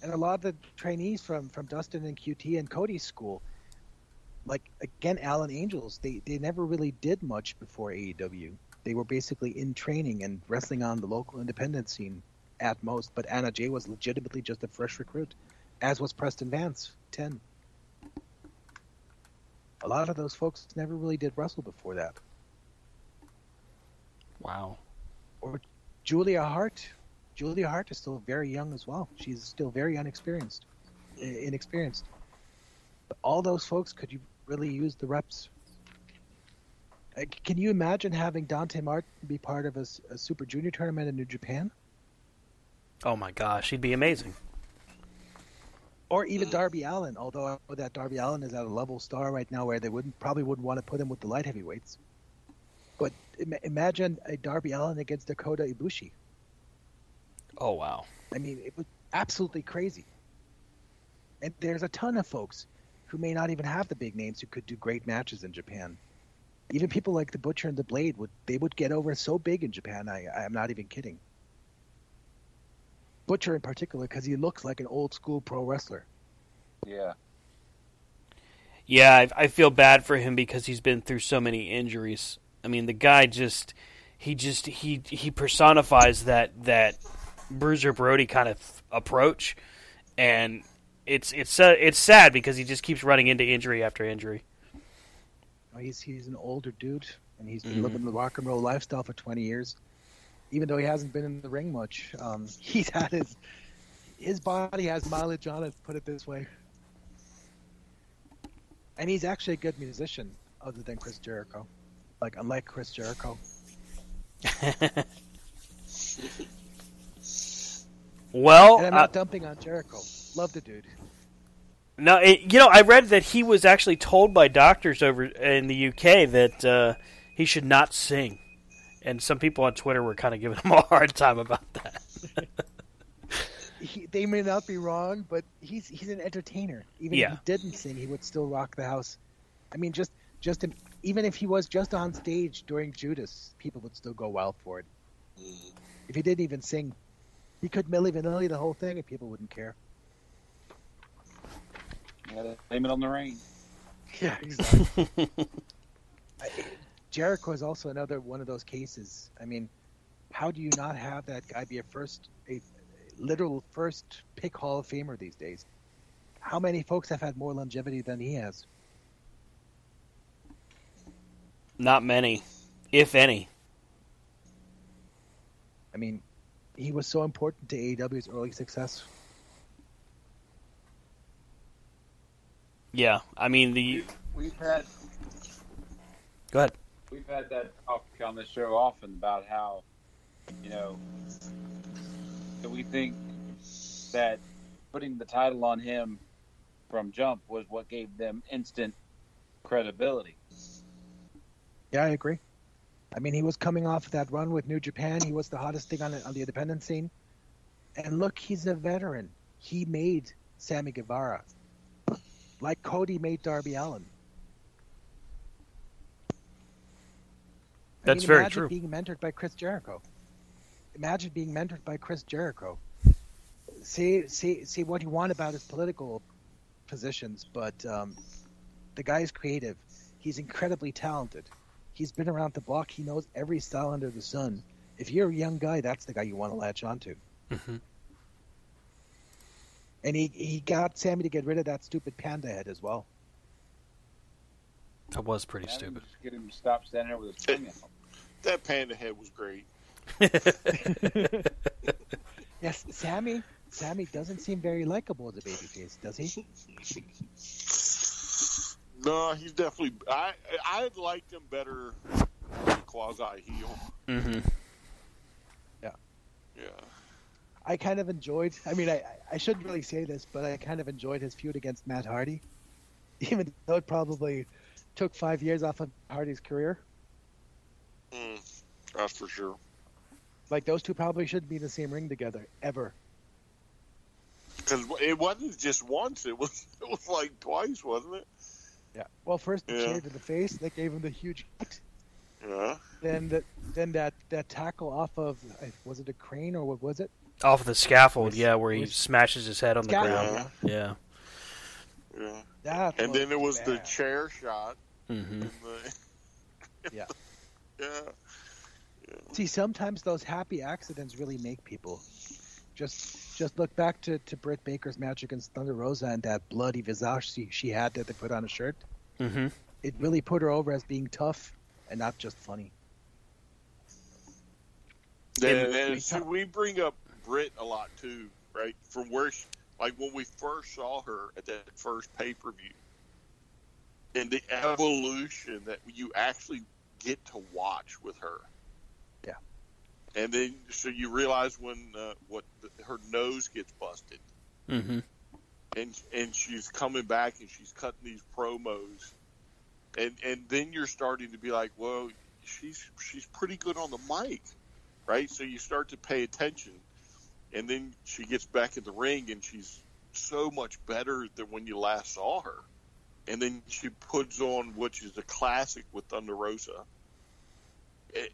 and a lot of the trainees from from Dustin and QT and Cody's school, like again Alan Angels, they they never really did much before AEW. They were basically in training and wrestling on the local independent scene at most. But Anna Jay was legitimately just a fresh recruit, as was Preston Vance, ten. A lot of those folks never really did wrestle before that. Wow. Or Julia Hart. Julia Hart is still very young as well. She's still very unexperienced, inexperienced. But all those folks could you really use the reps? Uh, Can you imagine having Dante Martin be part of a Super Junior tournament in New Japan, Oh my gosh, he'd be amazing. or even Darby Allin? Although I know that Darby Allin is at a level star right now where they wouldn't probably wouldn't want to put him with the light heavyweights. But Im- imagine a Darby Allin against Dakota Ibushi. Oh wow. I mean, it was absolutely crazy. And there's a ton of folks who may not even have the big names who could do great matches in Japan. Even people like the Butcher and the Blade would they would get over so big in Japan. I I'm not even kidding. Butcher in particular because he looks like an old school pro wrestler. Yeah. Yeah, I, I feel bad for him because he's been through so many injuries. I mean, the guy just he just he he personifies that that Bruiser Brody kind of approach, and it's it's uh, it's sad because he just keeps running into injury after injury. He's he's an older dude and he's been Mhm. living the rock and roll lifestyle for 20 years. Even though he hasn't been in the ring much, um, he's had his his body has mileage on it. Put it this way. And he's actually a good musician, other than Chris Jericho. Like unlike Chris Jericho. Well, And I'm uh, not dumping on Jericho. Love the dude. No, you know, I read that he was actually told by doctors over in the UK that uh, he should not sing, and some people on Twitter were kind of giving him a hard time about that. He, they may not be wrong, but he's he's an entertainer. Even Yeah. if he didn't sing, he would still rock the house. I mean, just just even if he was just on stage during Judas, people would still go wild for it. If he didn't even sing, he could Milli Vanilli the whole thing, and people wouldn't care. Gotta blame it on the rain. Yeah, exactly. I- Jericho is also another one of those cases. I mean, how do you not have that guy be a first, a literal first pick Hall of Famer these days? How many folks have had more longevity than he has? Not many, if any. I mean, he was so important to AEW's early success. Yeah, I mean the. We've had Go ahead. we've had that talk on the show often about how you know that we think that putting the title on him from jump was what gave them instant credibility. Yeah, I agree. I mean, he was coming off that run with New Japan. He was the hottest thing on the, on the independent scene. And look, he's a veteran. He made Sammy Guevara, like Cody made Darby Allin. I That's mean, very imagine true. Being mentored by Chris Jericho. Imagine being mentored by Chris Jericho. See, see, see what you want about his political positions, but um, the guy's creative. He's incredibly talented. He's been around the block. He knows every style under the sun. If you're a young guy, that's the guy you want to latch onto. Mhm. And he he got Sammy to get rid of that stupid panda head as well. That was pretty Why stupid. get him to stop standing there with his tongue out. That panda head was great. Yes, Sammy. Sammy doesn't seem very likable as a babyface, does he? No, he's definitely. I I liked him better quasi heel. hmm Yeah. Yeah. I kind of enjoyed. I mean, I I shouldn't really say this, but I kind of enjoyed his feud against Matt Hardy, even though it probably took five years off of Hardy's career. Mm, that's for sure. Like those two probably shouldn't be in the same ring together ever. Because it wasn't just once; it was it was like twice, wasn't it? Yeah. Well, first the Yeah. chair to the face that gave him the huge. kick. Yeah. Then that then that that tackle off of was it a crane or what was it? Off of the scaffold, Was- yeah, where he was- smashes his head on the ground. Yeah. Yeah. That And then it was the chair shot. hmm the- Yeah. yeah. See, sometimes those happy accidents really make people. Just just look back to, to Britt Baker's match against Thunder Rosa and that bloody visage she, she had that they put on a shirt. hmm It really put her over as being tough and not just funny. And, And- and see, we bring up Britt a lot too, right? From where, she, like when we first saw her at that first pay per view, and the evolution that you actually get to watch with her. Yeah. And then, so you realize when uh, what the, her nose gets busted, hmm and and she's coming back and she's cutting these promos, and and then you're starting to be like, well, she's she's pretty good on the mic, right? So you start to pay attention, and then she gets back in the ring and she's so much better than when you last saw her, and then she puts on which is a classic with Thunder Rosa.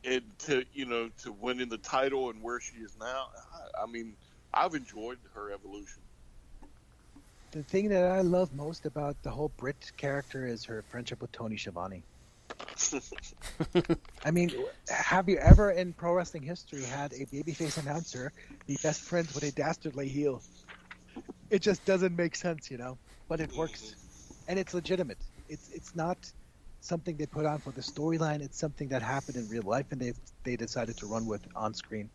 And- to you know to winning the title and where she is now, I, I mean, I've enjoyed her evolution. The thing that I love most about the whole Britt character is her friendship with Tony Schiavone. I mean, have you ever in pro wrestling history had a babyface announcer be best friends with a dastardly heel? It just doesn't make sense, you know. But it works, and it's legitimate. It's it's not something they put on for the storyline. It's something that happened in real life, and they they decided to run with on screen.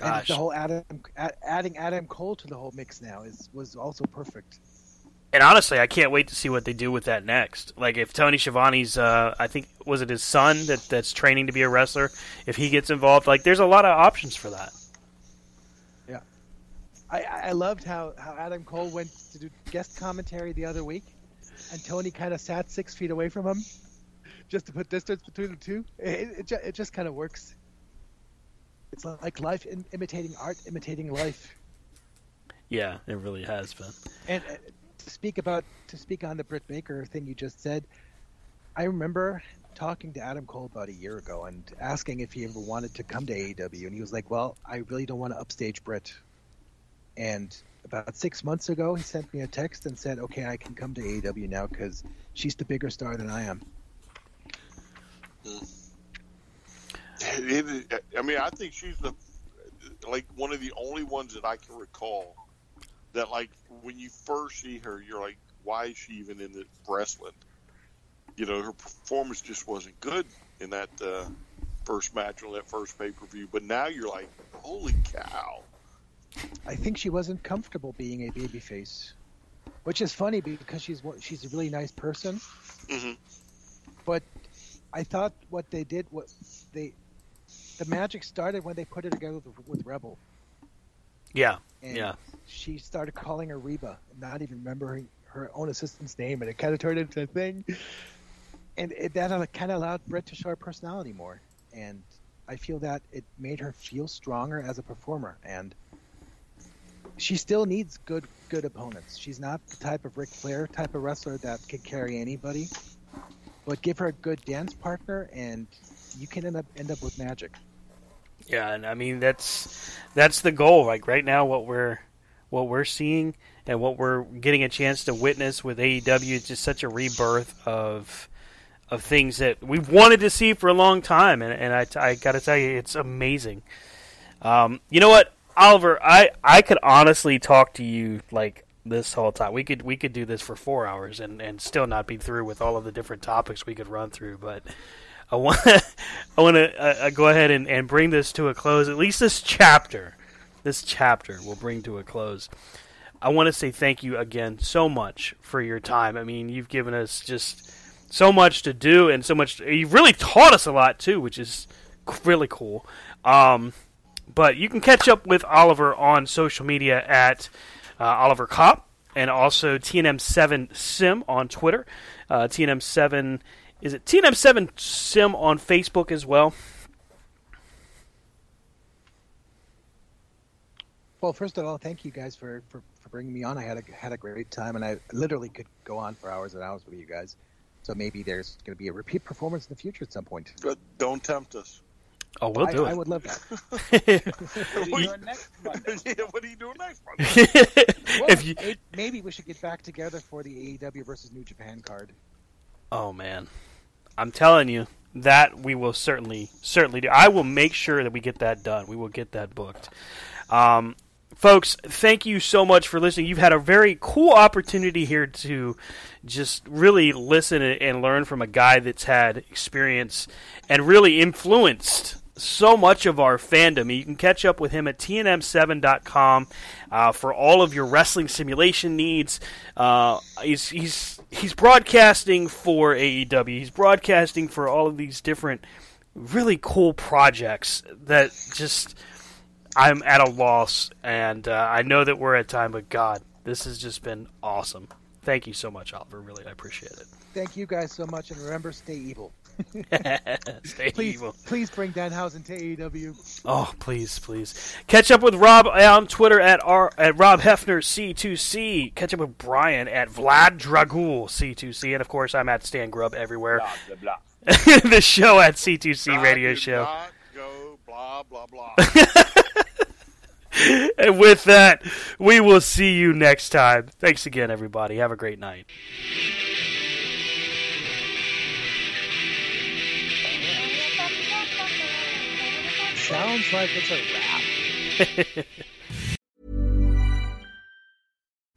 And Gosh. the whole Adam adding Adam Cole to the whole mix now is was also perfect. And honestly, I can't wait to see what they do with that next. Like if Tony Schiavone's, uh, I think was it his son that that's training to be a wrestler. If he gets involved, like there's a lot of options for that. Yeah, I I loved how, how Adam Cole went to do guest commentary the other week, and Tony kind of sat six feet away from him, just to put distance between the two. It it, it just kind of works. It's like life imitating art, imitating life. Yeah, it really has been. And to speak about to speak on the Britt Baker thing you just said, I remember talking to Adam Cole about a year ago and asking if he ever wanted to come to AEW, and he was like, "Well, I really don't want to upstage Britt." And about six months ago, he sent me a text and said, "Okay, I can come to AEW now because she's the bigger star than I am." I mean, I think she's the like one of the only ones that I can recall that like when you first see her, you're like, why is she even in the wrestling? You know, her performance just wasn't good in that uh, first match on that first pay per view. But now you're like, holy cow! I think she wasn't comfortable being a babyface, which is funny because she's she's a really nice person. Mm-hmm. But I thought what they did what they the magic started when they put it together with, with Rebel. Yeah, And yeah. She started calling her Reba, not even remembering her own assistant's name, and it kind of turned into a thing. And it, that kind of allowed Britt to show her personality more. And I feel that it made her feel stronger as a performer. And she still needs good good opponents. She's not the type of Ric Flair type of wrestler that can carry anybody. But give her a good dance partner, and you can end up end up with magic. Yeah, and I mean that's that's the goal. Like right now, what we're what we're seeing and what we're getting a chance to witness with AEW is just such a rebirth of of things that we've wanted to see for a long time, and, and I, I got to tell you, it's amazing. Um, you know what, Oliver? I I could honestly talk to you like this whole time. We could we could do this for four hours and, and still not be through with all of the different topics we could run through, but. I want I want to uh, uh, go ahead and, and bring this to a close. At least this chapter, this chapter will bring to a close. I want to say thank you again so much for your time. I mean, you've given us just so much to do and so much. You've really taught us a lot too, which is really cool. Um, but you can catch up with Oliver on social media at uh, Oliver Kopp and also TNM7 Sim on Twitter. Uh, TNM7 is it TNM7 Sim on Facebook as well? Well, first of all, thank you guys for, for, for bringing me on. I had a had a great time, and I literally could go on for hours and hours with you guys. So maybe there's going to be a repeat performance in the future at some point. But don't tempt us. Oh, we'll I, do it. I would love that. What are you doing next Monday? yeah, what are you doing next Monday? Well, if you, may- maybe we should get back together for the AEW versus New Japan card. Oh man, I'm telling you that we will certainly certainly do. I will make sure that we get that done. We will get that booked. Um, folks, thank you so much for listening. You've had a very cool opportunity here to just really listen and- learn from a guy that's had experience and really influenced so much of our fandom. You can catch up with him at tnm7.com uh, for all of your wrestling simulation needs. Uh, he's he's he's broadcasting for AEW. He's broadcasting for all of these different really cool projects that just I'm at a loss, and uh, I know that we're at time, but God, this has just been awesome. Thank you so much, Oliver. Really, I appreciate it. Thank you guys so much, and remember, stay evil. Stay Please, evil. please bring Danhausen to AEW. Oh, please, please. Catch up with Rob on Twitter at R at Rob Hefner C2C. Catch up with Brian at Vlad Dragul C2C, and of course, I'm at Stan Grub everywhere. Blah, blah, blah. the show at C2C I Radio Show. go blah blah blah. And with that, we will see you next time. Thanks again, everybody. Have a great night. Sounds like it's a wrap.